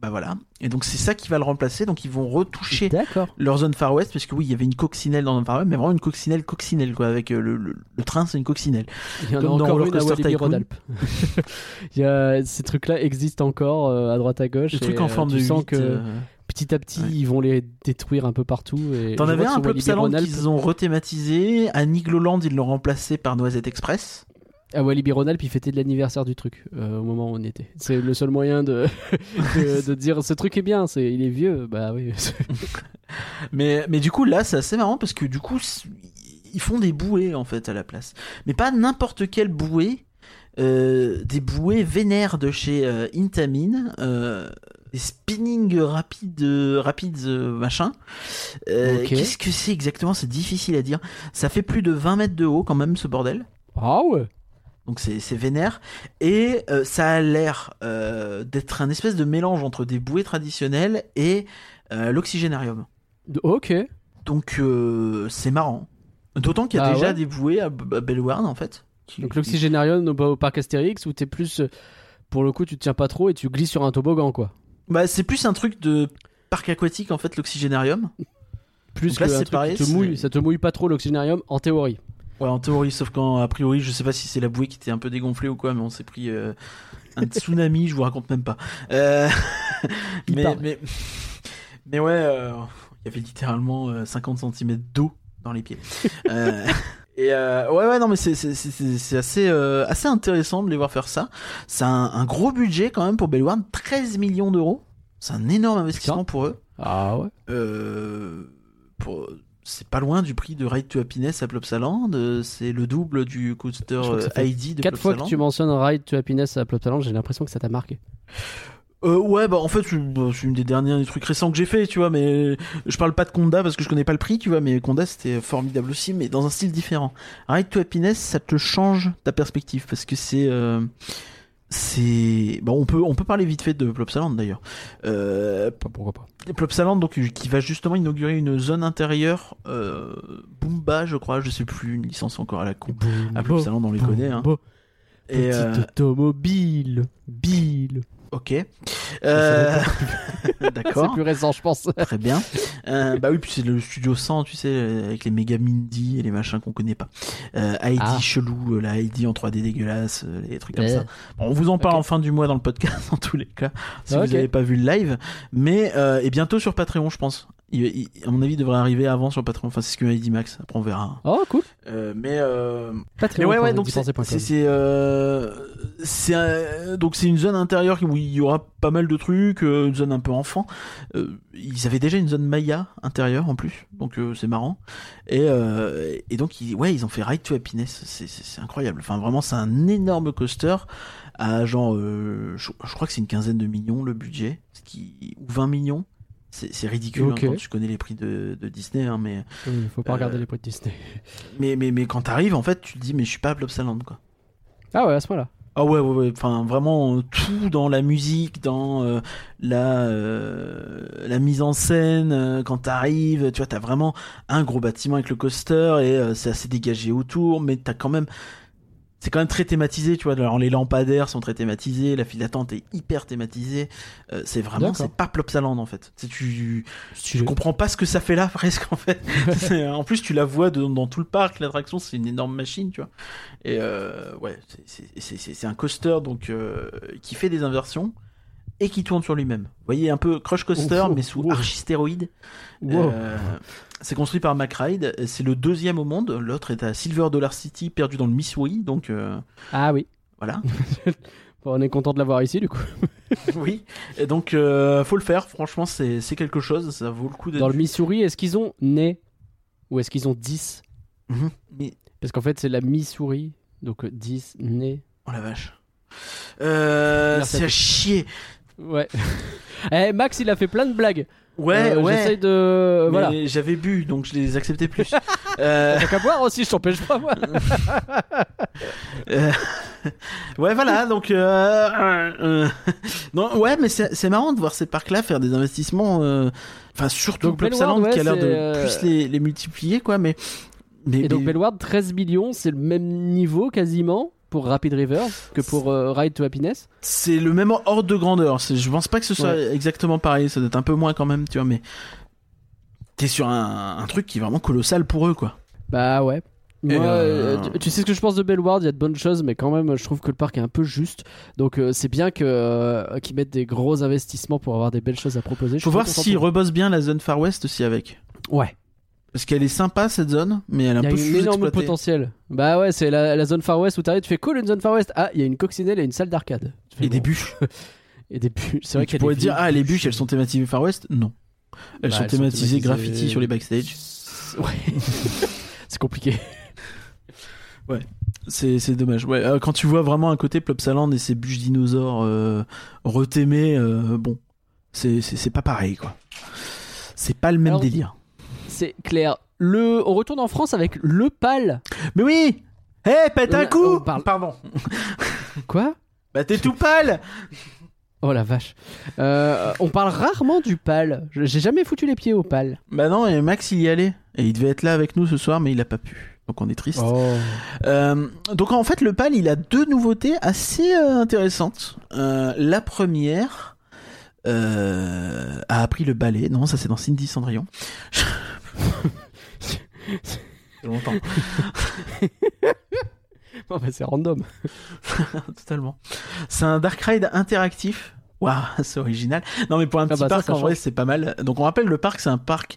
Bah voilà. Et donc c'est ça qui va le remplacer. Donc ils vont retoucher leur zone Far West parce que oui, il y avait une coccinelle dans le Far West, mais vraiment une coccinelle coccinelle quoi. Avec euh, le, le, le train, c'est une coccinelle. Il y en a Comme dans encore Roller une à. Il y a, ces trucs-là existent encore euh, à droite à gauche. Le et, truc en euh, forme tu de sens 8, que euh, petit à petit, Ouais. ils vont les détruire un peu partout. T'en avais un Plop Walibi Salon qu'ils ont rethématisé. À Nigloland, ils l'ont remplacé par Noisette Express. À Walibi Rhône-Alpes, ils fêtaient l'anniversaire du truc euh, au moment où on y était. C'est le seul moyen de, de, de dire ce truc est bien, c'est il est vieux. Bah oui. Mais, mais du coup, là, c'est assez marrant parce que du coup, ils font des bouées en fait à la place. Mais pas n'importe quelle bouée. euh, des bouées vénères de chez euh, Intamin. des spinning rapides, rapides machin. Euh. Qu'est-ce que c'est exactement? C'est difficile à dire. Ça fait plus de 20 mètres de haut quand même ce bordel. Ah ouais. Donc c'est vénère. Et euh, ça a l'air euh, d'être un espèce de mélange entre des bouées traditionnelles et euh, l'oxygénarium. Ok. Donc c'est marrant. D'autant qu'il y a Ah déjà ouais des bouées à, à en fait. qui- Donc l'oxygénarium au, au parc Astérix où t'es plus, pour le coup, tu te tiens pas trop et tu glisses sur un toboggan quoi. Bah c'est plus un truc de parc aquatique en fait l'oxygénarium. Plus Donc là, que un truc pareil, qui te mouille, ça te mouille pas trop l'oxygénarium en théorie. Ouais en théorie sauf qu'en a priori je sais pas si c'est la bouée qui était un peu dégonflée ou quoi mais on s'est pris euh, un tsunami je vous raconte même pas. Euh, mais, mais mais ouais euh, il y avait littéralement euh, 50 cm d'eau dans les pieds. Euh, Et euh, ouais ouais non mais c'est assez euh, assez intéressant de les voir faire ça. C'est un, un gros budget quand même pour Bellward, 13 millions d'euros. C'est un énorme investissement pour eux. Ah ouais. Euh, pour c'est pas loin du prix de Ride to Happiness à Plopsaland. euh, C'est le double du coaster euh, ID de Quatre fois que tu mentionnes Ride to Happiness à Plopsaland, j'ai l'impression que ça t'a marqué. Euh, ouais, bah en fait, c'est bah, une des derniers trucs récents que j'ai fait, tu vois, mais je parle pas de Conda parce que je connais pas le prix, tu vois, mais Conda c'était formidable aussi, mais dans un style différent. Ride to Happiness, ça te change ta perspective parce que c'est. euh, c'est. Bon, on peut, on peut parler vite fait de Plopsaland d'ailleurs. Euh, Pas pourquoi pas. Plopsaland, donc, qui va justement inaugurer une zone intérieure, euh, Boomba, je crois, je sais plus, une licence encore à la con. À Plopsaland, on les connaît, hein. Et, Petite euh, automobile, Bill. Ok. Euh, C'est D'accord. plus récent, je pense. Très bien. Euh, bah oui, puis c'est le studio 100, tu sais, avec les méga Mindy et les machins qu'on connaît pas. Euh, Heidi Ah. chelou, euh, la Heidi en 3D dégueulasse, euh, les trucs comme ça. Bon, on vous en parle en fin du mois dans le podcast, en tous les cas, si Ah, vous n'avez pas vu le live. Mais, euh, et bientôt sur Patreon, je pense. Il, il- à mon avis, il devrait arriver avant sur Patreon. Enfin, c'est ce que m'a dit Max. Après, on verra. Oh, cool. Euh, mais, euh, mais Patreon. ouais, ouais, donc c'est euh, donc c'est une zone intérieure où il y aura pas mal de trucs, euh, une zone un peu enfant. Euh, ils avaient déjà une zone Maya intérieure en plus, donc euh, c'est marrant. Et, euh, et donc ils, ouais, ils ont fait Ride to Happiness, c'est- c'est incroyable. Enfin vraiment, c'est un énorme coaster à genre, euh, je, je crois que c'est une quinzaine de millions le budget, ce qui ou 20 millions. C'est ridicule hein, Ok. quand tu connais les prix de, de Disney, hein, mais, Il faut pas Euh, regarder les prix de Disney. mais, mais, mais quand t'arrives, en fait, tu te dis, mais je suis pas à Plopsaland, quoi. Ah ouais, à ce moment-là. Ah ouais, ouais, ouais. Enfin, vraiment euh, tout dans la musique, dans euh, la euh, la mise en scène. euh, quand t'arrives, tu vois, t'as vraiment un gros bâtiment avec le coaster et c'est assez dégagé autour, mais t'as quand même c'est quand même très thématisé, tu vois. Alors les lampadaires sont très thématisés, la file d'attente est hyper thématisée. Euh, c'est vraiment, c'est pas Plopsaland en fait. Tu, tu Stylé. comprends pas ce que ça fait là presque en fait. En plus tu la vois de- dans tout le parc, l'attraction c'est une énorme machine, tu vois. Et euh, ouais, c'est- un coaster donc euh, qui fait des inversions et qui tourne sur lui-même. Vous voyez un peu Crush Coaster mais sous archistéroïde. Wow. C'est construit par MacRide, c'est le deuxième au monde, l'autre est à Silver Dollar City perdu dans le Missouri donc euh, Ah oui. voilà. Bon, on est content de l'avoir ici, du coup. oui, et donc euh, faut le faire, franchement c'est c'est quelque chose, ça vaut le coup d'être Dans le. Missouri, est-ce qu'ils ont né Ou est-ce qu'ils ont 10 Mhm. Mais Parce qu'en fait, c'est la Missouri. Donc euh, 10 né. oh la vache. Euh, Merci à c'est à tous. chier. Ouais. eh, Max, il a fait plein de blagues. Ouais, Euh, ouais. J'essaye de. Mais Voilà. J'avais bu, donc je les acceptais plus. euh, T'as qu'à boire aussi, je t'empêche pas, moi. euh, ouais, voilà, donc... Euh, euh, euh, non, ouais, mais c'est marrant de voir ces parcs-là faire des investissements... euh, Enfin, surtout Plopsaland Bellward, qui a l'air ouais, de euh, plus les, les multiplier, quoi, mais... mais Et donc, mais- Bellward, 13 millions, c'est le même niveau quasiment pour Rapid River que pour euh, Ride to Happiness. c'est le même ordre de grandeur. Je pense pas que ce soit Ouais. exactement pareil, ça doit être un peu moins quand même, tu vois, mais... T'es sur un, un truc qui est vraiment colossal pour eux, quoi. Bah ouais. Moi, euh, euh, tu, tu sais ce que je pense de Bellward, il y a de bonnes choses, mais quand même, je trouve que le parc est un peu juste. Donc, euh, c'est bien que, qu'ils mettent des gros investissements pour avoir des belles choses à proposer. Faut voir s'ils rebossent bien la zone Far West aussi avec. Ouais, Parce qu'elle est sympa cette zone, mais elle est un il y a peu un énorme potentiel. Bah ouais, c'est la, la zone Far West où t'arrives, tu fais cool une zone Far West. Ah, il y a une coccinelle et une salle d'arcade. Et des bûches. Et des bûches. C'est vrai y tu a pourrais dire, ah, les bûches. elles sont thématisées Far West? Non. Elles Bah, sont elles sont thématisées graffiti sur les backstage. Ouais. c'est compliqué. C'est c'est dommage. Ouais, euh, quand tu vois vraiment un côté Plopsaland et ses bûches dinosaures euh, retémées, euh, bon, c'est pas pareil, quoi. C'est pas le même Alors- délire. C'est clair. Le... On retourne en France avec le PAL. Mais oui Hé, pète On un coup on parle- Pardon. Quoi? Bah t'es tout pâle Oh la vache. Euh, on parle rarement du PAL. Je- J'ai jamais foutu les pieds au PAL. Bah non, et Max il y allait. Et il devait être là avec nous ce soir, mais il a pas pu. Donc on est triste. Oh. Euh, donc en fait, le PAL, il a deux nouveautés assez euh, intéressantes. Euh, la première euh, a appris le ballet. Non, ça c'est dans Cindy Cendrillon. C'est longtemps. Oh, bah, c'est random. Totalement. C'est un dark ride interactif. Waouh, c'est original. Non, mais pour un Ah petit bah parc, ça en change. vrai, c'est pas mal. Donc on rappelle, le parc, c'est un parc,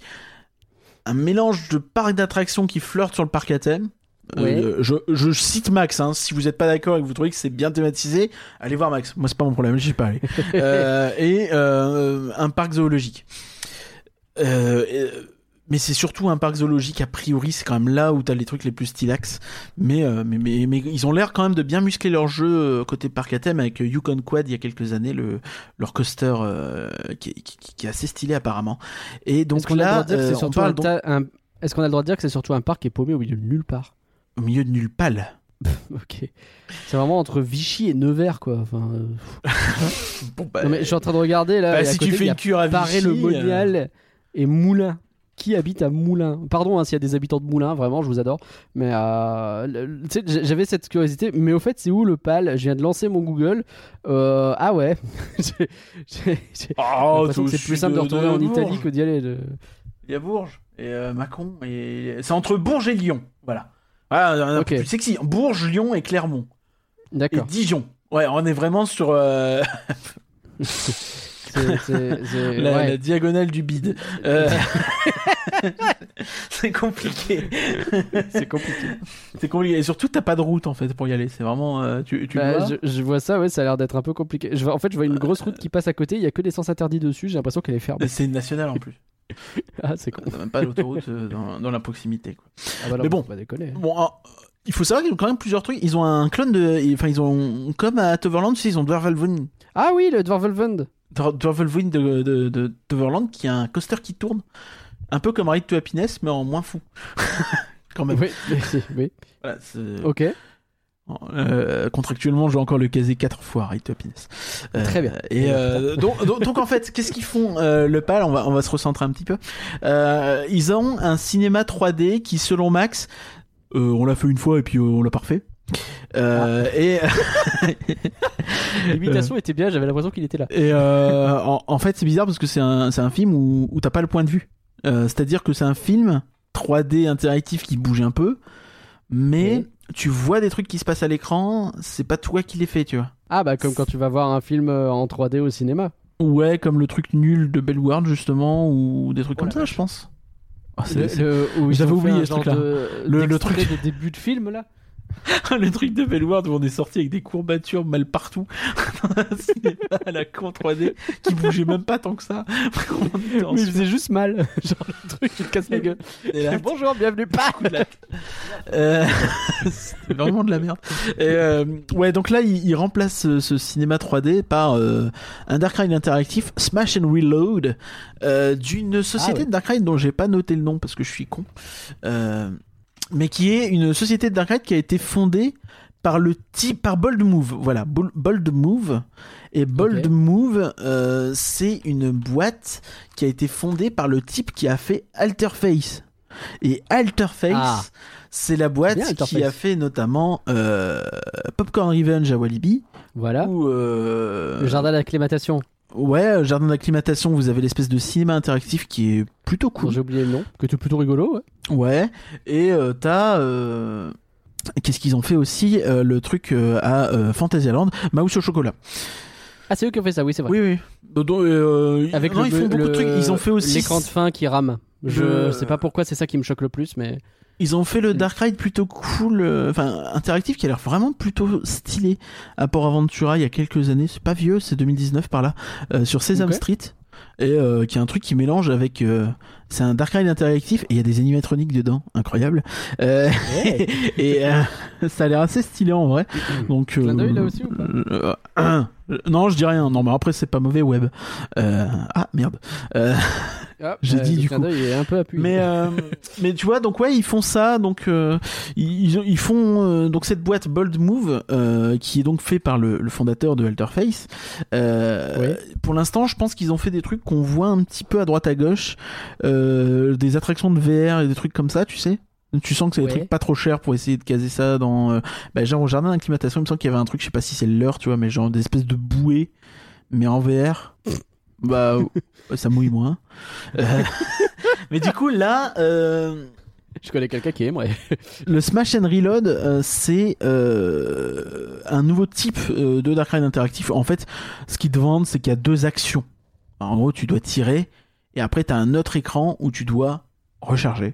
un mélange de parc d'attractions qui flirte sur le parc à thème. Euh, je, je cite Max, hein, si vous n'êtes pas d'accord et que vous trouvez que c'est bien thématisé, allez voir Max. Moi, c'est pas mon problème, j'y suis pas allé. Euh, et euh, un parc zoologique. Euh, mais c'est surtout un parc zoologique, a priori, c'est quand même là où t'as les trucs les plus stylax. Mais, euh, mais, mais, mais ils ont l'air quand même de bien muscler leur jeu euh, côté parc à thème avec euh, Yukon Quad il y a quelques années, le, leur coaster euh, qui, qui- qui- qui est assez stylé apparemment. Et donc Est-ce qu'on a le là, droit de dire que euh, c'est on surtout parle un donc ta- un- Est-ce qu'on a le droit de dire que c'est surtout un parc qui est paumé au milieu de nulle part? Au milieu de nulle pâle. Ok. C'est vraiment entre Vichy et Nevers, quoi. Enfin, euh, Bon, bah, Non, mais je suis en train de regarder là. bah, et à si côté, tu fais une cure à Vichy, le euh, Monial et Moulins. Qui habite à Moulins Pardon hein, s'il y a des habitants de Moulins, vraiment, je vous adore. Mais euh, j'avais cette curiosité. Mais au fait, c'est où le PAL? Je viens de lancer mon Google. Euh, ah ouais. J'ai- j'ai- j'ai Oh, l'impression que c'est plus simple de, retourner en Italie que d'y aller. de- Il y a Bourges et euh, Mâcon et c'est entre Bourges et Lyon. Voilà. Voilà, un Ok. peu plus sexy. Bourges, Lyon et Clermont et D'accord. Dijon. Ouais, on est vraiment sur euh, C'est- c'est- c'est- la, ouais. la diagonale du bide. Euh, c'est compliqué. C'est compliqué. C'est compliqué. Et surtout, t'as pas de route en fait pour y aller. C'est vraiment. euh, tu tu Bah, vois je, je vois ça, ouais, ça a l'air d'être un peu compliqué. Je vois, en fait, je vois une grosse route qui passe à côté, il y a que des sens interdits dessus, j'ai l'impression qu'elle est fermée. C'est une nationale en plus. Ah, c'est con. T'as même pas l'autoroute euh, dans, dans la proximité. Quoi. Ah, bah Mais bon. pas déconner. Bon, ah, il faut savoir qu'ils ont quand même plusieurs trucs. Ils ont un clone de. Enfin, ils ont. Comme à Toverland, ils ont Dwarvelvund. Ah oui, le Dwarvelvund. Dwarvelvund de, de, de Toverland qui a un coaster qui tourne. Un peu comme Ride to Happiness, mais en moins fou. quand même. Oui, oui, oui. Voilà, c'est- Ok. Euh, contractuellement, je vais encore le caser quatre fois, Ride to Happiness. Euh, Très bien. Et euh, donc, donc, donc, en fait, qu'est-ce qu'ils font euh, le PAL? On va, on va se recentrer un petit peu. Ils ont un cinéma 3D qui, selon Max, on l'a fait une fois et puis on l'a pas Euh, Et L'imitation était bien, j'avais l'impression qu'il était là. Et euh, en, en fait, c'est bizarre parce que c'est un, c'est un film où, où t'as pas le point de vue. Euh, C'est-à-dire que c'est un film 3D interactif qui bouge un peu, mais tu vois des trucs qui se passent à l'écran, c'est pas toi qui les fais, tu vois. Ah bah comme quand tu vas voir un film en 3D au cinéma. Ouais, comme le truc nul de Bellward, justement, ou des trucs Oh comme ça, je pense. Ah, c'est- Le, c'est- le- où J'avais oublié ce truc-là. de- Le- le truc- de début de film là. le truc de Bellward où on est sorti avec des courbatures mal partout à la con 3D qui bougeait même pas tant que ça. On Mais il faisait juste mal. genre le truc qui te casse la gueule. Et là, Bonjour, bienvenue. Euh, c'est vraiment de la merde. Et euh, ouais, donc là, il, il remplace ce, ce cinéma 3D par euh, un Dark Ride interactif, Smash and Reload, euh, d'une société Ah ouais. de Dark Ride dont j'ai pas noté le nom parce que je suis con, euh, mais qui est une société de Dark Ride qui a été fondée par le type par Bold Move voilà Bol- Bold Move et Bold. Move euh, c'est une boîte qui a été fondée par le type qui a fait Alterface et Alterface Ah. c'est la boîte Bien, qui a fait notamment euh, Popcorn Revenge à Walibi Voilà. ou euh, Le jardin d'acclimatation. Ouais, euh, jardin d'acclimatation, vous avez l'espèce de cinéma interactif qui est plutôt cool. J'ai oublié le nom, que tu plutôt rigolo, ouais. Ouais, et euh, t'as. euh, Qu'est-ce qu'ils ont fait aussi euh, Le truc euh, à euh, Fantasyland, Mouse au chocolat. Ah, c'est eux qui ont fait ça, oui, c'est vrai. Oui, oui. Donc, euh, Avec non, le, ils font beaucoup le- de trucs. Ils ont fait aussi. l'écran de fin qui rame. Je Le- sais pas pourquoi c'est ça qui me choque le plus, mais Ils ont fait le Dark Ride plutôt cool, euh, enfin interactif, qui a l'air vraiment plutôt stylé. À Port Aventura, il y a quelques années, c'est pas vieux, c'est 2019 par là, euh, sur Sesame. Street. Et euh, qui est un truc qui mélange avec. Euh, c'est un Dark Ride interactif et il y a des animatroniques dedans, incroyable. Euh, et euh, ça a l'air assez stylé en vrai. Donc, Clin d'œil, là aussi, ou pas euh, euh, non, je dis rien. Non, mais après c'est pas mauvais web. Euh, ah merde. Euh, Ah, J'ai euh, dit, du coup. est un peu appuyé. mais euh, mais tu vois donc ouais ils font ça donc euh, ils, ils font euh, donc cette boîte Bold Move euh, qui est donc fait par le, le fondateur de Alterface. Euh, Ouais. Pour l'instant je pense qu'ils ont fait des trucs qu'on voit un petit peu à droite à gauche, euh, des attractions de VR et des trucs comme ça tu sais. Tu sens que c'est des Ouais. trucs pas trop chers pour essayer de caser ça dans euh, bah, genre au jardin d'acclimatation il me semble qu'il y avait un truc je sais pas si c'est l'heure tu vois mais genre des espèces de bouées mais en VR. bah ça mouille moins. Euh, mais du coup là euh, Je connais quelqu'un qui aimerait. le Smash and Reload, euh, c'est euh, un nouveau type euh, de Dark Ride interactif. En fait, ce qu'ils te vendent, c'est qu'il y a deux actions. En gros, tu dois tirer, et après, tu as un autre écran où tu dois recharger.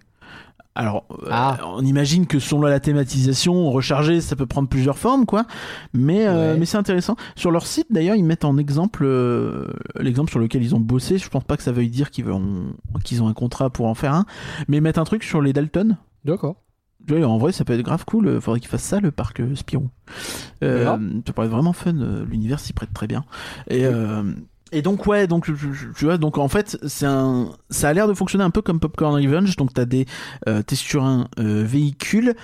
Alors, euh, Ah. on imagine que selon la thématisation, recharger, ça peut prendre plusieurs formes, quoi. Mais, euh, Ouais. mais c'est intéressant. Sur leur site, d'ailleurs, ils mettent en exemple euh, l'exemple sur lequel ils ont bossé. Je pense pas que ça veuille dire qu'ils ont, qu'ils ont un contrat pour en faire un, mais ils mettent un truc sur les Dalton. D'accord. Ouais, en vrai, ça peut être grave cool. Faudrait qu'il fasse ça, le parc Spirou. Ça pourrait être vraiment fun. L'univers s'y prête très bien. Et, et donc, ouais, donc, tu vois, donc en fait, c'est un, ça a l'air de fonctionner un peu comme Popcorn Revenge. Donc, t'as des, euh, t'es sur un euh, véhicule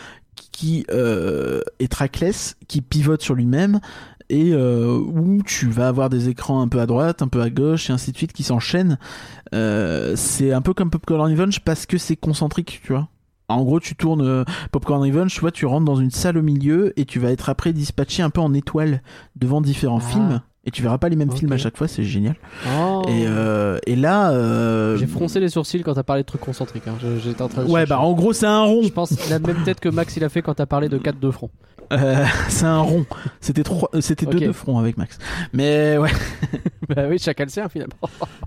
qui euh, est trackless, qui pivote sur lui-même. Et euh, où tu vas avoir des écrans un peu à droite, un peu à gauche, et ainsi de suite, qui s'enchaînent. C'est un peu comme Popcorn Revenge parce que c'est concentrique, tu vois. En gros, tu tournes Popcorn Revenge, tu vois, tu rentres dans une salle au milieu et tu vas être après dispatché un peu en étoile devant différents Ah. films. Et tu verras pas les mêmes films à chaque fois, c'est génial. Oh. Et, euh, et là, euh, J'ai froncé les sourcils quand t'as parlé de trucs concentriques. Hein. J'étais en train de ouais, chercher. bah en gros, c'est un rond. Je pense la même tête que Max il a fait quand t'as parlé de 4 de front. Euh, c'est un rond. C'était trois, euh, c'était deux Ok. de front avec Max. Mais ouais, bah oui, chacun le sien finalement.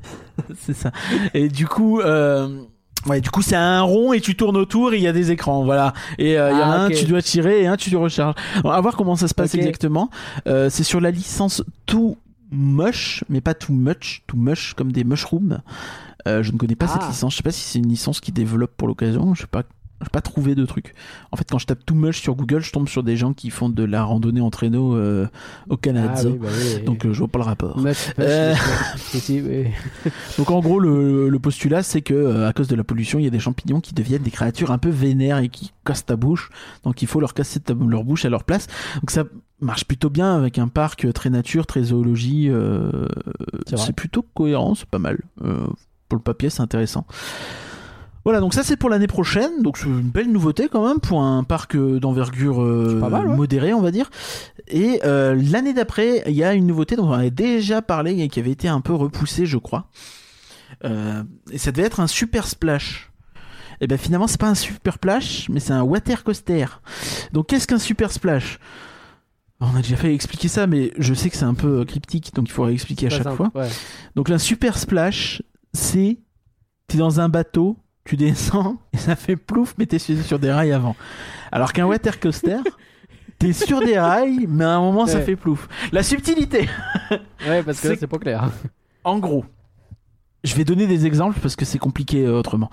c'est ça. Et du coup, euh, ouais, du coup, c'est un rond et tu tournes autour et il y a des écrans, voilà. Et euh, il y en a Ah, un, tu dois tirer et un, tu recharges. On va voir comment ça se passe exactement. Euh, c'est sur la licence Too Much, mais pas Too Much, Too Much comme des mushrooms. Euh, je ne connais pas Ah. cette licence. Je sais pas si c'est une licence qui développe pour l'occasion. Je sais pas. J'ai pas trouvé de truc. En fait, quand je tape Too Much sur Google, je tombe sur des gens qui font de la randonnée en traîneau euh, au Canada. Ah oui, bah oui. Donc euh, je vois pas le rapport. Much, Euh. Donc en gros, le, le postulat, c'est que euh, à cause de la pollution, il y a des champignons qui deviennent des créatures un peu vénères et qui cassent ta bouche. Donc il faut leur casser ta- leur bouche à leur place. Donc ça marche plutôt bien avec un parc très nature, très zoologie. euh, C'est plutôt cohérent, c'est pas mal. Pour le papier, c'est intéressant. Voilà, donc ça c'est pour l'année prochaine, donc c'est une belle nouveauté quand même pour un parc euh, d'envergure euh, ouais. modérée, on va dire. Et euh, l'année d'après, il y a une nouveauté dont on avait déjà parlé et qui avait été un peu repoussée, je crois. Euh, et ça devait être un super splash. Et ben finalement, c'est pas un super splash, mais c'est un water coaster. Donc qu'est-ce qu'un super splash? On a déjà fait expliquer ça, mais je sais que c'est un peu cryptique, donc il faudrait expliquer à chaque simple, fois. ouais. Donc un super splash, c'est t'es dans un bateau, tu descends et ça fait plouf, mais t'es sur sur des rails avant. Alors qu'un water coaster, t'es sur des rails, mais à un moment ça fait plouf. La subtilité. Ouais, parce que là, C'est- pas clair. En gros, je vais donner des exemples parce que c'est compliqué euh, autrement.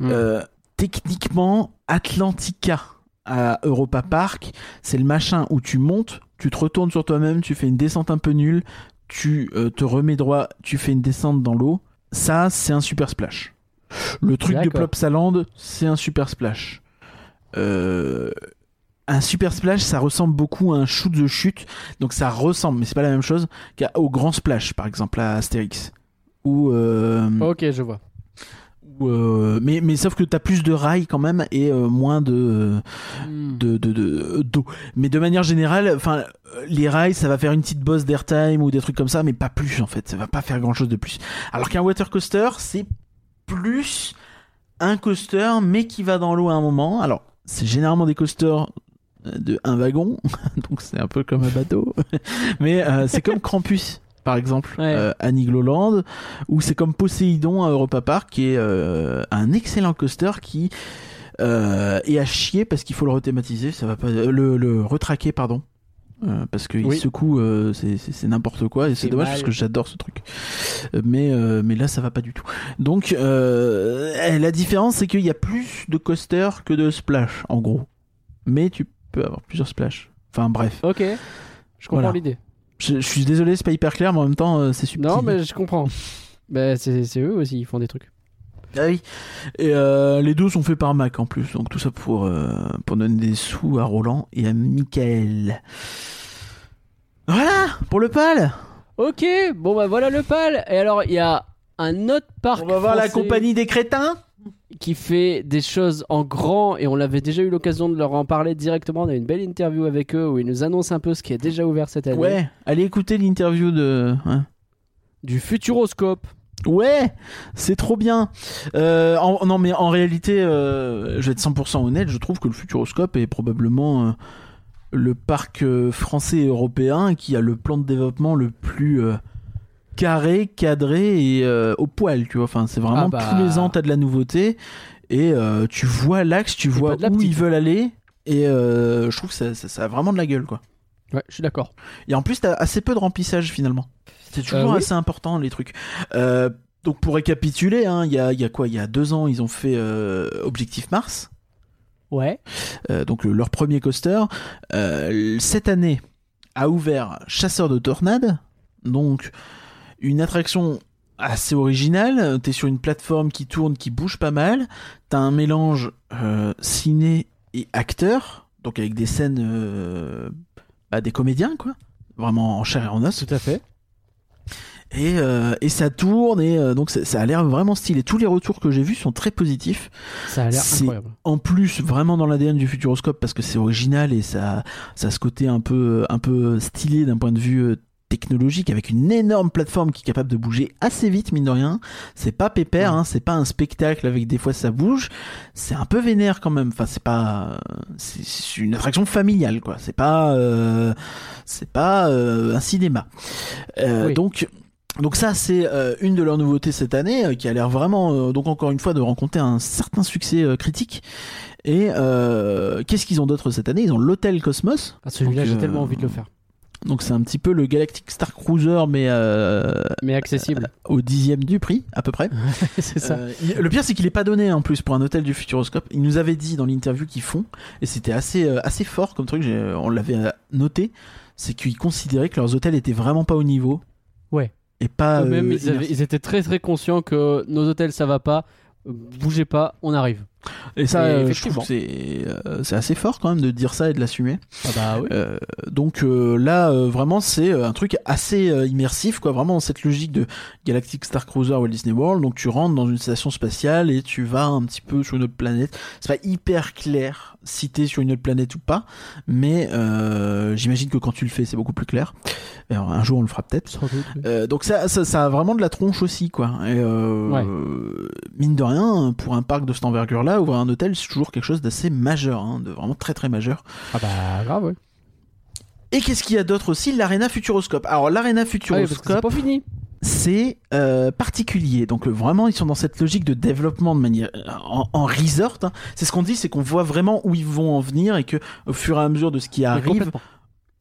Mm. Euh, techniquement, Atlantica à Europa Park, c'est le machin où tu montes, tu te retournes sur toi-même, tu fais une descente un peu nulle, tu euh, te remets droit, tu fais une descente dans l'eau. Ça, c'est un super splash. Le truc de. Plopsaland, c'est un super splash. Euh, un super splash, ça ressemble beaucoup à un shoot de chute, donc ça ressemble, mais c'est pas la même chose qu'au grand splash, par exemple à Astérix. Ou euh, Ok, je vois. Ou, euh, mais, mais sauf que t'as plus de rails quand même et moins de Hmm. de de de- d'eau. Mais de manière générale, enfin les rails, ça va faire une petite bosse d'airtime ou des trucs comme ça, mais pas plus en fait. Ça va pas faire grand chose de plus. Alors qu'un water coaster, c'est plus un coaster, mais qui va dans l'eau à un moment. Alors c'est généralement des coasters euh, de un wagon, donc c'est un peu comme un bateau. mais euh, c'est comme Krampus. Par exemple, Ouais. euh, à Nigloland, ou c'est comme Poséidon à Europa Park, qui est euh, un excellent coaster qui euh, est à chier parce qu'il faut le rethématiser, ça va pas, le, le retraquer pardon, Euh, parce qu'il Oui. secoue, euh, c'est- n'importe quoi et c'est dommage mal. parce que j'adore ce truc. Euh, Mais euh, mais là ça va pas du tout. Donc la différence c'est qu'il y a plus de coasters que de splash en gros, mais tu peux avoir plusieurs splash. Enfin bref, Ok, je comprends Voilà. l'idée. je, je suis désolé c'est pas hyper clair mais en même temps c'est subtil. Non, mais je comprends. Bah, c'est eux aussi, ils font des trucs. Ah oui. Et euh, les deux sont faits par Mac en plus, donc tout ça pour, euh, pour donner des sous à Roland et à Michael. Voilà pour le PAL. Ok, bon bah voilà le PAL. Et alors, il y a un autre parc On va voir la compagnie des crétins. qui fait des choses en grand et on l'avait déjà eu l'occasion de leur en parler directement. On a eu une belle interview avec eux où ils nous annoncent un peu ce qui est déjà ouvert cette année. Ouais, allez écouter l'interview de. hein. Du Futuroscope. Ouais, c'est trop bien. Euh, en- non, mais en réalité, euh, je vais être 100% honnête, je trouve que le Futuroscope est probablement euh, le parc français et européen qui a le plan de développement le plus carré, cadré et au poil, tu vois. Enfin, c'est vraiment Ah bah. tous les ans, t'as de la nouveauté et tu vois l'axe, tu vois où petite. ils veulent aller et je trouve que ça, ça- ça a vraiment de la gueule, quoi. Ouais, je suis d'accord. Et en plus, t'as assez peu de remplissage finalement. C'est toujours Euh, oui. assez important les trucs. Euh, donc pour récapituler, hein, il y, a, y a quoi? Il y a deux ans, ils ont fait euh, Objectif Mars, Ouais. donc le- leur premier coaster. Cette année a ouvert Chasseur de Tornades, donc une attraction assez originale. T'es sur une plateforme qui tourne, qui bouge pas mal. T'as un mélange euh, ciné et acteur, donc avec des scènes, euh, bah, des comédiens quoi, vraiment en chair et en os. Tout à fait. Et, euh, et ça tourne et euh, donc ça, ça a l'air vraiment stylé. Tous les retours que j'ai vus sont très positifs. Ça a l'air incroyable. En plus, vraiment dans l'ADN du Futuroscope parce que c'est original et ça, ça a ce côté un peu, un peu stylé d'un point de vue euh, technologique avec une énorme plateforme qui est capable de bouger assez vite mine de rien. C'est pas pépère, Ouais. hein, c'est pas un spectacle avec des fois ça bouge. C'est un peu vénère quand même. Enfin c'est pas, c'est une attraction familiale quoi. C'est pas, euh, c'est pas euh, un cinéma. Euh, Oui. Donc donc ça c'est une de leurs nouveautés cette année qui a l'air vraiment donc encore une fois de rencontrer un certain succès critique. Et qu'est-ce qu'ils ont d'autre cette année? Ils ont l'hôtel Cosmos. Ah, celui-là, j'ai tellement envie de le faire. Donc c'est un petit peu le Galactic Star Cruiser mais euh, Mais accessible. au dixième du prix à peu près. c'est ça. Euh, il- le pire c'est qu'il est pas donné en plus pour un hôtel du Futuroscope. Il nous avait dit dans l'interview qu'ils font et c'était assez euh, assez fort comme truc. On l'avait euh, noté, c'est qu'ils considéraient que leurs hôtels étaient vraiment pas au niveau. Ouais. Et pas. Eux-mêmes, euh, ils, avaient- ils étaient très très conscients que nos hôtels ça va pas. euh, Bougez pas, on arrive. Et ça, Et euh, je trouve que c'est euh, c'est assez fort quand même de dire ça et de l'assumer. Ah bah oui. Euh, donc euh, là, vraiment, c'est un truc assez immersif, quoi. Vraiment dans cette logique de Galactic Star Cruiser Walt Disney World. Donc tu rentres dans une station spatiale et tu vas un petit peu sur une autre planète. C'est pas hyper clair si t'es sur une autre planète ou pas, mais j'imagine que quand tu le fais, c'est beaucoup plus clair. Alors, un jour, on le fera peut-être. Oui. Donc ça, ça, ça a vraiment de la tronche aussi, quoi. Et Ouais. mine de rien, pour un parc de cette envergure-là, ouvrir un hôtel, c'est toujours quelque chose d'assez majeur, hein, de vraiment très très majeur. Ah bah grave, ouais. Et qu'est-ce qu'il y a d'autre aussi? L'Arena Futuroscope. Alors l'Arena Ah oui, c'est Futuroscope, pas fini. c'est euh, particulier. Donc euh, vraiment, ils sont dans cette logique de développement de manière euh, en, en resort. hein. C'est ce qu'on dit, c'est qu'on voit vraiment où ils vont en venir et que au fur et à mesure de ce qui arrive.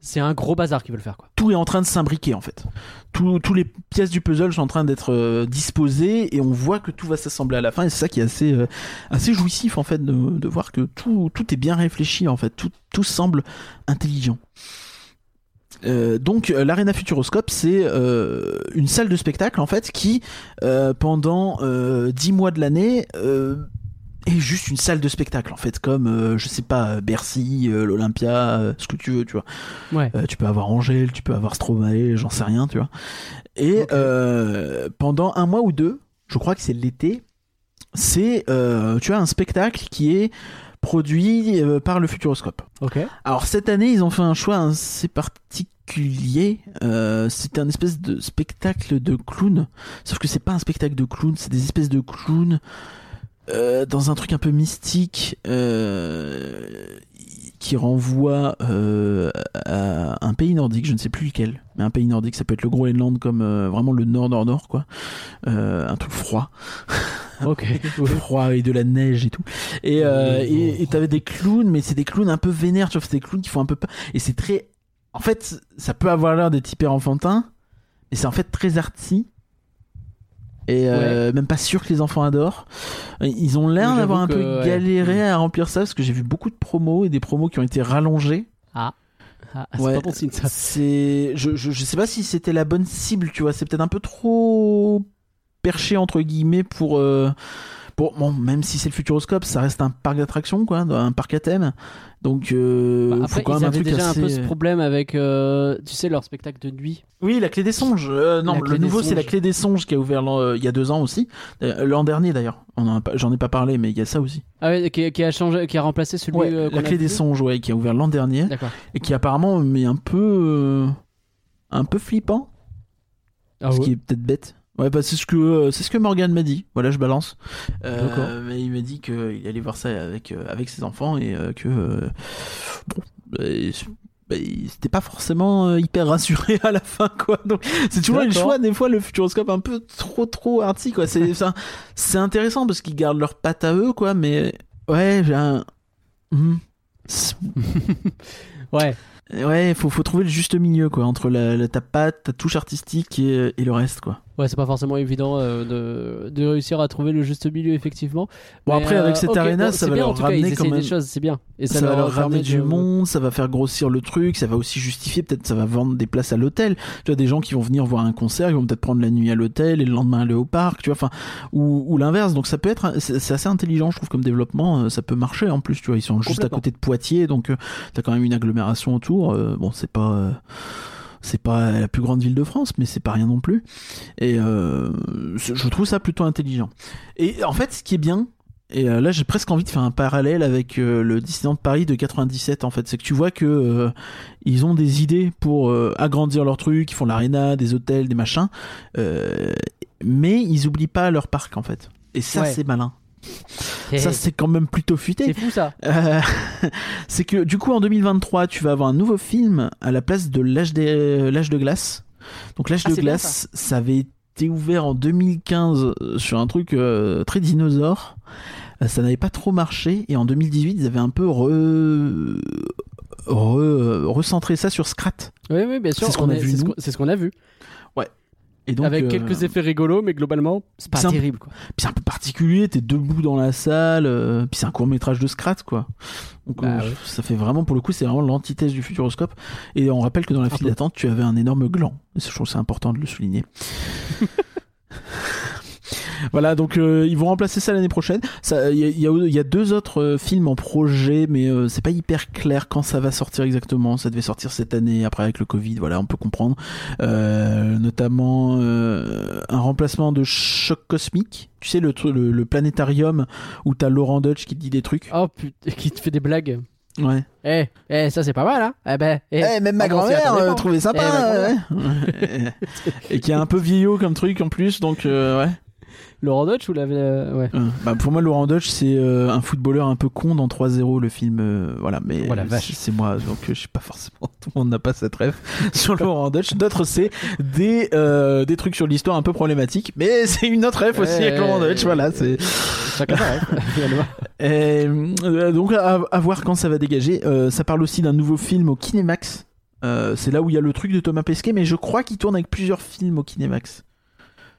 C'est un gros bazar qu'ils veulent faire quoi. tout est en train de s'imbriquer en fait. Tous les pièces du puzzle sont en train d'être euh, disposées et on voit que tout va s'assembler à la fin. Et c'est ça qui est assez euh, assez jouissif en fait de, voir que tout tout est bien réfléchi en fait. Tout tout semble intelligent. Euh, donc l'Arena Futuroscope c'est une salle de spectacle en fait qui pendant euh, 10 mois de l'année euh, est juste une salle de spectacle en fait comme euh, je sais pas Bercy, euh, l'Olympia, euh, ce que tu veux tu vois. Ouais. Euh, tu peux avoir Angèle, tu peux avoir Stromae, j'en sais rien, tu vois. Et euh, pendant un mois ou deux, je crois que c'est l'été, c'est euh, tu as un spectacle qui est produit euh, par le Futuroscope. Alors cette année, ils ont fait un choix assez particulier. Euh, c'est un espèce de spectacle de clown. Sauf que c'est pas un spectacle de clown, c'est des espèces de clowns euh, dans un truc un peu mystique euh, qui renvoie euh, à un pays nordique, je ne sais plus lequel, mais un pays nordique, ça peut être le Groenland comme euh, vraiment le nord nord nord quoi, Euh, un truc froid. Ok. froid et de la neige et tout. Et euh, et t'avais des clowns, mais c'est des clowns un peu vénères, tu vois, c'est des clowns qui font un peu peur. Et c'est très, en fait, ça peut avoir l'air d'être hyper enfantin, mais c'est en fait très artsy. Et euh, même pas sûr que les enfants adorent. Ils ont l'air d'avoir un peu ouais. galéré à remplir ça parce que j'ai vu beaucoup de promos et des promos qui ont été rallongés. Ah, c'est Ouais. pas bon signe ça. C'est, je, je, je sais pas si c'était la bonne cible, tu vois. C'est peut-être un peu trop perché entre guillemets pour, euh, pour bon, même si c'est le Futuroscope, ça reste un parc d'attractions, quoi, un parc à thème. Donc, euh, Bah, faut après, quand ils même un truc déjà assez. un peu ce problème avec, euh, tu sais, leur spectacle de nuit. Oui, la clé des songes. Euh, non, le nouveau c'est la clé des songes qui a ouvert euh, il y a deux ans aussi, Euh, l'an dernier d'ailleurs. J'en ai pas parlé, mais il y a ça aussi. Ah ouais, qui, qui a changé, qui a remplacé celui. Ouais, la clé des songes, ouais, qui a ouvert l'an dernier D'accord. et qui apparemment met un peu, un peu flippant. Ah ce ouais. qui est peut-être bête. Ouais, bah c'est ce que euh, c'est ce que Morgan m'a dit. Voilà, je balance. Euh, mais il m'a dit qu'il allait voir ça avec euh, avec ses enfants et que bon, bah, c'était pas forcément hyper rassuré à la fin quoi. Donc c'est toujours le choix des fois le futuroscope un peu trop trop arty quoi. C'est ça- c'est intéressant parce qu'ils gardent leur patte à eux quoi, mais ouais, j'ai un. C'est- Ouais. Ouais, faut, faut trouver le juste milieu quoi entre la, la- ta patte, ta touche artistique et, et le reste quoi. Ouais, c'est pas forcément évident euh, de, de réussir à trouver le juste milieu, effectivement. Bon Mais, après avec euh, cette ok, arena bon, ça va bien, leur en tout cas, ramener ils quand même des choses, c'est bien. Et ça, ça, va leur ramener du de- monde, ça va faire grossir le truc, ça va aussi justifier, peut-être ça va vendre des places à l'hôtel. Tu vois, des gens qui vont venir voir un concert, ils vont peut-être prendre la nuit à l'hôtel et le lendemain aller au parc, tu vois, enfin, ou, ou l'inverse. Donc ça peut être, c'est assez intelligent, je trouve, comme développement, euh, ça peut marcher en plus, tu vois, ils sont juste à côté de Poitiers, donc euh, t'as quand même une agglomération autour. euh, bon, c'est pas. C'est pas la plus grande ville de France, mais c'est pas rien non plus. Et euh, je trouve ça plutôt intelligent. Et en fait, ce qui est bien, et euh, là, j'ai presque envie de faire un parallèle avec euh, le Disneyland Paris de 97. En fait, c'est que tu vois que euh, ils ont des idées pour euh, agrandir leur truc. Ils font l'arena, des hôtels, des machins, mais ils oublient pas leur parc en fait. Et ça, Ouais. c'est malin. Ça, c'est quand même plutôt futé. c'est fou ça. Euh, c'est que du coup en 2023 tu vas avoir un nouveau film à la place de l'âge l'âge de glace. Donc l'âge Ah, de bien, glace ça. avait été ouvert en 2015 euh, sur un truc euh, très dinosaure. Euh, ça n'avait pas trop marché et en 2018 ils avaient un peu re... re- recentré ça sur Scrat. Oui, oui, bien sûr. Ce qu'on a vu, C'est ce qu'on a vu. Et donc, Avec euh, quelques effets rigolos, mais globalement, c'est pas terrible. Quoi. Puis c'est un peu particulier, t'es debout dans la salle, euh, puis c'est un court métrage de Scrat quoi. Donc Bah euh, ouais. ça fait vraiment pour le coup c'est vraiment l'antithèse du futuroscope. Et on rappelle que dans la file d'attente tu avais un énorme gland. Et je trouve c'est important de le souligner. Voilà, donc euh, ils vont remplacer ça l'année prochaine. Ça, Il y, a- il y y a deux autres euh, films en projet, mais euh, c'est pas hyper clair quand ça va sortir exactement. Ça devait sortir cette année, après avec le Covid, voilà, on peut comprendre. Euh, notamment euh, un remplacement de Choc Cosmique. Tu sais, le, le, le planétarium où t'as Laurent Dutch qui te dit des trucs. Oh putain, qui te fait des blagues. Ouais. Eh, eh, ça c'est pas mal, hein Eh ben, eh, Eh, même ma ah grand-mère euh, pas. trouvait Eh, sympa. ma ouais. Et qui est un peu vieillot comme truc en plus, donc euh, ouais. Laurent Dutch ou la... euh, ouais. Euh, bah, pour moi, Laurent Dutch, c'est euh, un footballeur un peu con dans 3-0, le film. euh, voilà, mais Oh c'est- moi, donc je sais pas forcément. Tout le monde n'a pas cette rêve sur Laurent Dutch. D'autres, c'est des, euh, des trucs sur l'histoire un peu problématiques, mais c'est une autre rêve aussi avec Laurent Dutch. Voilà, c'est. Chacun sa rêve, finalement. Et, euh, donc à, à voir quand ça va dégager. Euh, ça parle aussi d'un nouveau film au Kinemax. Euh, c'est là où il y a le truc de Thomas Pesquet, mais je crois qu'il tourne avec plusieurs films au Kinemax.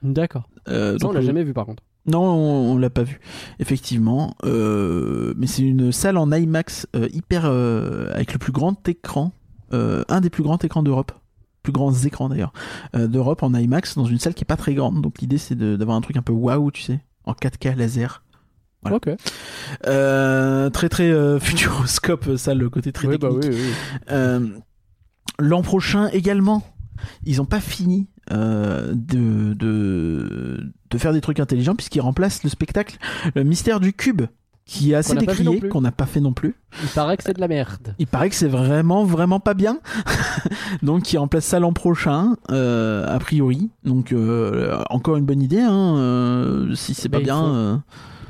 D'accord. Euh, Ça, on l'a jamais vu par contre. Non, on, on l'a pas vu, effectivement. Euh, mais c'est une salle en IMAX euh, hyper euh, avec le plus grand écran, euh, un des plus grands écrans d'Europe, plus grands écrans d'ailleurs euh, d'Europe en IMAX dans une salle qui est pas très grande. Donc l'idée c'est de- d'avoir un truc un peu waouh, tu sais, en 4K laser. Voilà. Ok. Euh, très très euh, futuroscope, ça le côté très Oui, bah technique. oui, oui. Euh, L'an prochain également, ils ont pas fini euh, de, de, de faire des trucs intelligents puisqu'il remplace le spectacle Le Mystère du Cube qui est assez pas non décrié, qu'on n'a pas fait non plus. Il paraît que c'est de la merde. Il paraît que c'est vraiment vraiment pas bien, donc il remplace ça l'an prochain, euh, a priori. Donc euh, encore une bonne idée, hein, si c'est pas Mais il bien.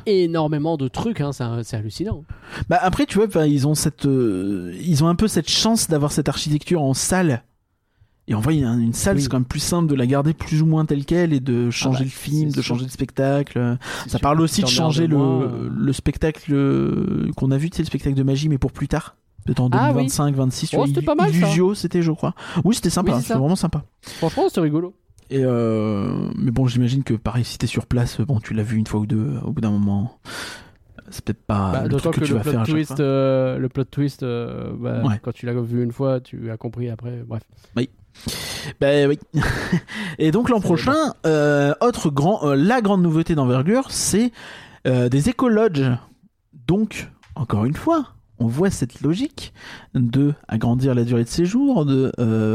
Énormément de trucs, hein, c'est hallucinant. Bah après tu vois, ils ont cette, euh, ils ont un peu cette chance d'avoir cette architecture en salle. Et en vrai, une salle, Oui. c'est quand même plus simple de la garder plus ou moins telle quelle et de changer bah, le film, de sûr. changer le spectacle. Ça parle aussi de changer le, moins, euh. le spectacle euh, qu'on a vu, tu sais, le spectacle de magie, mais pour plus tard. Peut-être en Ah oui. 2025, 26. tu Oh, c'était pas mal. Illusio, c'était, je crois. Oui, c'était sympa, Oui, c'était vraiment sympa. Franchement, c'est rigolo. Et euh, mais bon, j'imagine que pareil, si t'es sur place, bon, tu l'as vu une fois ou deux, au bout d'un moment, c'est peut-être pas Bah, Ah, le truc que, que, tu le vas faire plot à chaque twist, fois. euh, le plot twist, euh, bah, Ouais. quand tu l'as vu une fois, tu as compris après. Bref. Ben oui. Et donc l'an prochain, euh, autre grand, la grande nouveauté d'envergure, c'est des éco-lodges. Donc, encore une fois, on voit cette logique de agrandir la durée de séjour, de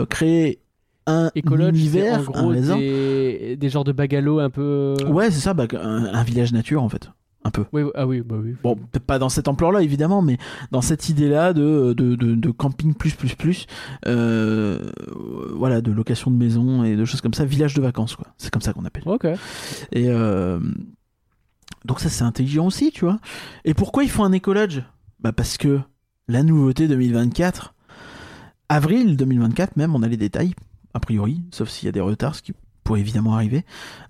créer un Écologe, univers, en un gros réseau. des, des genres de bungalows un peu. Ouais, c'est ça, bah, un, un village nature en fait, un peu. Oui, ah oui, bah oui. Bon, peut-être pas dans cette ampleur-là, évidemment, mais dans cette idée-là de, de, de, de camping plus, plus, plus, euh, voilà, de location de maison et de choses comme ça, village de vacances, quoi. C'est comme ça qu'on appelle. Ok. Et euh, donc ça, c'est intelligent aussi, tu vois. Et pourquoi ils font un écolodge? Bah parce que la nouveauté 2024, avril 2024 même, on a les détails, a priori, sauf s'il y a des retards, ce qui pourrait évidemment arriver,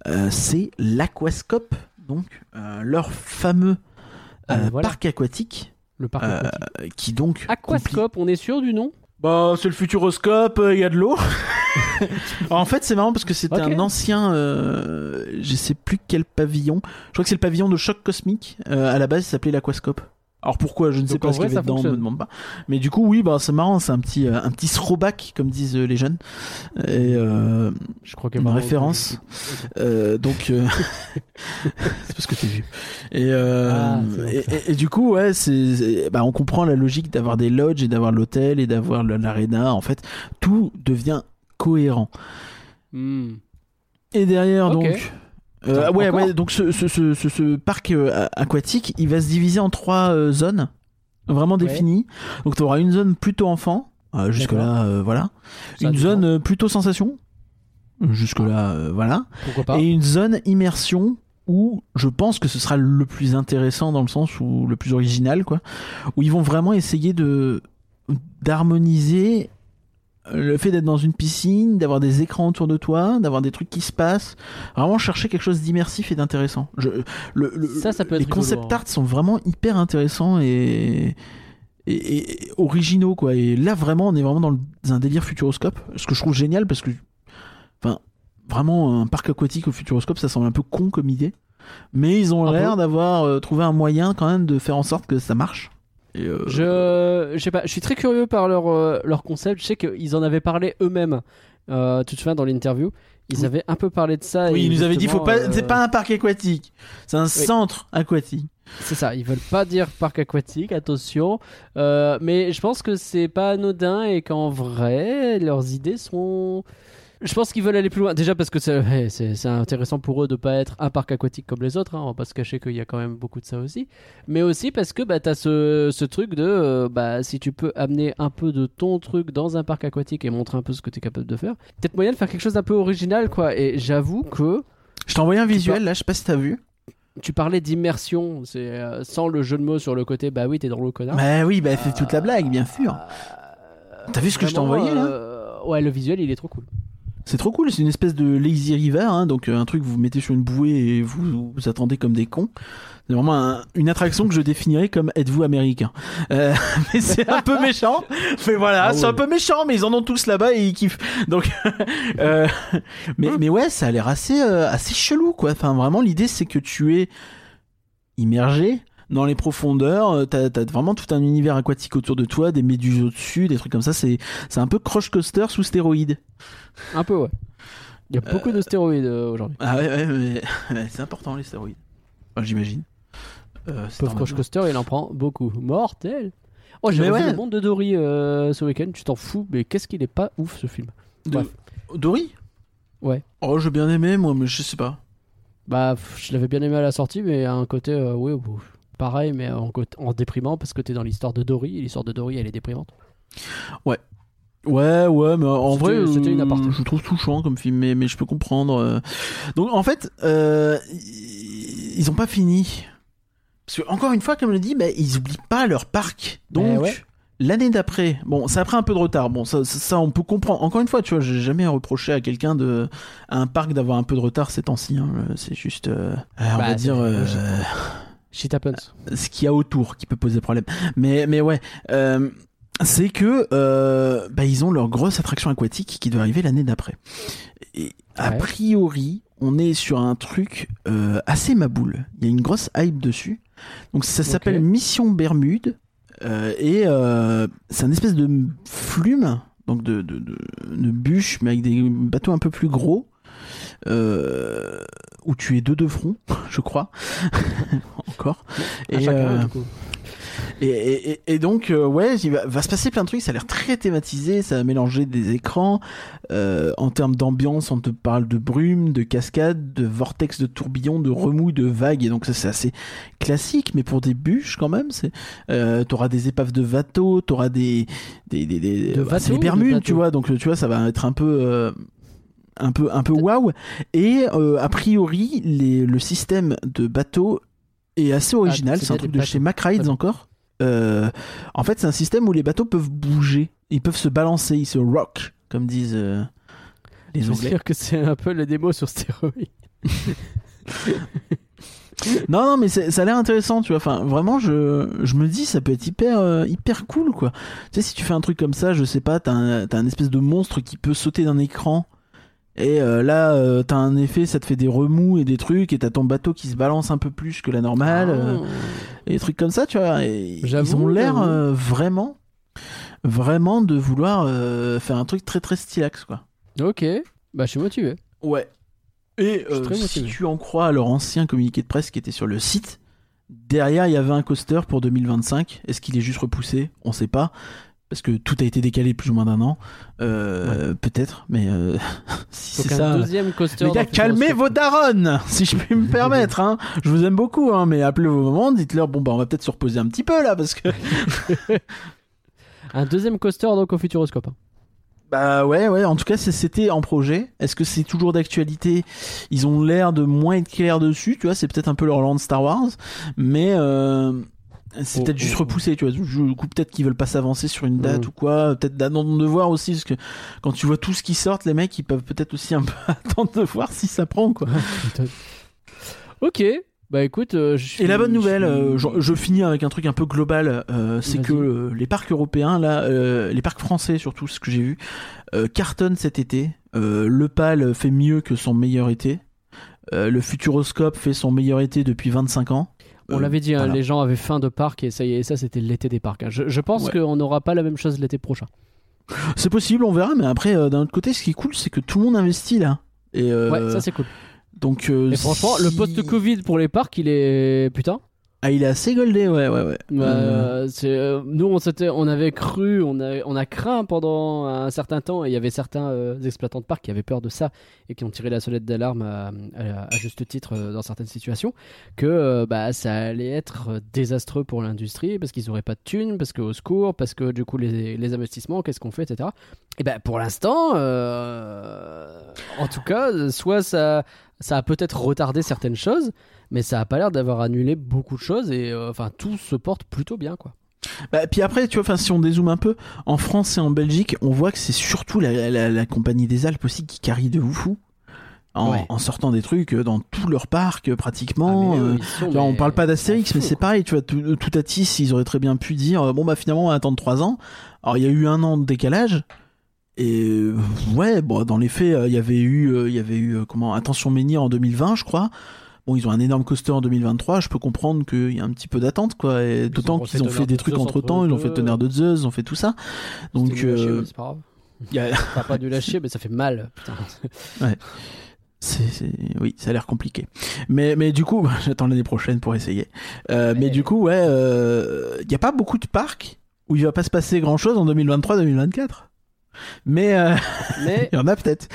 euh, c'est l'Aquascope, donc euh, leur fameux Ah, euh, voilà. parc aquatique, Le parc euh, aquatique. qui donc... Aquascope, on est sûr du nom? Bah, c'est le futuroscope, il y a de l'eau. en fait, c'est marrant parce que c'était un ancien, euh, je sais plus quel pavillon. Je crois que c'est le pavillon de choc cosmique. Euh, à la base, il s'appelait l'Aquascope. Alors pourquoi Je ne sais Donc, pas ce qu'il y avait dedans, on me fonctionne. demande pas. Mais du coup, oui, bah c'est marrant, c'est un petit, euh, un petit throwback comme disent euh, les jeunes. Et euh, Je crois que Une référence. euh, donc, euh, c'est parce que t'es vu. Et, Ah, et, et- et du coup, ouais, c'est, bah, on comprend la logique d'avoir des lodges et d'avoir l'hôtel et d'avoir l'arena. En fait, tout devient cohérent. Hmm. Et derrière, donc. Euh, ouais, ouais, donc ce, ce, ce, ce- parc euh, aquatique, il va se diviser en trois euh, zones vraiment Ouais. définies. Donc tu auras une zone plutôt enfant, jusque-là, voilà. Ça une zone plutôt sensation, jusque-là, euh, voilà. Pourquoi pas Et une zone immersion où je pense que ce sera le plus intéressant dans le sens où le plus original, quoi. Où ils vont vraiment essayer de d'harmoniser le fait d'être dans une piscine, d'avoir des écrans autour de toi, d'avoir des trucs qui se passent, vraiment chercher quelque chose d'immersif et d'intéressant. Je, le, le- Ça, ça peut être les concept hein. art sont vraiment hyper intéressants et, et, et originaux quoi. Et là vraiment, on est vraiment dans le- un délire futuroscope, ce que je trouve génial parce que, enfin, vraiment un parc aquatique au futuroscope, ça semble un peu con comme idée, mais ils ont l'air d'avoir euh, trouvé un moyen quand même de faire en sorte que ça marche. Et, euh, Je, je sais pas, je suis très curieux par leur, euh, leur concept. Je sais qu'ils en avaient parlé eux-mêmes. Euh, tu te souviens dans l'interview Ils Oui. avaient un peu parlé de ça. oui, et il nous avait dit, faut pas, euh, c'est pas un parc aquatique, c'est un centre aquatique. C'est ça, ils veulent pas dire parc aquatique, attention. Euh, mais je pense que c'est pas anodin et qu'en vrai, leurs idées sont. Je pense qu'ils veulent aller plus loin. Déjà parce que c'est intéressant pour eux de pas être un parc aquatique comme les autres. hein. On va pas se cacher qu'il y a quand même beaucoup de ça aussi. Mais aussi parce que bah, tu as ce, ce truc de euh, bah, si tu peux amener un peu de ton truc dans un parc aquatique et montrer un peu ce que tu es capable de faire, peut-être moyen de faire quelque chose d'un peu original. quoi. Et j'avoue que Je t'ai envoyé un visuel là, je sais pas si t'as vu. tu parlais d'immersion, c'est euh, sans le jeu de mots sur le côté, bah oui, t'es dans l'eau, connard. Bah oui, bah c'est toute la blague, bien sûr. T'as vu ce que je t'ai envoyé là euh, Ouais, le visuel, il est trop cool. C'est trop cool, c'est une espèce de lazy river, hein, donc euh, un truc que vous mettez sur une bouée et vous vous attendez comme des cons. C'est vraiment un- une attraction que je définirais comme êtes-vous américain. Euh, mais c'est un peu méchant. Mais voilà, Ah c'est un peu méchant, mais ils en ont tous là-bas et ils kiffent. Donc, euh, mais mais ouais, ça a l'air assez euh, assez chelou quoi. Enfin vraiment, l'idée c'est que tu es immergé dans les profondeurs. euh, T'as as vraiment tout un univers aquatique autour de toi, des méduses au-dessus, des trucs comme ça. C'est un peu crush coaster sous stéroïdes. Un peu, ouais. Il y a beaucoup de stéroïdes euh, aujourd'hui. Ah ouais, ouais, mais ouais, c'est important les stéroïdes. Enfin, j'imagine. Euh, Pauvre. Crush Coaster, il en prend beaucoup. Mortel Oh, j'ai revu ouais. le monde de Dory euh, ce week-end, tu t'en fous, mais qu'est-ce qu'il est pas ouf ce film. De-. Dory? Ouais. Oh, j'ai bien aimé, moi, mais je sais pas. Bah, je l'avais bien aimé à la sortie, mais à un côté, euh, bon, pareil, mais en, déprimant parce que t'es dans l'histoire de Dory. et L'histoire de Dory, elle est déprimante. Ouais, ouais, mais en vrai, c'était une euh, aparté. je trouve touchant comme film, mais, mais je peux comprendre. euh. Donc, en fait, euh, ils ont pas fini. Parce que, encore une fois, comme je le dis, bah, ils oublient pas leur parc. Donc, Eh ouais. l'année d'après, bon, ça a pris un peu de retard. Bon, ça, ça, ça, on peut comprendre. Encore une fois, tu vois, j'ai jamais reproché à quelqu'un de, à un parc d'avoir un peu de retard ces temps-ci. hein. Euh, C'est juste, euh, euh, on Bah, va dire, euh. Shit happens. ce qu'il y a autour qui peut poser problème. Mais, mais ouais, euh, c'est que euh, bah, ils ont leur grosse attraction aquatique qui doit arriver l'année d'après. Et a priori, on est sur un truc euh, assez maboule. Il y a une grosse hype dessus. Donc ça s'appelle. Mission Bermude euh, et euh, c'est un espèce de flume, donc de, de, de, de bûche, mais avec des bateaux un peu plus gros. Euh, où tu es deux de front, je crois, encore. À Et, chacun, euh, du coup. et, et, et- donc, euh, ouais, il va, va se passer plein de trucs. Ça a l'air très thématisé. Ça va mélanger des écrans. Euh, en termes d'ambiance, on te parle de brume, de cascade, de vortex, de tourbillon, de remous, de vagues. Et donc, ça, c'est assez classique, mais pour des bûches, quand même. C'est, euh, t'auras des épaves de bateaux, t'auras des, des, des, des De bah, c'est bateaux les Bermudes, tu vois. Donc, tu vois, ça va être un peu. Un peu un peu waouh et euh, a priori les, le système de bateau est assez original c'est c'est un truc de chez bateaux. Mack Rides Pardon. encore euh, en fait, c'est un système où les bateaux peuvent bouger, ils peuvent se balancer, ils se rock, comme disent euh, les Je Anglais. dire que c'est un peu la démo sur stéroïdes. Non, non, mais ça a l'air intéressant, tu vois. Enfin, vraiment, je, je me dis, ça peut être hyper, euh, hyper cool, quoi. Tu sais, si tu fais un truc comme ça, je sais pas, t'as un, t'as un espèce de monstre qui peut sauter d'un écran. Et euh, là, euh, t'as un effet, ça te fait des remous et des trucs, et t'as ton bateau qui se balance un peu plus que la normale. euh, et des trucs comme ça, tu vois. Et ils ont l'air vraiment, vraiment de vouloir faire un truc très très stylax, quoi. Ok, bah je suis motivé. Ouais. Et si tu en crois à leur ancien communiqué de presse qui était sur le site, derrière il y avait un coaster pour 2025. Est-ce qu'il est juste repoussé? On sait pas. Parce que tout a été décalé plus ou moins d'un an. Euh, Peut-être, mais euh, si c'est un ça. deuxième coaster. Les gars, dans calmez vos darons, si je puis me permettre. Hein. Je vous aime beaucoup, hein, mais appelez vos moments, dites-leur bon bah on va peut-être se reposer un petit peu là parce que Un deuxième coaster donc au Futuroscope. hein. Bah ouais, ouais, en tout cas, c'était en projet. Est-ce que c'est toujours d'actualité? Ils ont l'air de moins être clairs dessus, tu vois, c'est peut-être un peu leur land Star Wars, mais euh, c'est peut-être juste repoussé, tu vois. Du coup, peut-être qu'ils veulent pas s'avancer sur une date Mm. ou quoi, peut-être d'attendre de voir aussi, parce que quand tu vois tout ce qui sort, les mecs, ils peuvent peut-être aussi un peu attendre de voir si ça prend, quoi. Ok, bah écoute, euh, je suis- Et la bonne nouvelle, je euh, je, je finis avec un truc un peu global, euh, c'est que euh, les parcs européens, là, les parcs français surtout, ce que j'ai vu, cartonnent cet été. Le PAL fait mieux que son meilleur été. Le Futuroscope fait son meilleur été depuis 25 ans. On Euh, l'avait dit, hein, les gens avaient faim de parc et ça y est, ça c'était l'été des parcs. hein. Je, je pense Ouais. qu'on n'aura pas la même chose l'été prochain. C'est possible, on verra, mais après, euh, d'un autre côté, ce qui est cool, c'est que tout le monde investit là. Et euh, Ouais, ça c'est cool. donc, euh, Et franchement, le post-Covid pour les parcs, il est. Putain. Ah, il est assez goldé, ouais, ouais, ouais. Bah, Euh, c'est, euh, nous, on, avait cru, on a, on a craint pendant un certain temps, et il y avait certains euh, exploitants de parcs qui avaient peur de ça et qui ont tiré la sonnette d'alarme à, à- à juste titre euh, dans certaines situations, que euh, bah, ça allait être euh, désastreux pour l'industrie parce qu'ils n'auraient pas de thunes, parce qu'au secours, parce que du coup, les, les investissements, qu'est-ce qu'on fait, etc. Et ben pour l'instant, euh, en tout cas, soit ça, ça a peut-être retardé certaines choses, mais ça a pas l'air d'avoir annulé beaucoup de choses et euh, enfin tout se porte plutôt bien quoi. Bah, puis après, tu vois, enfin, si on dézoome un peu, en France et en Belgique, on voit que c'est surtout la, la, la compagnie des Alpes aussi qui carie de fou. En, Ouais. en sortant des trucs dans tous leurs parcs euh, Ah, pratiquement. eux, euh, sont, on parle pas d'Astérix, mais c'est pareil, tu vois, tout, tout à Tis, ils auraient très bien pu dire, euh, bon bah finalement on va attendre 3 ans. Alors il y a eu un an de décalage, et euh, ouais, bon, dans les faits, euh, il y avait eu, euh, il y avait eu, euh, comment, Attention Menhir en 2020, je crois. Bon, ils ont un énorme coaster en 2023, je peux comprendre qu'il y a un petit peu d'attente, quoi, et d'autant qu'ils ont fait des de trucs Zeus entre temps, ils ont fait Tonnerre de Zeus, ils ont fait tout ça. Donc, euh, c'est pas grave. y a- Enfin, pas du lâcher, mais ça fait mal. Putain. C'est, c'est- oui, ça a l'air compliqué. Mais, mais du coup, j'attends l'année prochaine pour essayer. Euh, Mais Ouais. du coup, ouais, il n'y a pas beaucoup de parcs où il va pas se passer grand chose en 2023-2024. Mais euh, il y en a peut-être.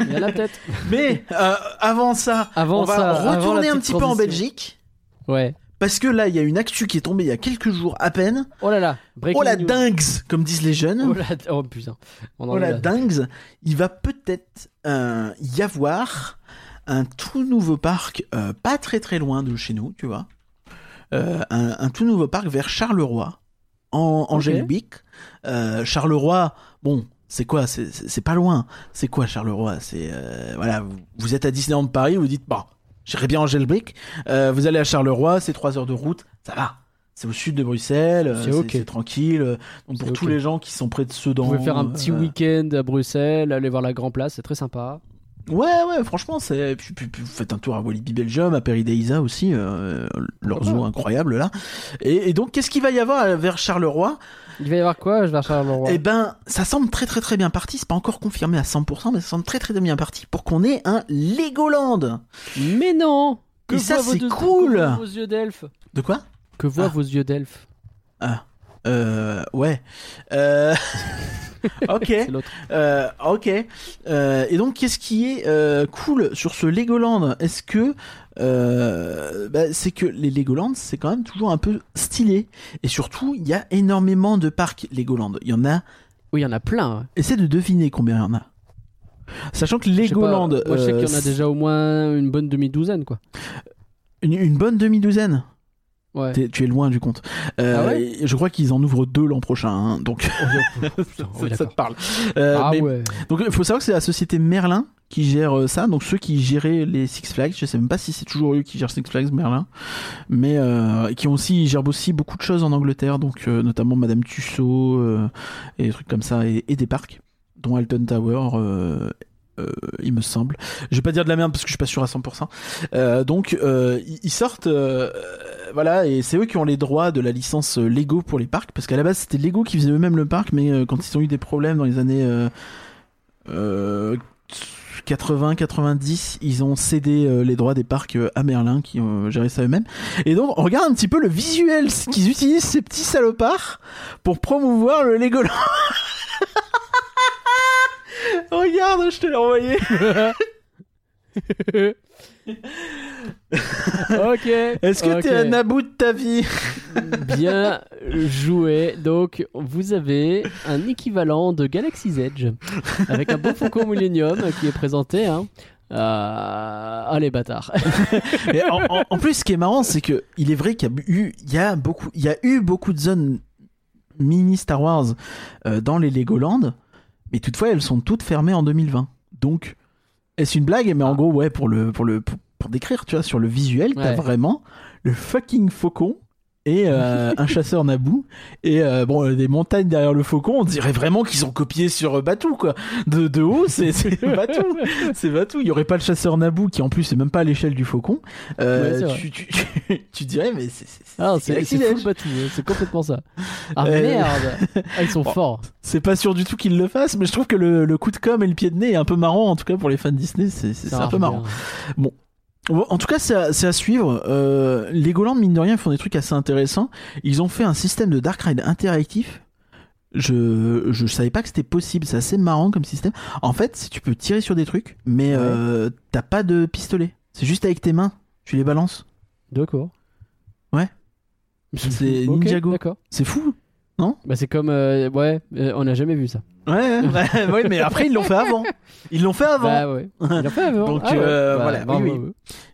il y en a peut-être. Mais euh, avant ça, Avant on va ça, retourner un petit peu en. Belgique. Ouais. Parce que là, il y a une actu qui est tombée il y a quelques jours à peine. Oh là là. Breaking Oh la news. dingues, comme disent les jeunes. Oh, la... oh putain. On en Oh la dingues. Il va peut-être euh, y avoir un tout nouveau parc, pas très très loin de chez nous, tu vois. Un, un tout nouveau parc vers Charleroi, en, en Charleroi, bon, c'est quoi C'est- pas loin. C'est quoi Charleroi? C'est euh, voilà, vous, vous êtes à Disneyland Paris, vous dites bon, j'irai bien en Gelbrick. Euh, vous allez à Charleroi, c'est 3 heures de route, ça va. C'est au sud de Bruxelles, euh, C'est c'est tranquille. euh, Donc pour tous les gens qui sont près de Sedan. Vous pouvez faire un petit euh, week-end à Bruxelles, aller voir la Grand Place, c'est très sympa. Ouais, ouais, franchement, c'est. Puis, puis- puis vous faites un tour à Walibi Belgium, à Perideisa aussi, euh, leur zoo incroyable là. Et, et donc, qu'est-ce qu'il va y avoir vers Charleroi? Il va y avoir quoi vais à Charleroi? Eh ben, ça semble très très très bien parti. C'est pas encore confirmé à 100%, mais ça semble très très bien parti pour qu'on ait un Legoland. Mais non Que Et ça, c'est cool. que voient vos yeux d'elfe? De quoi? Que voient Ah. vos yeux d'elfe? Euh, ouais. Euh... ok. Euh, ok. Euh, et donc, qu'est-ce qui est euh, cool sur ce Legoland? Est-ce que euh, bah, c'est que les Legoland, c'est quand même toujours un peu stylé. Et surtout, il y a énormément de parcs Legoland. Il y en a. Oui, il y en a plein. ouais. Essaie de deviner combien il y en a. Sachant que Je sais pas, Legoland, Moi, je sais qu'il y en a euh, déjà au moins une bonne demi-douzaine, quoi. une, une bonne demi-douzaine. Ouais. Tu es loin du compte. Euh, Ah ouais je crois qu'ils en ouvrent deux l'an prochain. hein, donc Putain, ça, oui, ça te parle. Euh, ah mais- ouais. Donc il faut savoir que c'est la société Merlin qui gère euh, ça, donc ceux qui géraient les Six Flags, je sais même pas si c'est toujours eux qui gèrent Six Flags Merlin, mais euh, qui ont aussi ils gèrent aussi beaucoup de choses en Angleterre, donc notamment Madame Tussaud et des trucs comme ça et, et des parcs, dont Alton Tower. Euh, il me semble. Je vais pas dire de la merde parce que je suis pas sûr à 100%. Euh, donc euh, ils sortent, voilà, et c'est eux qui ont les droits de la licence Lego pour les parcs, parce qu'à la base c'était Lego qui faisait eux-mêmes le parc, mais quand ils ont eu des problèmes dans les années euh, euh, 80, 90, ils ont cédé les droits des parcs à Merlin qui ont géré ça eux-mêmes. Et donc, on regarde un petit peu le visuel qu'ils utilisent ces petits salopards pour promouvoir le Legoland. regarde, je te l'ai envoyé. ok. Est-ce que t'es un abou de ta vie Bien joué. Donc, vous avez un équivalent de Galaxy's Edge avec un beau Faucon Millennium qui est présenté. Hein. Euh... Ah, les bâtards. Et en, en- en plus, ce qui est marrant, c'est que il est vrai qu'il y a eu, il y a beaucoup, il y a eu beaucoup de zones mini Star Wars euh, dans les Legoland, mais toutefois, elles sont toutes fermées en 2020. Donc, est-ce une blague? Mais en Ah. gros, ouais, pour le, pour le, pour, pour décrire, tu vois, sur le visuel, t'as vraiment le fucking faucon. Et euh, un chasseur Naboo et euh, bon euh, des montagnes derrière le faucon on dirait vraiment qu'ils ont copié sur Batuu quoi de, de haut c'est c'est Batuu c'est Batuu. Il y aurait pas le chasseur Naboo qui en plus est même pas à l'échelle du faucon. Euh, Ouais, c'est tu, tu, tu, tu dirais mais c'est c'est- Ah, c'est c'est c'est. Batou, hein, c'est complètement ça. Ah merde Ah, Ils sont Bon. forts. C'est pas sûr du tout qu'ils le fassent, mais je trouve que le, le coup de com et le pied de nez est un peu marrant en tout cas pour les fans Disney. C'est c'est- c'est un peu marrant. bien. Bon, En tout cas, c'est à, à suivre. Euh, Legoland, mine de rien, font des trucs assez intéressants. Ils ont fait un système de Dark Ride interactif. Je, je savais pas que c'était possible. C'est assez marrant comme système. En fait, tu peux tirer sur des trucs, mais Ouais. euh, t'as pas de pistolet. C'est juste avec tes mains. Tu les balances. D'accord. Ouais. C'est Ok, Ninjago. D'accord. C'est fou. Bah, c'est comme. euh, ouais, euh, on n'a jamais vu ça. Ouais, ouais, mais après ils l'ont fait avant. Ils l'ont fait avant. Bah ouais. Il a fait avant. Donc, Ah ouais. euh, Bah, voilà, oui,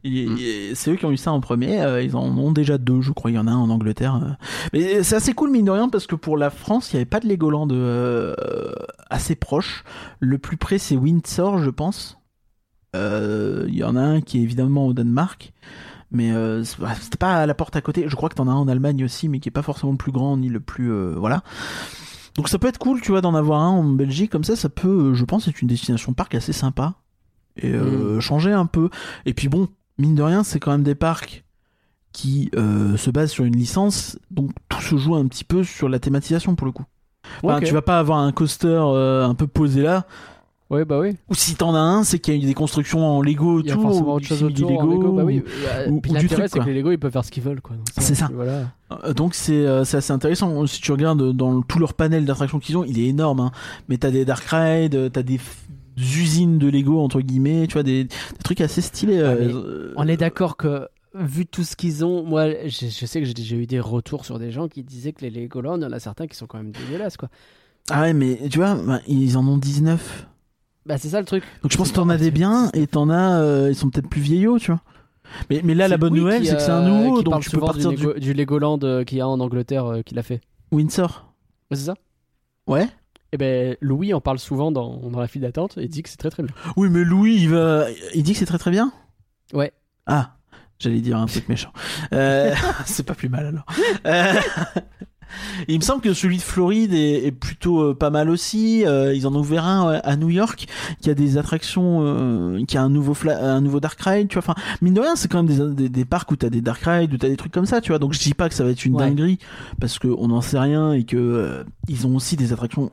oui. Mm. C'est eux qui ont eu ça en premier. ils en ont déjà deux, je crois. Il y en a un en Angleterre. Mais c'est assez cool, mine de rien, parce que pour la France, il n'y avait pas de Legoland assez proche. Le plus près, c'est Windsor, je pense. Il y en a un qui est évidemment au Danemark. Mais euh, c'était pas à la porte à côté. Je crois que t'en as un en Allemagne aussi, mais qui est pas forcément le plus grand ni le plus. euh, voilà. Donc ça peut être cool, tu vois, d'en avoir un en Belgique comme ça. Ça peut, euh, je pense, être une destination parc assez sympa. Et euh, changer un peu. Et puis bon, mine de rien, c'est quand même des parcs qui se basent sur une licence, donc tout se joue un petit peu sur la thématisation pour le coup. Enfin. Tu vas pas avoir un coaster un peu posé là, Ouais, bah oui. ou si t'en as un, c'est qu'il y a eu des constructions en Lego Il y a autour, forcément ou autre du chose autour en Lego, Lego. Bah oui. ou- ou- puis ou du l'intérêt, truc, c'est que les Lego, ils peuvent faire ce qu'ils veulent, quoi. C'est ça. Voilà. Euh, Donc c'est euh, c'est assez intéressant. Si tu regardes dans tout leur panel d'attractions qu'ils ont, il est énorme. Hein. Mais t'as des dark rides, euh, t'as des usines de Lego entre guillemets, tu vois des, des trucs assez stylés. euh, On est d'accord que vu tout ce qu'ils ont, moi je, je sais que j'ai déjà eu des retours sur des gens qui disaient que les Legoland, il y en a certains qui sont quand même dégueulasses quoi. Ah ouais, mais tu vois, bah, ils en ont 19. Bah c'est ça le truc. Donc je pense que t'en as des biens et t'en as, euh, ils sont peut-être plus vieillots, tu vois. Mais, mais là, la bonne nouvelle, qui, c'est que c'est un nouveau, qui donc tu peux partir du, du Lego- du Legoland euh, qu'il y a en Angleterre euh, qu'il a fait. Windsor. Ouais, c'est ça Ouais. Et ben Louis en parle souvent dans, dans la file d'attente et dit que c'est très très bien. Oui, mais Louis, il va, il dit que c'est très très bien? Ouais. Ah, j'allais dire un truc méchant. Euh, c'est pas plus mal alors. Euh, Il me semble que celui de Floride est, est plutôt euh, pas mal aussi. Euh, ils en ont ouvert un euh, à New York qui a des attractions, euh, qui a un nouveau un nouveau dark ride. Tu vois, enfin mine de rien, c'est quand même des, des, des parcs où t'as des dark rides, où t'as des trucs comme ça. Tu vois, donc je dis pas que ça va être une Ouais. dinguerie parce que on n'en sait rien et que euh, ils ont aussi des attractions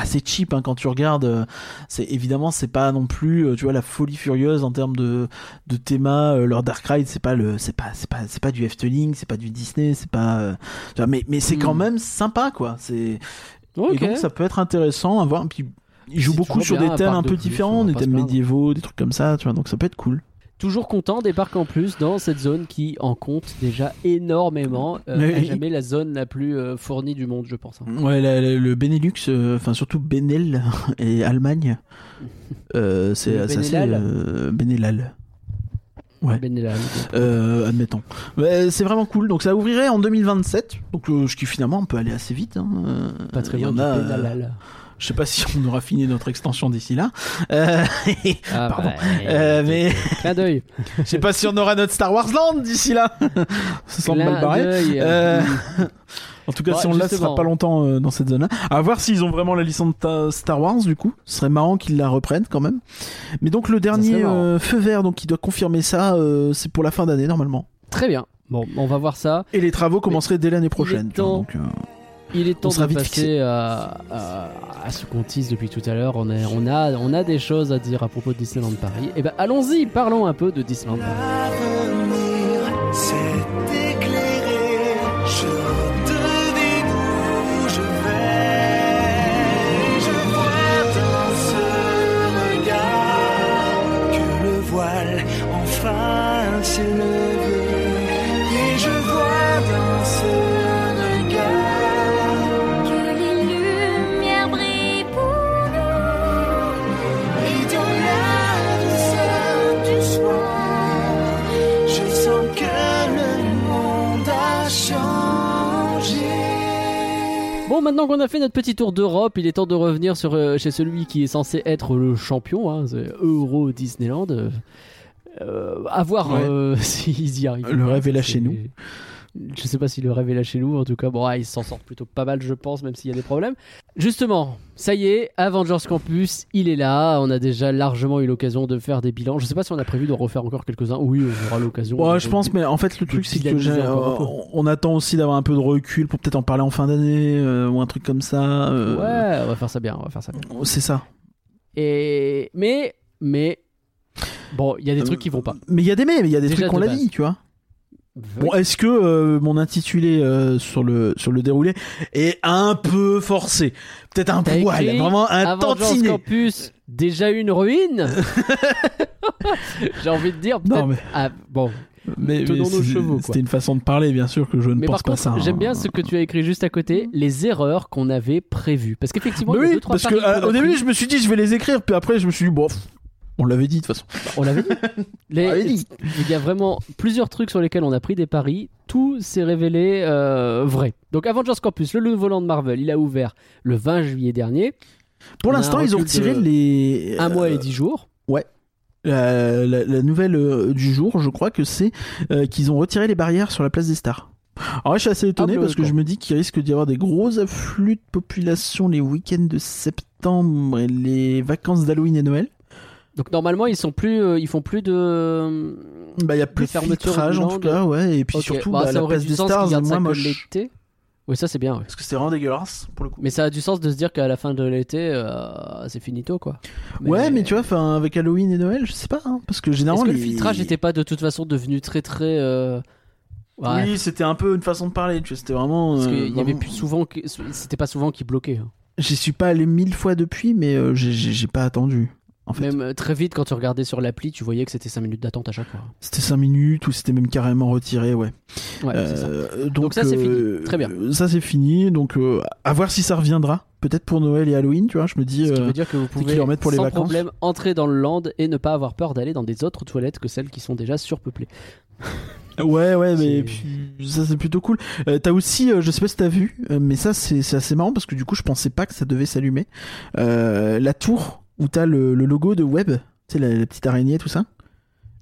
assez cheap hein, quand tu regardes. euh, c'est évidemment c'est pas non plus euh, tu vois la folie furieuse en termes de de théma euh, leur dark ride c'est pas le c'est pas c'est pas c'est pas du Efteling c'est pas du Disney c'est pas euh, tu vois, mais mais c'est quand Hmm. même sympa quoi c'est et donc ça peut être intéressant à voir puis ils jouent beaucoup sur des thèmes un peu différents des thèmes médiévaux des trucs comme ça tu vois donc ça peut être cool Toujours content des parcs en plus dans cette zone qui en compte déjà énormément. Euh, Mais- jamais la zone la plus euh, fournie du monde, je pense. hein. ouais la- la- le Benelux euh, enfin surtout Benel et Allemagne euh, c'est Benelal. euh, Benelal Ouais. Benelal. Admettons. C'est vraiment cool. Donc ça ouvrirait en 2027. Donc ce qui finalement on peut aller assez vite. hein. Pas très loin euh, je sais pas si on aura fini notre extension d'ici là. Euh, Ah, pardon. bah, euh, mais Clin d'œil. je sais pas si on aura notre Star Wars Land d'ici là. ça semble mal barré. d'œil. Euh, En tout cas, si on l'a, ce sera pas longtemps euh, dans cette zone-là. À voir s'ils ont vraiment la licence ta- Star Wars, du coup. Ce serait marrant qu'ils la reprennent quand même. Mais donc le dernier euh, feu vert, donc qui doit confirmer ça, euh, c'est pour la fin d'année normalement. Très bien. Bon, on va voir ça. Et les travaux commenceraient dès l'année prochaine. vois, temps. donc, euh, Il est temps sera de vite passer à, à- à ce qu'on tease depuis tout à l'heure. On a, on, a, on a des choses à dire à propos de Disneyland Paris. Et ben allons-y, parlons un peu de Disneyland Paris. Maintenant qu'on a fait notre petit tour d'Europe, il est temps de revenir sur, euh, chez celui qui est censé être le champion, hein, Euro Disneyland. Euh, à voir Ouais. euh, s'ils y arrivent. Le rêve est là chez nous. Je sais pas si le rêve est là chez nous, en tout cas, bon, ah, ils s'en sortent plutôt pas mal, je pense, même s'il y a des problèmes. Justement, ça y est, Avengers Campus, il est là. On a déjà largement eu l'occasion de faire des bilans. Je sais pas si on a prévu de refaire encore quelques-uns. Oui, on aura l'occasion. Ouais, de- je pense, mais en fait, le truc, c'est que euh, on attend aussi d'avoir un peu de recul pour peut-être en parler en fin d'année euh, ou un truc comme ça. euh, Ouais, on va faire ça bien, on va faire ça bien. C'est ça. Et mais mais bon, il y a des Euh, trucs qui vont pas. Mais il y a des mais, mais il y a des Déjà trucs qu'on de l'a dit, tu vois. Oui. Bon, est-ce que euh, mon intitulé euh, sur le sur le déroulé est un peu forcé? Peut-être un poil, vraiment un tantinet. Campus, déjà une ruine? J'ai envie de dire. Non peut-être- mais, Ah, bon, mais, Tenons mais nos c'est- chevaux, quoi. C'était une façon de parler, bien sûr, que je ne mais pense par pas ça. j'aime hein. bien ce que tu as écrit juste à côté, les erreurs qu'on avait prévues. Parce qu'effectivement, Mais il y a oui, deux trois parce que euh, au début, je me suis dit, je vais les écrire, puis après, je me suis dit, bon, pff, on l'avait dit de toute façon. On l'avait dit. Les- On l'avait dit. Il y a vraiment plusieurs trucs sur lesquels on a pris des paris. Tout s'est révélé euh, vrai. Donc Avengers Campus, le nouveau land Marvel, il a ouvert le 20 juillet dernier. Pour On l'instant, ils ont retiré de les Un mois euh, et dix jours. la, la- la nouvelle euh, du jour, je crois que c'est euh, qu'ils ont retiré les barrières sur la place des stars. Alors là, je suis assez étonné Ah, parce que je me dis qu'il risque d'y avoir des gros afflux de population les week-ends de septembre et les vacances d'Halloween et Noël. Donc normalement, ils sont plus, euh, ils font plus de. Bah, il y a plus De filtrage en tout cas, ouais. Et puis Ok. surtout, Bah, bah, la place du des stars est moins moche. l'été. Oui, ça c'est bien. ouais. Parce que c'est vraiment dégueulasse pour le coup. Mais ça a du sens de se dire qu'à la fin de l'été, euh, c'est finito quoi. Ouais, mais tu vois, enfin, avec Halloween et Noël, je sais pas, hein, parce que généralement que le filtrage n'était pas de toute façon devenu très très. euh, Ouais. Oui, c'était un peu une façon de parler, tu vois, c'était vraiment. Parce qu'il y avait vraiment- plus souvent, que- c'était pas souvent qui bloquait. hein. J'y suis pas allé mille fois depuis, mais euh, j'ai pas attendu. En fait, Même euh, très vite, quand tu regardais sur l'appli, tu voyais que c'était 5 minutes d'attente à chaque fois. c'était 5 minutes ou c'était même carrément retiré, ouais. Ouais, c'est ça. Euh, donc, Donc ça, c'est euh, fini. Très bien. euh, Ça c'est fini, donc euh, à voir si ça reviendra. Peut-être pour Noël et Halloween, tu vois. Je me dis. Ce qui euh, veut dire que vous pouvez pour les sans vacances. problème entrer dans le land et ne pas avoir peur d'aller dans des autres toilettes que celles qui sont déjà surpeuplées. Ouais, ouais, mais ça c'est plutôt cool. Euh, t'as aussi, euh, je sais pas si t'as vu, euh, mais ça c'est assez marrant parce que du coup je pensais pas que ça devait s'allumer. Euh, la tour où t'as le, le logo de Web, tu sais la, la petite araignée, tout ça,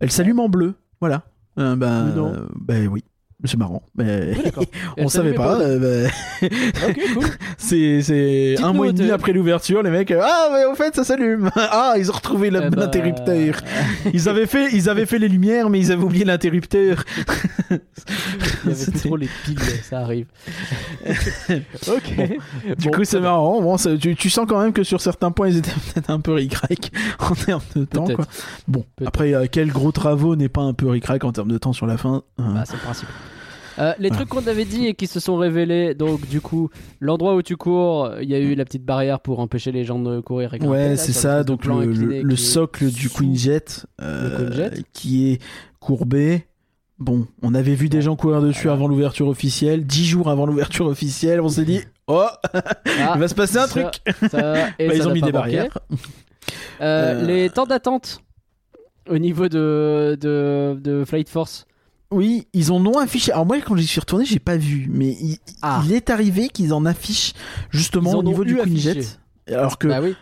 elle s'allume en bleu. Voilà. Euh, bah, non. euh, bah oui. C'est marrant. Mais D'accord. on savait pas. euh, bah, cool. c'est c'est un mois et demi de- après l'ouverture, les mecs. Ah, mais au fait, ça s'allume. ah, ils ont retrouvé Eh ben, l'interrupteur. Ils avaient fait, ils avaient fait les lumières, mais ils avaient oublié l'interrupteur. Il y avait plus C'était- trop les piles, ça arrive. ok. Du Bon, coup, c'est marrant. Bon, ça- tu, tu sens quand même que sur certains points, ils étaient peut-être un peu ric-rac en termes de temps. Quoi. Bon, après, euh, quel gros travaux n'est pas un peu ric-rac en termes de temps sur la fin euh, Bah, c'est le principe. Euh, les trucs qu'on avait dit et qui se sont révélés, donc du coup, l'endroit où tu cours, il y a eu la petite barrière pour empêcher les gens de courir et Ouais, c'est ça. Donc, le, socle du Queen Jet, euh, Le Queen Jet. qui est courbé. Bon, on avait vu des gens courir dessus Voilà. avant l'ouverture officielle. Dix jours avant l'ouverture officielle, on s'est dit Oh, Ah, il va se passer un ça- truc ça- et Bah, Ils ont mis des barrières. Euh, Les temps d'attente au niveau de, de, de Flight Force. Oui, ils en ont affiché. Alors moi, quand j'y suis retourné, j'ai pas vu, mais il, Ah. il est arrivé qu'ils en affichent justement au niveau du Queen affiché. Jet. Alors que Bah oui,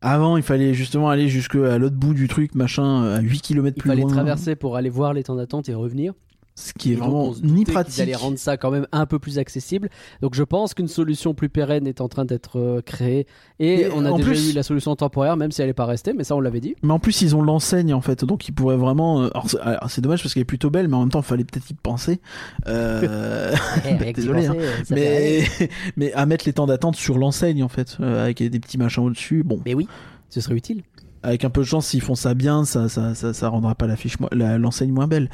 avant, il fallait justement aller jusque à l'autre bout du truc, machin, à 8 km il plus fallait loin. traverser pour aller voir les temps d'attente et revenir. Ce qui est donc, vraiment ni pratique. allaient rendre ça quand même un peu plus accessible. Donc je pense qu'une solution plus pérenne est en train d'être euh, créée. Et, on a déjà plus- eu la solution temporaire, même si elle n'est pas restée, mais ça on l'avait dit. Mais en plus, ils ont l'enseigne en fait, donc ils pourraient vraiment. euh, alors, c'est- dommage parce qu'elle est plutôt belle, mais en même temps, il fallait peut-être y penser. Euh, Eh, désolé, hein. mais mais à mettre les temps d'attente sur l'enseigne en fait, euh, avec des petits machins au-dessus. Bon, Mais oui, ce serait utile. Avec un peu de chance, s'ils font ça bien, ça, ça, ça, ça rendra pas l'affiche, mo- l'enseigne moins belle.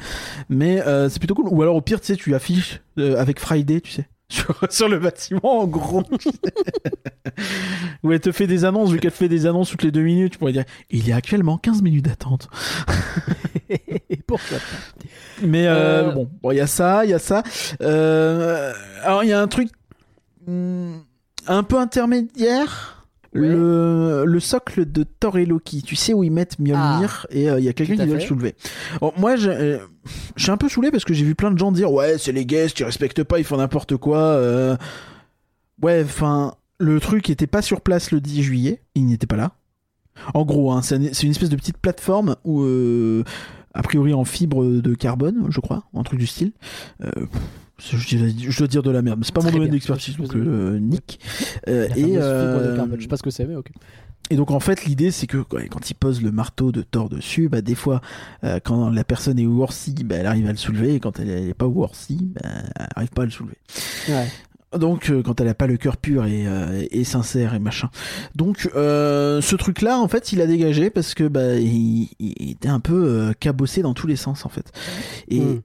Mais euh, c'est plutôt cool. Ou alors au pire, tu sais, tu affiches euh, avec Friday, tu sais. Sur, sur le bâtiment, en gros. Où elle te fait des annonces, vu qu'elle fait des annonces toutes les deux minutes, tu pourrais dire il y a actuellement 15 minutes d'attente. Pourquoi pas Mais euh, bon, bon, il y a ça, il y a ça. Alors il y a un truc hmm, un peu intermédiaire. Ouais. Le, le socle de Thor et Loki, tu sais où ils mettent Mjolnir et euh, il y a quelqu'un qui doit le soulever. Alors, moi, je, euh, je suis un peu saoulé parce que j'ai vu plein de gens dire ouais c'est les guests, ils respectent pas, ils font n'importe quoi. euh. Ouais, enfin le truc était pas sur place le 10 juillet, il n'était pas là. En gros, hein, c'est un- c'est une espèce de petite plateforme où a priori en fibre de carbone, je crois, un truc du style. Je, je- je dois dire de la merde, mais c'est pas mon domaine d'expertise, Je donc euh, nick. Euh, et, de euh. Je sais pas ce que c'est, mais ok. et donc en fait l'idée c'est que quand il pose le marteau de Thor dessus, bah des fois euh, quand la personne est worthy, bah, elle arrive à le soulever, et quand elle est pas worthy, bah, elle arrive pas à le soulever. Ouais. Donc euh, quand elle a pas le cœur pur et, euh, et sincère et machin. Donc euh, ce truc là en fait il a dégagé parce que bah il, il était un peu cabossé dans tous les sens en fait. Et Mm.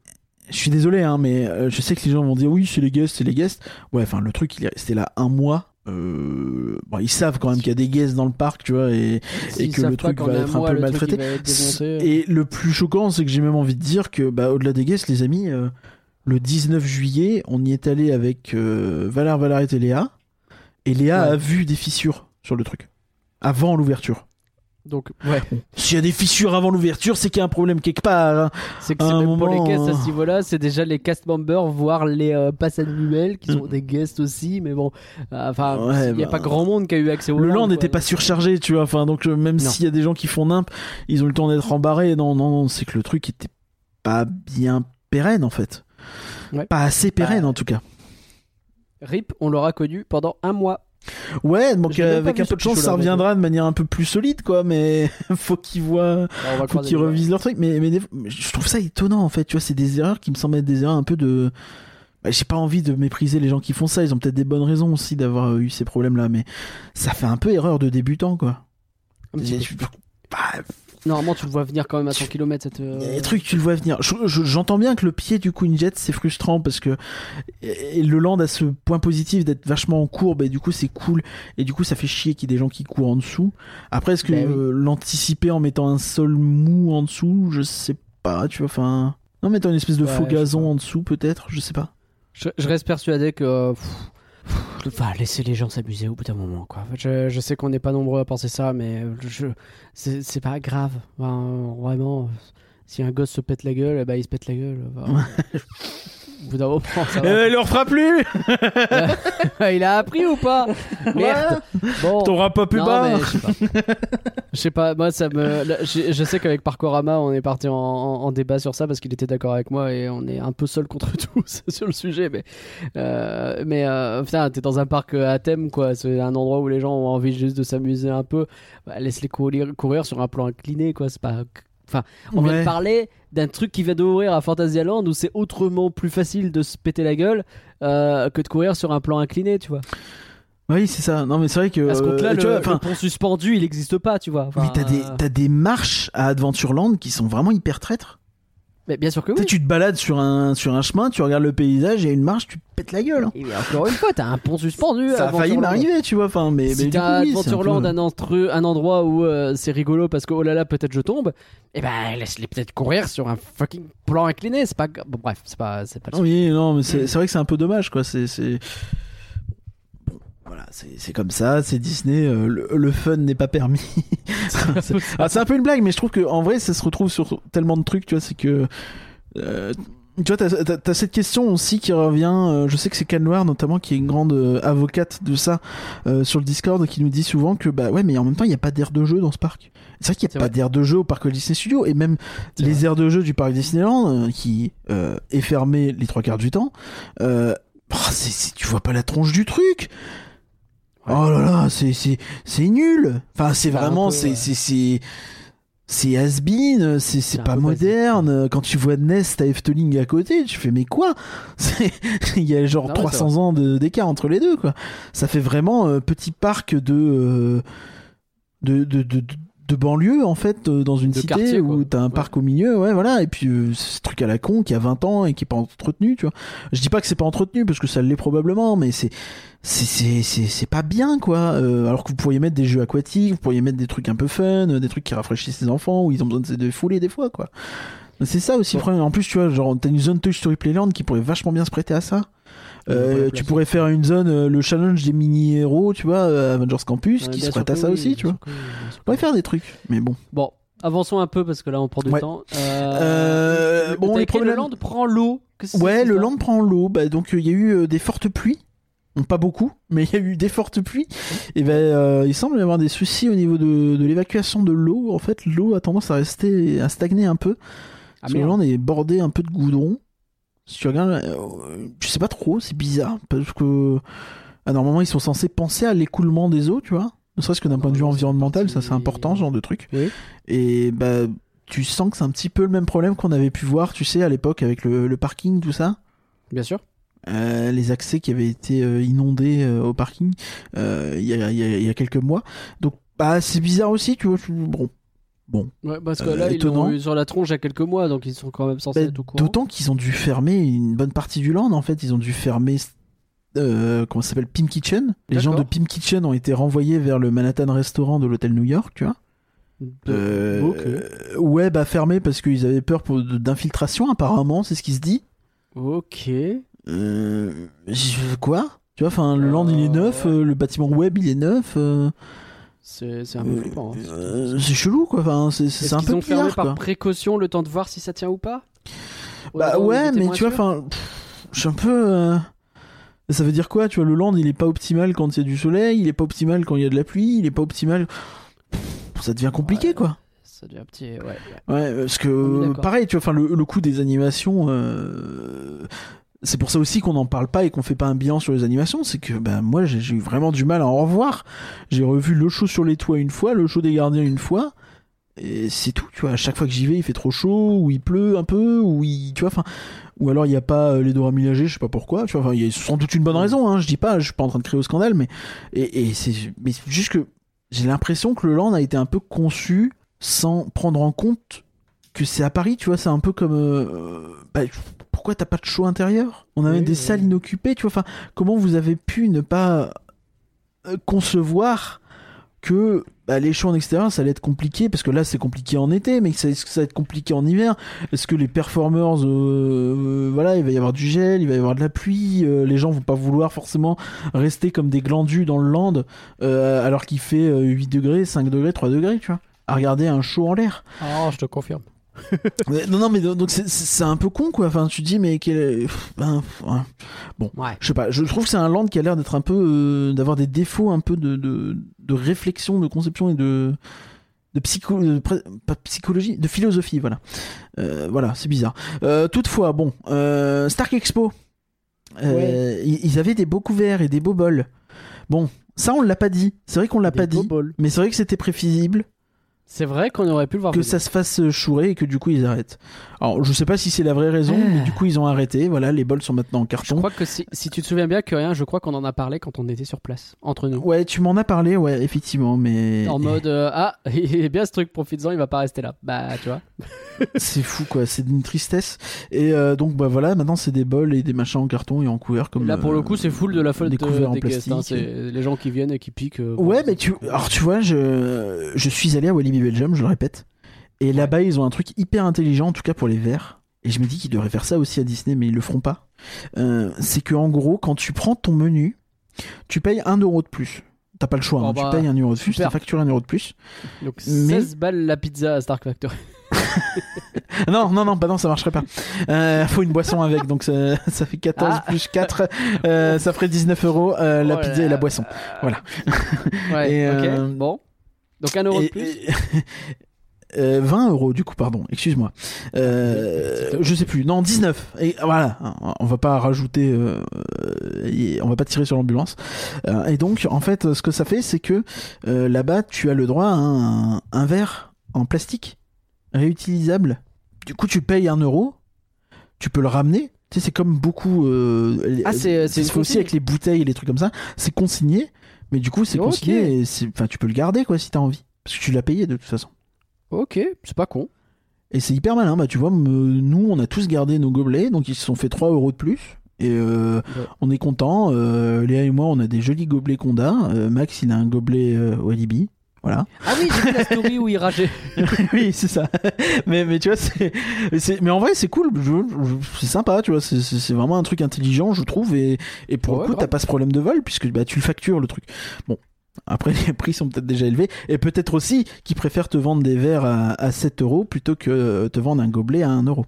Je suis désolé hein mais euh, je sais que les gens vont dire oui c'est les guests c'est les guests. Ouais enfin le truc il est resté là un mois. Euh, bon, ils savent quand même qu'il y a des guests dans le parc tu vois et, et que le truc va être un mois, peu le truc, maltraité. Et le plus choquant, c'est que j'ai même envie de dire que, bah, au-delà des guests, les amis, euh, le 19 juillet, on y est allé avec euh, Valar, et Léa. Et Léa Ouais. a vu des fissures sur le truc. Avant l'ouverture. Donc, ouais. S'il y a des fissures avant l'ouverture, c'est qu'il y a un problème quelque part. hein. C'est que c'est même pas les moment, guests à euh, ce niveau-là, c'est déjà les cast members, voire les euh, passes annuelles qui sont Mm. des guests aussi, mais bon, euh, enfin, Ouais, il n'y a bah, pas grand monde qui a eu accès au Le land, n'était pas surchargé, tu vois. Enfin, donc, euh, même s'il y a des gens qui font nimp, ils ont eu le temps d'être embarrés. Non, non, non, c'est que le truc était pas bien pérenne, en fait. Ouais. Pas assez pérenne, Bah, en tout cas. RIP, on l'aura connu pendant un mois. Ouais, donc euh, avec un peu de chance, ça reviendra de manière un peu plus solide, quoi. Mais faut qu'ils voient, Alors, va faut qu'ils revisent leur truc. Mais, je trouve ça étonnant, en fait. Tu vois, c'est des erreurs qui me semblent être des erreurs un peu de. Bah, J'ai pas envie de mépriser les gens qui font ça. Ils ont peut-être des bonnes raisons aussi d'avoir eu ces problèmes-là, mais ça fait un peu erreur de débutant, quoi. Un petit Je- peu. bah, Normalement, tu le vois venir quand même à 100 km. Cette, euh, des trucs, tu le vois venir. Je- je- J'entends bien que le pied du Queen Jet, c'est frustrant parce que et le land a ce point positif d'être vachement en courbe et du coup c'est cool et du coup ça fait chier qu'il y ait des gens qui courent en dessous. Après, est-ce que Ben oui. euh, l'anticiper en mettant un sol mou en dessous, je sais pas, tu vois, enfin. Non, mettant une espèce de Ouais, faux gazon en dessous peut-être, je sais pas. Je, je reste persuadé que. pff, Enfin, laisser les gens s'amuser au bout d'un moment, quoi. Je, je sais qu'on n'est pas nombreux à penser ça, mais je, c'est c'est pas grave. Enfin, vraiment, si un gosse se pète la gueule, ben, il se pète la gueule. Enfin, au bout d'un moment, ça va. Euh, il le refera plus il a appris ou pas Merde. Bon. T'auras pas pu Non, bas mais je sais pas. Je sais pas, moi ça me. là, Je, je sais qu'avec Parkorama, on est parti en, en- en débat sur ça parce qu'il était d'accord avec moi et on est un peu seul contre tous sur le sujet. Mais, euh, mais euh, putain, t'es dans un parc à thème quoi. C'est un endroit où les gens ont envie juste de s'amuser un peu. Bah, Laisse-les courir, courir sur un plan incliné quoi. C'est pas. Enfin, on vient Ouais. de parler d'un truc qui vient d'ouvrir à Fantasyland où c'est autrement plus facile de se péter la gueule euh, que de courir sur un plan incliné, tu vois. Oui, c'est ça. Non, mais c'est vrai que. Parce que là, euh, le, vois, pont suspendu, il n'existe pas, tu vois. Enfin, oui, t'as des, euh, t'as des marches à Adventureland qui sont vraiment hyper traîtres. Mais bien sûr que oui. tu te balades sur un, sur un chemin, tu regardes le paysage, a une marche, tu te pètes la gueule. hein. Et encore une fois, t'as un pont suspendu. Ça a failli Adventureland. m'arriver, tu vois. Enfin, mais, Si t'as oui, c'est un Adventureland, peu- un, endroit où euh, c'est rigolo parce que oh là là, peut-être je tombe, et ben laisse-les peut-être courir sur un fucking plan incliné. C'est pas. Bon, bref, c'est pas, c'est pas le Oui, non, mais c'est vrai que c'est un peu dommage, quoi. C'est. Voilà, c'est comme ça, c'est Disney, euh, le, le fun n'est pas permis. C'est- Ah, c'est un peu une blague, mais je trouve que en vrai, ça se retrouve sur tellement de trucs, tu vois, c'est que. euh, tu vois, t'as cette question aussi qui revient. euh, je sais que c'est Cal Noir notamment qui est une grande euh, avocate de ça euh, sur le Discord qui nous dit souvent que bah ouais, mais en même temps il n'y a pas d'aire de jeu dans ce parc. C'est vrai qu'il n'y a pas d'aire de jeu au parc Disney Studios et même les vrai. aires de jeu du parc Disneyland qui est fermé les trois quarts du temps. Oh, c'est- tu vois pas la tronche du truc. Ouais. Oh là là, c'est c'est c'est nul. Enfin, c'est vraiment c'est c'est c'est c'est has-been, c'est pas moderne. Quand tu vois Nest à Efteling à côté, tu fais mais quoi? C'est- Il y a genre Non, ouais, c'est 300 ans de- d'écart entre les deux quoi. Ça fait vraiment euh, petit parc de euh, de, de, de, de- banlieue en fait euh, dans une De cité quartier, où t'as un Ouais. parc au milieu ouais voilà. Et puis euh, ce truc à la con qui a 20 ans et qui est pas entretenu tu vois. Je dis pas que c'est pas entretenu parce que ça l'est probablement mais c'est c'est c'est pas bien quoi. Euh, alors que vous pourriez mettre des jeux aquatiques vous pourriez mettre des trucs un peu fun euh, des trucs qui rafraîchissent les enfants où ils ont besoin de se défouler des fois quoi. C'est ça aussi le problème. En plus tu vois genre t'as une zone Toy Story Playland qui pourrait vachement bien se prêter à ça Euh, tu pourrais faire une zone euh, le challenge des mini héros tu vois euh, Avengers Campus Ouais, qui se prête à ça oui, aussi tu vois que on pourrait faire des trucs mais bon Bon, avançons un peu parce que là on prend du Ouais. temps. Euh, bon, les problèmes- Le land prend l'eau. Ouais, le land prend l'eau. Bah, donc, il y a eu des fortes pluies. Pas beaucoup, mais il y a eu des fortes pluies. Et ben, il semble y avoir des soucis au niveau de, de l'évacuation de l'eau. En fait, l'eau a tendance à rester, à stagner un peu. Ah, Parce que le land est bordé un peu de goudron. Si tu regardes, euh, je sais pas trop, c'est bizarre. Parce que, ah, normalement, ils sont censés penser à l'écoulement des eaux, tu vois. Ne serait-ce que d'un point de vue environnemental, ça c'est important, ce genre de truc. Oui. Et bah, tu sens que c'est un petit peu le même problème qu'on avait pu voir, tu sais, à l'époque avec le, le parking, tout ça. Bien sûr. Euh, les accès qui avaient été euh, inondés euh, au parking il y, a, y a- il y a quelques mois. Donc, bah, c'est bizarre aussi, tu vois. Bon, bon. Ouais, parce que Euh, là, ils l'ont eu sur la tronche il y a quelques mois, donc ils sont quand même censés Bah, être au courant. D'autant qu'ils ont dû fermer une bonne partie du land. En fait, ils ont dû fermer. Euh, comment ça s'appelle Pim Kitchen. Les gens de. Pim Kitchen ont été renvoyés vers le Manhattan Restaurant de l'hôtel New York, tu vois. Euh, Ok. euh, ouais, bah fermé parce qu'ils avaient peur d'infiltration, apparemment, c'est ce qui se dit. Ok. Euh, quoi? Tu vois, enfin, le land il est neuf, euh, le bâtiment web il est neuf. Euh, C'est c'est un peu euh, flippant. hein. euh, c'est chelou quoi. Enfin, c'est c'est Est-ce un peu ont fermé bizarre par quoi. précaution le temps de voir si ça tient ou pas? Bah Au- ouais, mais tu vois, enfin, je suis un peu. euh, Ça veut dire quoi Tu vois, le land il est pas optimal quand il y a du soleil, il est pas optimal quand il y a de la pluie, il est pas optimal. Pff, Ça devient compliqué Ouais. quoi. Ça devient petit. Ouais, ouais. Ouais, parce que pareil, tu vois, enfin le, le coût des animations, euh, c'est pour ça aussi qu'on n'en parle pas et qu'on fait pas un bilan sur les animations, c'est que ben moi j'ai eu vraiment du mal à en revoir. J'ai revu le show sur les toits une fois, le show des gardiens une fois. Et c'est tout, tu vois. À chaque fois que j'y vais, il fait trop chaud, ou il pleut un peu, ou il, tu vois, enfin, ou alors il n'y a pas euh, les Dora Milaje, je sais pas pourquoi, tu vois. Enfin, il y a sans doute une bonne raison, hein. Je dis pas, je suis pas en train de créer au scandale, mais et, c'est, juste que j'ai l'impression que le land a été un peu conçu sans prendre en compte que c'est à Paris, tu vois, c'est un peu comme. euh, bah, pourquoi t'as pas de show intérieur? On avait Oui, des oui. salles inoccupées, tu vois. Enfin, comment vous avez pu ne pas euh, concevoir que bah, les shows en extérieur, ça allait être compliqué Parce que là, c'est compliqué en été, mais ça, est-ce que ça va être compliqué en hiver Est-ce que les performers, euh, euh, voilà, il va y avoir du gel, il va y avoir de la pluie, euh, les gens vont pas vouloir forcément rester comme des glandus dans le land euh, alors qu'il fait euh, 8 degrés, 5 degrés, 3 degrés, tu vois à regarder un show en l'air? Oh, je te confirme. Non, non, mais donc c'est- un peu con, quoi. Enfin, tu te dis, mais quel. ben. Ouais. Je sais pas, je trouve que c'est un land qui a l'air d'être un peu. euh, d'avoir des défauts un peu de, de, de réflexion, de conception et de. de psycho. de pas psychologie, de philosophie, voilà. Euh, voilà, c'est bizarre. Euh, toutefois, bon, euh, Stark Expo. euh, ils- avaient des beaux couverts et des beaux bols. Bon, ça, on l'a pas dit. C'est vrai qu'on l'a pas dit. Mais c'est vrai que c'était prévisible C'est vrai qu'on aurait pu le voir. que venir. ça se fasse chourer et que du coup ils arrêtent. Alors je sais pas si c'est la vraie raison, Ah. mais du coup ils ont arrêté. Voilà, les bols sont maintenant en Je carton. crois que si, si tu te souviens bien, que rien, je crois qu'on en a parlé quand on était sur place, entre nous. Ouais, tu m'en as parlé, ouais, effectivement, mais En mode, euh, ah, il est bien ce truc, profites-en, il va pas rester là. Bah, tu vois. c'est fou quoi, c'est d'une tristesse. Et euh, donc bah voilà, maintenant c'est des bols et des machins en carton et en couvert comme. là, pour le euh, coup, c'est full de la faute des de- couverts en des guests. hein. plastique. C'est les gens qui viennent et qui piquent. euh, Ouais, mais tu, alors tu vois, je, je suis allé à Walibi Belgium, je le répète, et là-bas ils ont un truc hyper intelligent, en tout cas pour les verres. Et je me dis qu'ils devraient faire ça aussi à Disney, mais ils le feront pas. Euh, c'est que en gros, quand tu prends ton menu, tu payes un euro de plus. T'as pas le choix, Oh hein, bah, tu payes un euro de plus, facturé un euro de plus. Donc, mais- 16 balles la pizza à Stark Factory. Non, non, non, bah non, ça marcherait pas. Euh, faut une boisson avec, donc ça, ça fait 14 Ah. plus 4, euh, ça ferait 19 euros euh, la Oh pizza là et la boisson. Voilà. Ouais, Et, ok. Bon. Donc, un euro de plus. et- euh, 20 euros du coup, pardon, excuse-moi. Euh, je sais plus, non 19. Et voilà, on va pas rajouter, euh, et on va pas tirer sur l'ambulance. Euh, et donc en fait, ce que ça fait, c'est que euh, là-bas, tu as le droit à un, un verre en plastique réutilisable. Du coup, tu payes un euro, tu peux le ramener. Tu sais, c'est comme beaucoup. euh, Ah, c'est- aussi avec les bouteilles et les trucs comme ça. C'est consigné, mais du coup, c'est consigné enfin, tu peux le garder quoi si t'as envie, parce que tu l'as payé de toute façon. Ok, c'est pas con. Et c'est hyper malin, bah tu vois, me- nous on a tous gardé nos gobelets, donc ils se sont fait 3 euros de plus. Et euh, Ouais. on est content. Euh, Léa et moi, on a des jolis gobelets Conda. Euh, Max, il a un gobelet Walibi. Voilà. Ah oui, j'ai vu la story où il rageait. oui, c'est ça. mais, mais tu vois, c'est, mais en vrai, c'est cool. C'est sympa, tu vois. C'est, vraiment un truc intelligent, je trouve. Et, et pour Ouais, le coup, t'as pas ce problème de vol puisque bah, tu le factures le truc. Bon. Après, les prix sont peut-être déjà élevés. Et peut-être aussi qu'ils préfèrent te vendre des verres à, à 7 euros plutôt que te vendre un gobelet à 1 euro.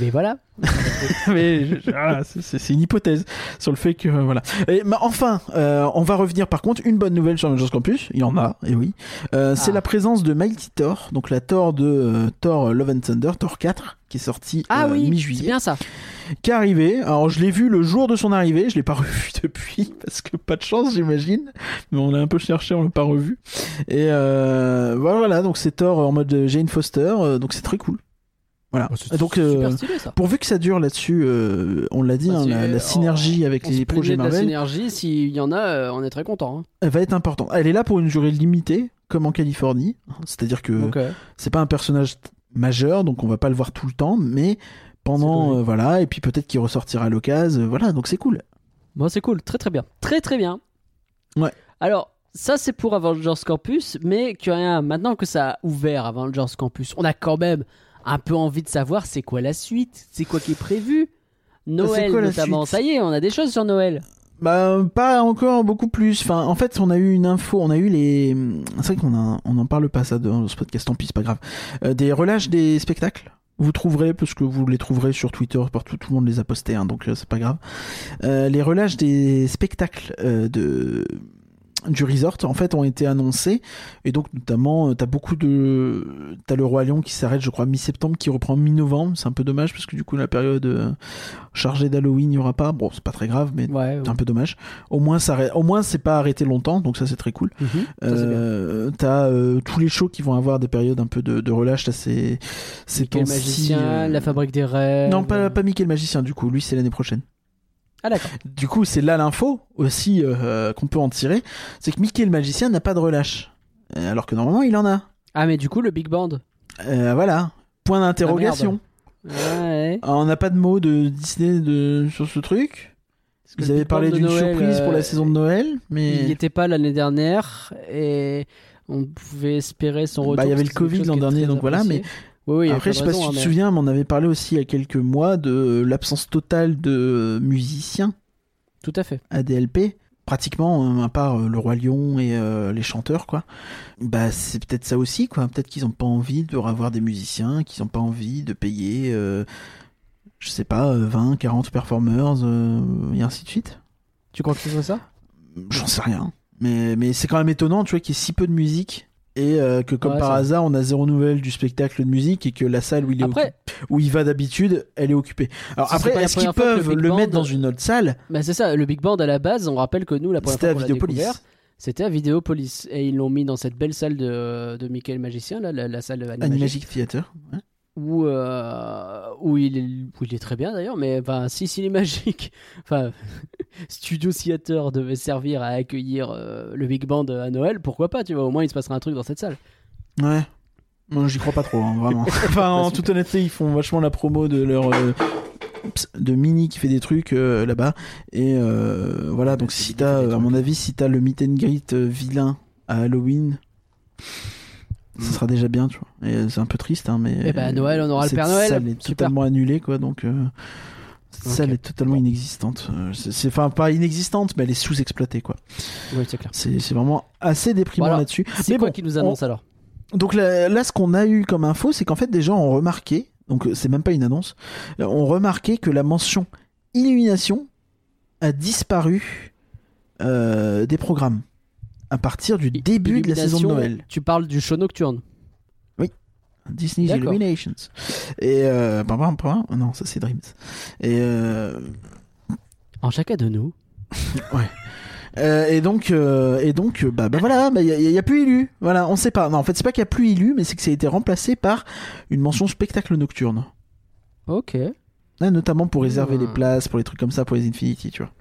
Et voilà. mais je- je- voilà, c'est- c'est une hypothèse sur le fait que euh, voilà. Et, mais enfin, euh, on va revenir par contre une bonne nouvelle sur Avengers Campus. Il y en a, et oui. Euh, C'est Ah. la présence de Mighty Thor, donc la Thor de euh, Thor Love and Thunder, Thor 4, qui est sorti Ah euh, oui, c'est mi-juillet, bien ça. qui est arrivé. Alors je l'ai vu le jour de son arrivée, je l'ai pas revu depuis parce que pas de chance j'imagine, mais on l'a un peu cherché, on l'a pas revu. Et euh, voilà, voilà, donc c'est Thor en mode Jane Foster, euh, donc c'est très cool. Voilà. Oh, c'est donc euh, super stylé ça. pourvu que ça dure là-dessus, euh, on l'a dit, Bah, hein, la, la synergie avec les projets de la Marvel, synergie, s'il y en a, euh, on est très content. elle va être importante. Elle est là pour une durée limitée, comme en Californie. C'est-à-dire que euh, c'est pas un personnage majeur, donc on va pas le voir tout le temps, mais pendant, euh, voilà, et puis peut-être qu'il ressortira à l'occasion, euh, voilà, donc c'est cool. Bon, c'est cool, très très bien. Très très bien. Ouais. Alors, ça c'est pour Avengers Campus, mais Curien, maintenant que ça a ouvert Avengers Campus, on a quand même un peu envie de savoir c'est quoi la suite, c'est quoi qui est prévu. Noël quoi notamment, ça y est, on a des choses sur Noël. Bah, pas encore beaucoup plus. Enfin, en fait, on a eu une info, on a eu les. C'est vrai qu'on a, on en parle pas ça dans ce podcast, tant pis, c'est pas grave. Euh, des relâches des spectacles. Vous trouverez, parce que vous les trouverez sur Twitter, partout, tout le monde les a postés, hein, donc euh, c'est pas grave. Euh, les relâches des spectacles de du resort en fait ont été annoncés et donc notamment euh, t'as beaucoup de t'as le roi lion qui s'arrête je crois mi-septembre qui reprend mi-novembre c'est un peu dommage parce que du coup la période euh, chargée d'Halloween il y aura pas bon c'est pas très grave mais Ouais. c'est un peu dommage. Au moins, ça, au moins, c'est pas arrêté longtemps, donc ça c'est très cool. Mhm. Euh, T'as euh, tous les shows qui vont avoir des périodes un peu de, de relâche. Là, c'est c'est magicien, la fabrique des rêves. Non, pas pas Mickey le magicien. Du coup, lui c'est l'année prochaine. Ah. Du coup, c'est là l'info aussi euh, qu'on peut en tirer, c'est que Mickey le magicien n'a pas de relâche, Euh, alors que normalement il en a. Ah, mais du coup, le Big Band. Euh, voilà, point d'interrogation. Ouais. Alors, on n'a pas de mots de Disney de... sur ce truc. Vous avez parlé d'une surprise pour euh, la saison de Noël, Il mais n'y était pas l'année dernière et on pouvait espérer son retour. Bah, il y avait le Covid l'an dernier, donc voilà, apprécié. Oui, oui, après, je sais pas si tu te hein, souviens, mais on avait parlé aussi il y a quelques mois de l'absence totale de musiciens mais- Tout à fait. à DLP. Pratiquement, euh, à part euh, le Roi Lion et euh, les chanteurs, quoi. Bah, c'est peut-être ça aussi, quoi. Peut-être qu'ils ont pas envie de revoir des musiciens, qu'ils ont pas envie de payer, euh, je sais pas, euh, 20, 40 performers, euh, et ainsi de suite. Tu crois que ce soit ça? J'en sais rien. Mais, mais c'est quand même étonnant, tu vois, qu'il y ait si peu de musique. Et euh, que comme Ouais, par ça- hasard, on a zéro nouvelle du spectacle de musique et que la salle où il, est Après, occu- où il va d'habitude, elle est occupée. Alors après, est-ce qu'ils peuvent le Band- mettre dans une autre salle? Bah, c'est ça, le Big Band à la base, on rappelle que nous, la première fois qu'on l'a découvert, c'était à Vidéopolis. Et ils l'ont mis dans cette belle salle de, de Mickey le Magicien, là, la, la salle Animagic, Theater. Où, euh, où, il est, où il est très bien d'ailleurs, mais enfin, si Cinémagique, enfin, Studio Theater devait servir à accueillir euh, le Big Band à Noël, pourquoi pas, tu vois, au moins il se passera un truc dans cette salle. Ouais. Moi, j'y crois pas trop, hein, vraiment. enfin, en toute honnêteté, ils font vachement la promo de leur. euh, de Mini qui fait des trucs là-bas. Et voilà, donc si t'as, à mon avis, si t'as le meet and greet vilain à Halloween, Ça sera déjà bien, tu vois. Et c'est un peu triste, hein, mais. Eh ben, à Noël, on aura le Père Noël. salle est totalement annulée, quoi, donc. euh, cette salle est totalement inexistante. Euh, c'est- enfin pas inexistante, mais elle est sous-exploitée, quoi. Oui, c'est clair. C'est vraiment assez déprimant Voilà. là-dessus. C'est quoi bon, qui nous on- annonce alors? Donc là, là, ce qu'on a eu comme info, c'est qu'en fait, des gens ont remarqué, donc euh, c'est même pas une annonce, euh, ont remarqué que la mention illumination a disparu euh, des programmes à partir du début de la saison de Noël. Tu parles du show nocturne. Disney's D'accord. Illuminations. Et euh, pam, pam, pam, non, ça c'est Dreams. Et euh, En chacun de nous. Euh, et donc, euh, et donc, bah, bah voilà, il y, a- y a plus élu. Voilà, on sait pas. Non, en fait, c'est pas qu'il y a plus élu, mais c'est que ça a été remplacé par une mention spectacle nocturne. Ok. Ouais, notamment pour réserver Hmm. les places, pour les trucs comme ça, pour les Infinity, tu vois.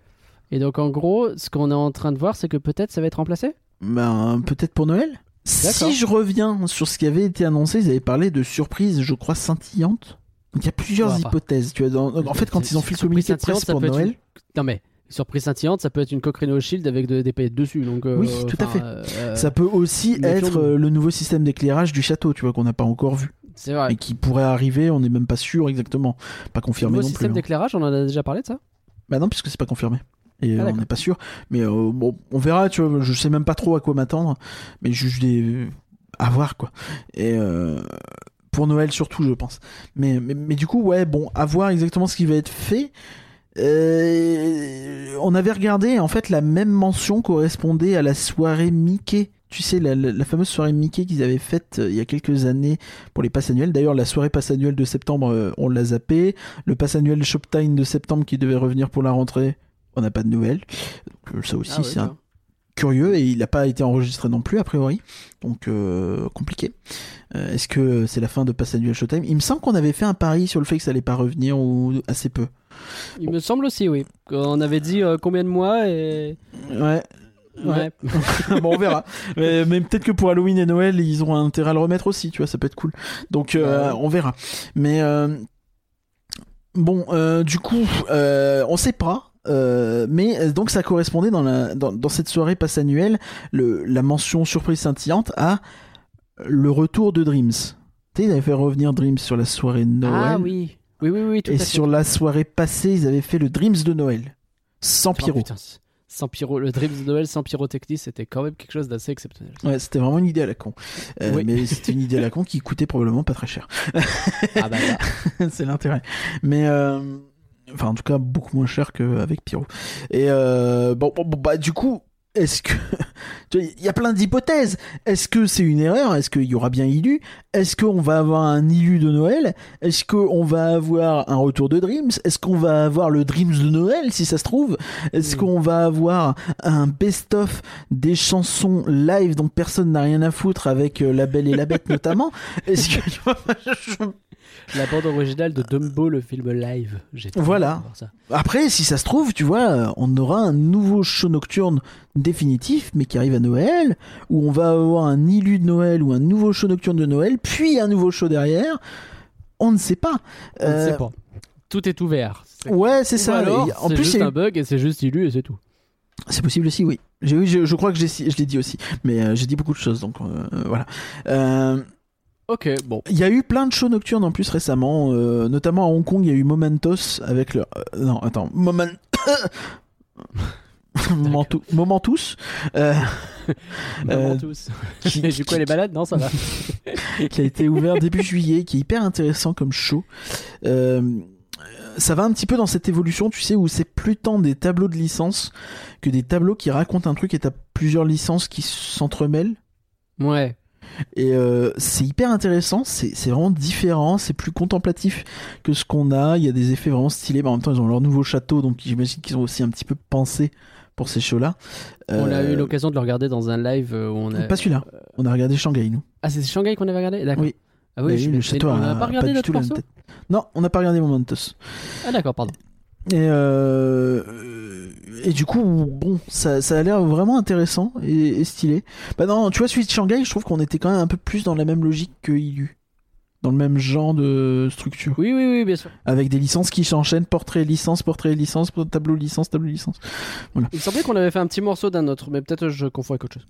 Et donc en gros, ce qu'on est en train de voir, c'est que peut-être ça va être remplacé? Ben, peut-être pour Noël? Si je reviens sur ce qui avait été annoncé, ils avaient parlé de surprises, je crois, scintillantes. Donc il y a plusieurs hypothèses. Tu vois, dans- en fait, quand ils ont fait le communiqué de Surprise presse pour scintillante, Noël, une- Non mais, surprise scintillante, ça peut être une coquerine au shield avec de- des paillettes dessus. Donc, euh, Oui, tout à fait. euh, ça peut aussi être euh, le nouveau système d'éclairage du château, tu vois, qu'on n'a pas encore vu. C'est vrai. Et qui pourrait arriver, on n'est même pas sûr exactement. Pas Le confirmé nouveau non système hein. d'éclairage, on en a déjà parlé de ça? Bah non, puisque c'est pas confirmé. Et Ah, euh, on n'est pas sûr. Mais euh, bon, on verra, tu vois. Je sais même pas trop à quoi m'attendre. Mais juste des. À voir, quoi. Et. euh, Pour Noël surtout, je pense. Mais, mais, mais du coup, ouais, bon, à voir exactement ce qui va être fait. Euh, on avait regardé, en fait, la même mention correspondait à la soirée Mickey. Tu sais, la, la- la fameuse soirée Mickey qu'ils avaient faite euh, il y a quelques années pour les passes annuelles. D'ailleurs, la soirée passe annuelle de septembre, euh, on l'a zappé. Le pass annuel Shoptime de septembre qui devait revenir pour la rentrée, on n'a pas de nouvelles. Donc, euh, ça aussi, Ah ouais, c'est un curieux et il n'a pas été enregistré non plus a priori. Donc euh, compliqué. Euh, est-ce que c'est la fin de Pass Annuel Showtime il me semble qu'on avait fait un pari sur le fait que ça allait pas revenir ou assez peu. Il me semble aussi, oui. On avait dit euh, combien de mois et. ouais. Ouais. bon on verra. Mais, mais peut-être que pour Halloween et Noël ils auront intérêt à le remettre aussi tu vois ça peut être cool. Donc euh, on verra. Mais euh, bon euh, du coup on sait pas euh, mais euh, donc ça correspondait dans, la, dans, dans cette soirée passe annuelle le, la mention surprise scintillante à le retour de Dreams tu sais ils avaient fait revenir Dreams sur la soirée de Noël Ah oui. Oui, oui, oui, tout et à fait. sur la soirée passée ils avaient fait le Dreams de Noël sans Oh, pyro putain, c- sans pyro, le Dreams de Noël sans pyrotechnie, c'était quand même quelque chose d'assez exceptionnel. Ouais, c'était vraiment une idée à la con. Euh, Oui. Mais c'était une idée à la con qui coûtait probablement pas très cher. Ah bah, bah. c'est l'intérêt. Mais euh, enfin, en tout cas, beaucoup moins cher qu'avec Pyro. Et euh, bon, bon, bon, bah du coup, est-ce que il y a plein d'hypothèses. Est-ce que c'est une erreur? Est-ce qu'il y aura bien Ilu? Est-ce qu'on va avoir un Ilu de Noël? Est-ce qu'on va avoir un retour de Dreams? Est-ce qu'on va avoir le Dreams de Noël si ça se trouve? Est-ce Mm. qu'on va avoir un best-of des chansons live dont personne n'a rien à foutre avec euh, La Belle et la Bête notamment? Est-ce que je- La bande originale de Dumbo, le film live. Voilà. ça. Après, si ça se trouve, tu vois, euh, on aura un nouveau show nocturne définitif, mais qui arrive à Noël, où on va avoir un illu de Noël ou un nouveau show nocturne de Noël, puis un nouveau show derrière. On ne sait pas. On ne Euh, sait pas. Tout est ouvert. Ouais, c'est ça. alors, en c'est plus, c'est un bug et c'est juste illu et c'est tout. c'est possible aussi, oui. Je, je crois que j'ai- je l'ai dit aussi, mais euh, j'ai dit beaucoup de choses, donc euh, voilà. Euh, Ok, bon. Il y a eu plein de shows nocturnes en plus récemment, euh, notamment à Hong Kong, il y a eu Momentos avec le. euh, non, attends, Moment. Momentou- Momentus, euh, Euh, tous. qui, du coup, elle est balade Non, ça va. qui a été ouvert début juillet, qui est hyper intéressant comme show. Euh, ça va un petit peu dans cette évolution, tu sais, où c'est plus tant des tableaux de licence que des tableaux qui racontent un truc et t'as plusieurs licences qui s'entremêlent. Ouais. Et euh, c'est hyper intéressant, c'est c'est vraiment différent, c'est plus contemplatif que ce qu'on a. Il y a des effets vraiment stylés. mais En même temps, ils ont leur nouveau château, donc j'imagine qu'ils ont aussi un petit peu pensé pour ces shows-là. On a Euh, eu l'occasion de le regarder dans un live euh, où on a. Pas celui-là. On a regardé Shanghai, nous. Ah, c'est Shanghai qu'on avait regardé D'accord. Oui. Ah oui, je le château On a n'a pas regardé notre morceau. Non, on n'a pas regardé Momentos. Ah, d'accord, pardon. Et, euh, euh, et du coup, bon, ça, ça a l'air vraiment intéressant et, et stylé. Bah non, tu vois, celui de Shanghai, je trouve qu'on était quand même un peu plus dans la même logique que Ilu. Dans le même genre de structure. Oui, oui, oui, bien sûr. Avec des licences qui s'enchaînent, portrait, licence, portrait, licence, tableau, licence, tableau, licence. Il me semblait qu'on avait fait un petit morceau d'un autre, mais peut-être je confonds avec autre chose.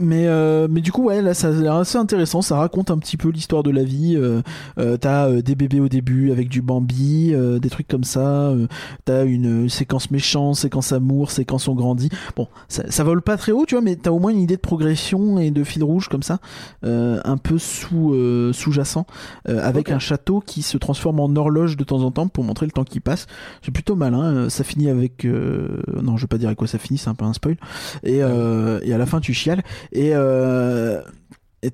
Mais, euh, mais du coup, ouais, là, ça a l'air assez intéressant. Ça raconte un petit peu l'histoire de la vie. Euh, euh, t'as euh, des bébés au début avec du Bambi, euh, des trucs comme ça. Euh, t'as une séquence méchant, séquence amour, séquence on grandit. Bon, ça, ça vole pas très haut, tu vois, mais t'as au moins une idée de progression et de fil rouge comme ça, euh, un peu sous euh, sous-jacent, euh, avec un château qui se transforme en horloge de temps en temps pour montrer le temps qui passe. C'est plutôt malin. Euh, Ça finit avec, euh, non, je vais pas dire à quoi ça finit, c'est un peu un spoil. Et, euh, et à la fin, tu chiales. Et euh,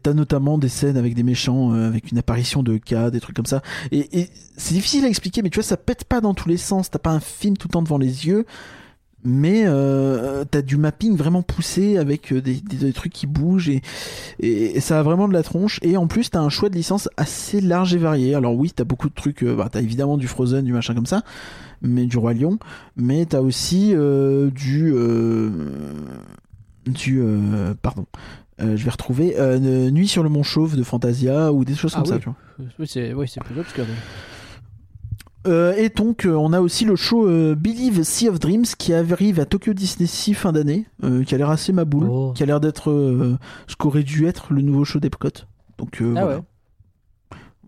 t'as notamment des scènes avec des méchants, euh, avec une apparition de K, des trucs comme ça. Et, c'est difficile à expliquer, mais tu vois, ça pète pas dans tous les sens. T'as pas un film tout le temps devant les yeux, mais euh, t'as du mapping vraiment poussé avec euh, des, trucs qui bougent et, ça a vraiment de la tronche. Et en plus, t'as un choix de licence assez large et varié. Alors oui, t'as beaucoup de trucs. bah, t'as évidemment du Frozen, du machin comme ça, mais du Roi Lion. Mais t'as aussi du du euh, pardon. Euh, je vais retrouver euh, Nuit sur le Mont Chauve de Fantasia ou des choses Ah comme ça, oui. tu vois. Oui, c'est oui, plus obscur. Et donc, on a aussi le show Believe Sea of Dreams qui arrive à Tokyo Disney Sea fin d'année, qui a l'air assez ma boule, Oh. qui a l'air d'être ce qu'aurait dû être le nouveau show d'Epcot. Donc, Ah voilà. ouais.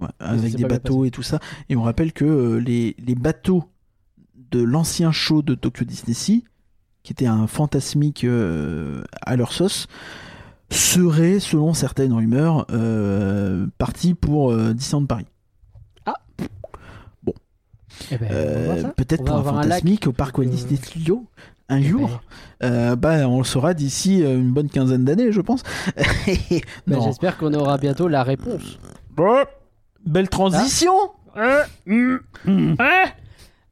Ouais, ça avec des bateaux et tout ça. Et on rappelle que les, les bateaux de l'ancien show de Tokyo Disney Sea, qui était un fantasmique euh, à leur sauce, seraient, selon certaines rumeurs, euh, partis pour euh, Disneyland Paris. Eh ben, on va Euh. Peut-être pour un avoir un lac. fantasmique au parc Walt Disney Studios un Eh ben, jour. Euh, bah, on le saura d'ici une bonne quinzaine d'années, je pense. ben. J'espère qu'on aura bientôt la réponse. Belle transition.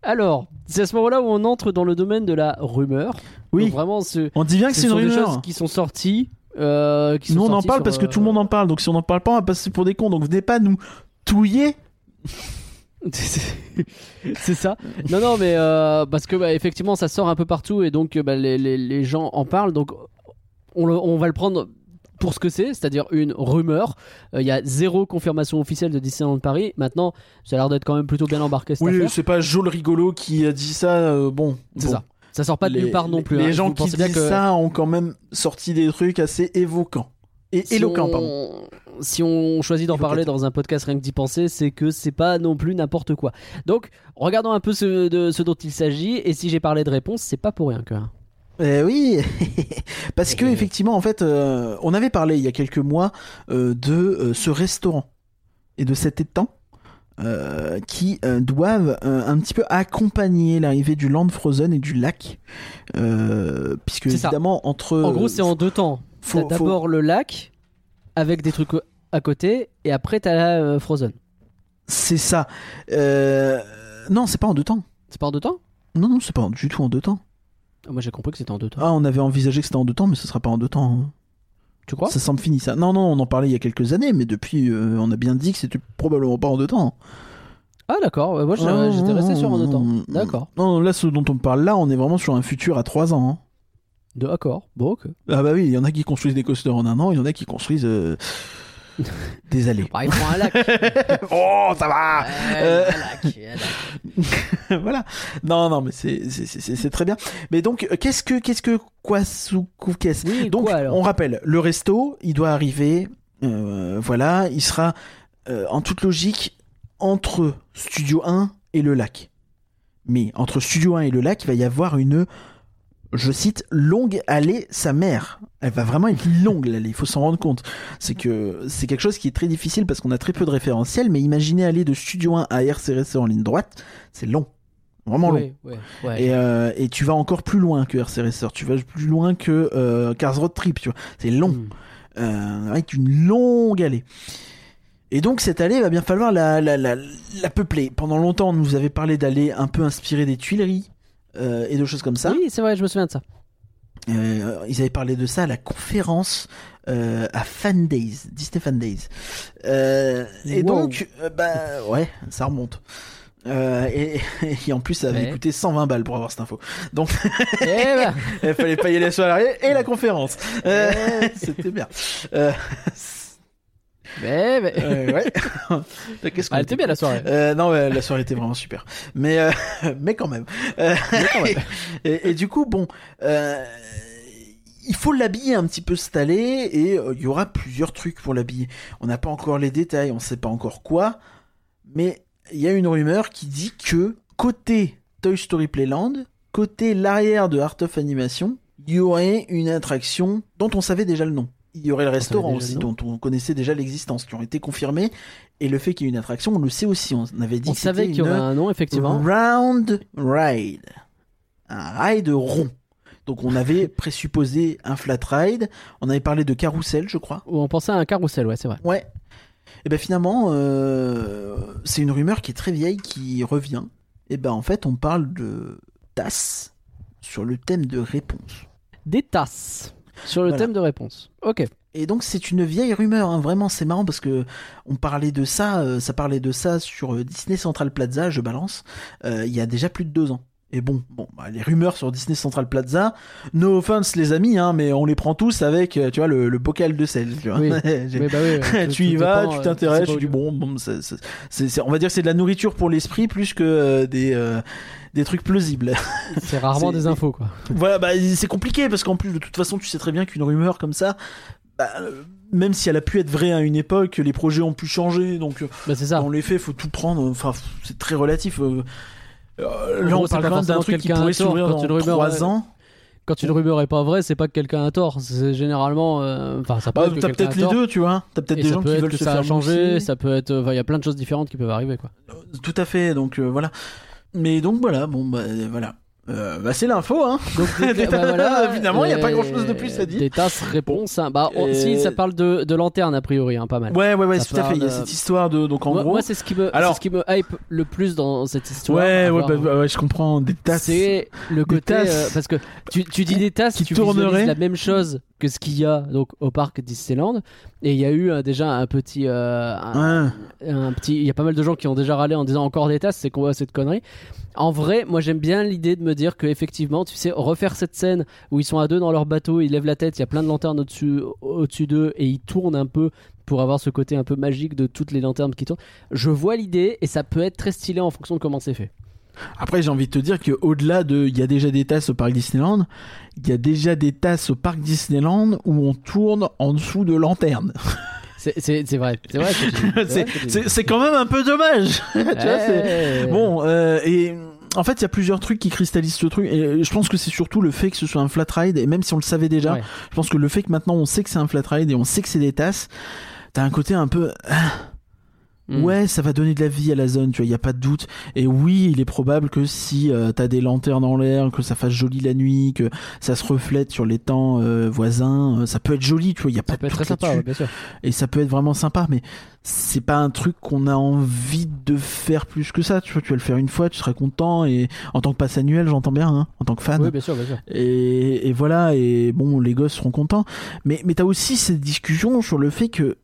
Alors, c'est à ce moment-là où on entre dans le domaine de la rumeur. Oui. Donc vraiment, ce, On dit bien que ce c'est une des rumeur. choses qui sont sorties. euh, qui sont Nous, on en parle parce que euh, tout le monde en parle. Donc, si on n'en parle pas, on va passer pour des cons. Donc, venez pas nous touiller. c'est ça. Non, non, mais euh, parce que bah, effectivement, ça sort un peu partout et donc euh, bah, les, les- les gens en parlent. Donc, on, le- on va le prendre pour ce que c'est, c'est-à-dire une rumeur. Euh, Il y a zéro confirmation officielle de Disneyland Paris. Maintenant, ça a l'air d'être quand même plutôt bien embarqué cette Oui, c'est pas Joel Rigolo qui a dit ça. euh, bon, C'est bon. ça. Ça sort pas de nulle part non plus. Les hein. gens qui disent que ça ont quand même sorti des trucs assez évoquants. Et si éloquents, on- pardon. Si on choisit d'en parler dans un podcast rien que d'y penser, c'est que c'est pas non plus n'importe quoi. Donc, regardons un peu ce, de, ce dont il s'agit. Et si j'ai parlé de réponse, c'est pas pour rien que. Eh oui, parce que effectivement, en fait, euh, on avait parlé il y a quelques mois euh, de euh, ce restaurant et de cet étang qui doivent un petit peu accompagner l'arrivée du Land Frozen et du lac, puisque ça. évidemment entre En gros, c'est en deux temps. T'as faut- d'abord le lac avec des trucs à côté, et après t'as la Frozen. c'est ça. Non, c'est pas en deux temps. C'est pas en deux temps? Non, non, c'est pas du tout en deux temps. Ah, Moi j'ai compris que c'était en deux temps. Ah, on avait envisagé que c'était en deux temps, mais ce sera pas en deux temps. hein. tu crois? Ça semble fini ça. Non, non, on en parlait il y a quelques années, mais depuis, euh, on a bien dit que c'était probablement pas en deux temps. Ah d'accord, ouais, moi Ah, j'étais resté sur en deux temps. mm, D'accord. Non, là, ce dont on parle là, on est vraiment sur un futur à 3 ans. hein. D'accord, bon, ok. Ah bah oui, il y en a qui construisent des coasters en un an, il y en a qui construisent euh, allées. Bah, un lac. oh, ça va Ouais, Euh. un lac, un lac. Voilà. Non, non, mais c'est très bien. Mais donc, euh, qu'est-ce que qu'est-ce que Kwasuku qu'est-ce Oui, Donc, quoi, on rappelle, le resto, il doit arriver. euh, voilà, il sera euh, en toute logique entre Studio 1 et le lac. Mais entre Studio 1 et le lac, il va y avoir une, je cite, longue allée sa mère. Elle va vraiment être longue l'allée, il faut s'en rendre compte. C'est que c'est quelque chose qui est très difficile parce qu'on a très peu de référentiels, mais imaginez aller de Studio 1 à RCRC en ligne droite, c'est long. Vraiment long. Ouais. Et, euh, et tu vas encore plus loin que RC Racer, tu vas plus loin que euh, Cars Road Trip, tu vois. C'est long, euh, avec une longue allée. Et donc cette allée, il va bien falloir la, la, la, la peupler. Pendant longtemps, on nous avait parlé d'allées un peu inspirées des Tuileries euh, et de choses comme ça. Oui, c'est vrai, je me souviens de ça. Euh, ils avaient parlé de ça à la conférence euh, à Fan Days, Disney Fan Days. Euh, et Wow. donc, bah ouais, ça remonte. Et, et en plus, ça avait Ouais. coûté 120 balles pour avoir cette info. Donc, Eh ben, il fallait payer les salariés et la conférence. C'était bien. Euh, eh ben. euh, ouais. Qu'est-ce qu'on Ah, était bien la soirée. euh, non, la soirée était vraiment super. Mais, euh, mais quand même. Euh, et, et du coup, bon, euh, il faut l'habiller un petit peu cette allée et euh, il y aura plusieurs trucs pour l'habiller. On n'a pas encore les détails, on sait pas encore quoi, mais il y a une rumeur qui dit que côté Toy Story Playland, côté l'arrière de Art of Animation, il y aurait une attraction dont on savait déjà le nom. Il y aurait le restaurant aussi, dont on connaissait déjà l'existence, qui ont été confirmés. Et le fait qu'il y ait une attraction, on le sait aussi. On avait dit On que savait qu'il y aurait un nom, effectivement. Round Ride. Un ride rond. Donc on avait présupposé un flat ride. On avait parlé de carrousel, je crois. Ou on pensait à un carrousel, ouais, c'est vrai. Ouais. Et ben finalement, euh, c'est une rumeur qui est très vieille qui revient. Et ben en fait, on parle de tasses sur le thème de réponse. Des tasses sur le Voilà. thème de réponse. Ok. Et donc c'est une vieille rumeur, hein. vraiment c'est marrant parce que on parlait de ça, euh, ça parlait de ça sur euh, Disney Central Plaza, je balance, euh, il y a déjà plus de deux ans. Et bon, bon, bah, les rumeurs sur Disney Central Plaza, no offense les amis, hein, mais on les prend tous avec, tu vois, le, le bocal de sel. Tu, vois. Oui. Bah oui, y vas, dépend, tu t'intéresses, tu dis bon, bon on va dire que c'est de la nourriture pour l'esprit plus que euh, des, des trucs plausibles. C'est rarement des infos, quoi. Voilà, bah, c'est compliqué parce qu'en plus, de toute façon, tu sais très bien qu'une rumeur comme ça, bah, euh, même si elle a pu être vraie à une époque, les projets ont pu changer, donc euh, Bah, ça. dans les faits, faut tout prendre. Enfin, c'est très relatif. euh. Euh, là, gros, on parle quand même d'un truc qui pourrait s'ouvrir dans une rumeur, 3 ouais. ans. Quand une rumeur est pas vraie, c'est pas que quelqu'un a tort. C'est généralement. euh, Enfin, ça peut Bah, être t'as peut-être les deux, tu vois. T'as peut-être des ça gens peut qui veulent que se ça faire changé, mousser. ça peut être. Il y a plein de choses différentes qui peuvent arriver, quoi. Tout à fait, donc euh, voilà. Mais donc voilà, bon, bah, voilà. Euh, bah, c'est l'info, hein. Donc, Des- bah, Évidemment, il y a pas euh, grand-chose de plus à dire. Des tasses réponses. hein. Bah, on- Et- si, ça parle de, de lanterne, a priori, hein, pas mal. Ouais, ouais, ouais, Ça tout à fait. Il y a cette histoire de. Donc en moi, gros. moi, c'est ce qui me, Alors- ce qui me hype le plus dans cette histoire. ouais, ouais, bah, bah, ouais, je comprends. Des tasses. C'est le côté tasses euh, parce que tu, tu dis des tasses, qui tu tourneraient. la même chose que ce qu'il y a donc au parc Disneyland et il y a eu euh, déjà un petit euh, un, Ouais. un petit il y a pas mal de gens qui ont déjà râlé en disant encore des tasses, c'est qu'on voit cette connerie. En vrai, moi j'aime bien l'idée de me dire que effectivement, tu sais, refaire cette scène où ils sont à deux dans leur bateau, ils lèvent la tête, il y a plein de lanternes au-dessus au-dessus d'eux et ils tournent un peu pour avoir ce côté un peu magique de toutes les lanternes qui tournent. Je vois l'idée et ça peut être très stylé en fonction de comment c'est fait. Après, j'ai envie de te dire qu'au-delà de. Il y a déjà des tasses au parc Disneyland, il y a déjà des tasses au parc Disneyland où on tourne en dessous de lanternes. C'est vrai, c'est vrai. c'est quand même un peu dommage. tu vois. Bon, euh, et en fait, il y a plusieurs trucs qui cristallisent ce truc. Et je pense que c'est surtout le fait que ce soit un flat ride. Et même si on le savait déjà, Ouais. je pense que le fait que maintenant on sait que c'est un flat ride et on sait que c'est des tasses, t'as un côté un peu. Mm. Ouais, ça va donner de la vie à la zone, tu vois, il y a pas de doute. Et oui, il est probable que si euh, t'as des lanternes en l'air, que ça fasse joli la nuit, que ça se reflète sur les temps euh, voisins, euh, ça peut être joli, tu vois, il y a pas Ça peut de être très sympa, ouais, bien sûr. Et ça peut être vraiment sympa, mais c'est pas un truc qu'on a envie de faire plus que ça, tu vois, tu vas le faire une fois, tu seras content, et en tant que passe annuel, j'entends bien, hein, en tant que fan. Oui, bien sûr, bien sûr. Et, et voilà, et bon, les gosses seront contents. Mais, mais t'as aussi cette discussion sur le fait que,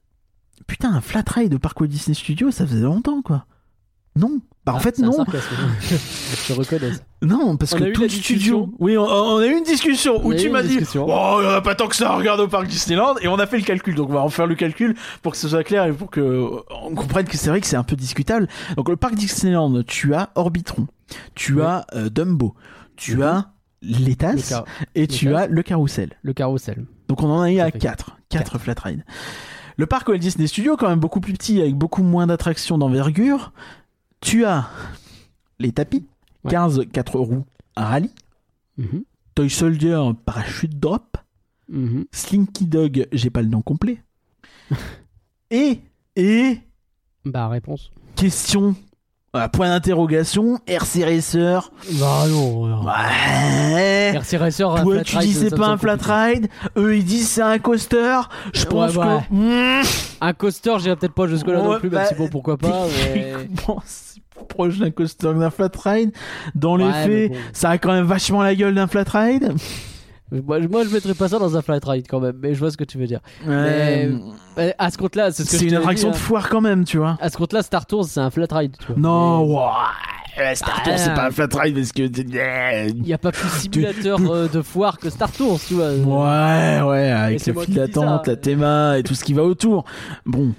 putain, un flat ride de Parc Walt Disney Studios, ça faisait longtemps, quoi. Non. Bah en fait C'est un non. Je reconnais. non parce On que tout le studio. Oui, on, on a eu une discussion On où tu m'as dit, oh, en a pas tant que ça, regarde au parc Disneyland, et on a fait le calcul. Donc on va en faire le calcul pour que ce soit clair et pour que euh, on comprenne que c'est vrai que c'est un peu discutable. Donc le parc Disneyland, tu as Orbitron, tu Oui. as euh, Dumbo, tu Mhm. as les Le, tasses et tu as le carrousel. le carrousel. Donc on en a eu à fait 4, 4 flat rides. Le parc Walt Disney Studio, quand même beaucoup plus petit, avec beaucoup moins d'attractions d'envergure. Tu as les tapis, Ouais. 15 4 roues rallye, Mhm. Toy Soldier parachute drop, Mhm. Slinky Dog, j'ai pas le nom complet. et, et, Bah, réponse. question, euh, point d'interrogation, RC Racer. Bah, non. non. Ouais. Merci Racer, un Toi, flat tu ride, dis ça c'est me pas un semble flat compliqué. ride, eux ils disent c'est un coaster. Je Ouais, pense ouais. que. Hmm. Un coaster, j'irai peut-être pas jusque-là non plus, même bah, si bon, pourquoi pas. Mais... C'est plus proche d'un coaster que d'un flat ride. Dans les Ouais, mais faits, bon. ça a quand même vachement la gueule d'un flat ride. Moi, je- moi, je mettrais pas ça dans un flat ride quand même, mais je vois ce que tu veux dire. Ouais, Mais, à ce compte-là, c'est ce que une attraction dit, de hein. foire quand même, tu vois. À ce compte-là, Star Tours, c'est un flat ride, tu vois. Non, Mais ouais, Star Tours, Ah. c'est pas un flat ride parce que. Il n'y a pas plus simulateur euh, de foire que Star Tours, tu vois. Ouais, ouais, avec c'est le moi fil qui dis d'attente, la théma et tout ce qui va autour. Bon,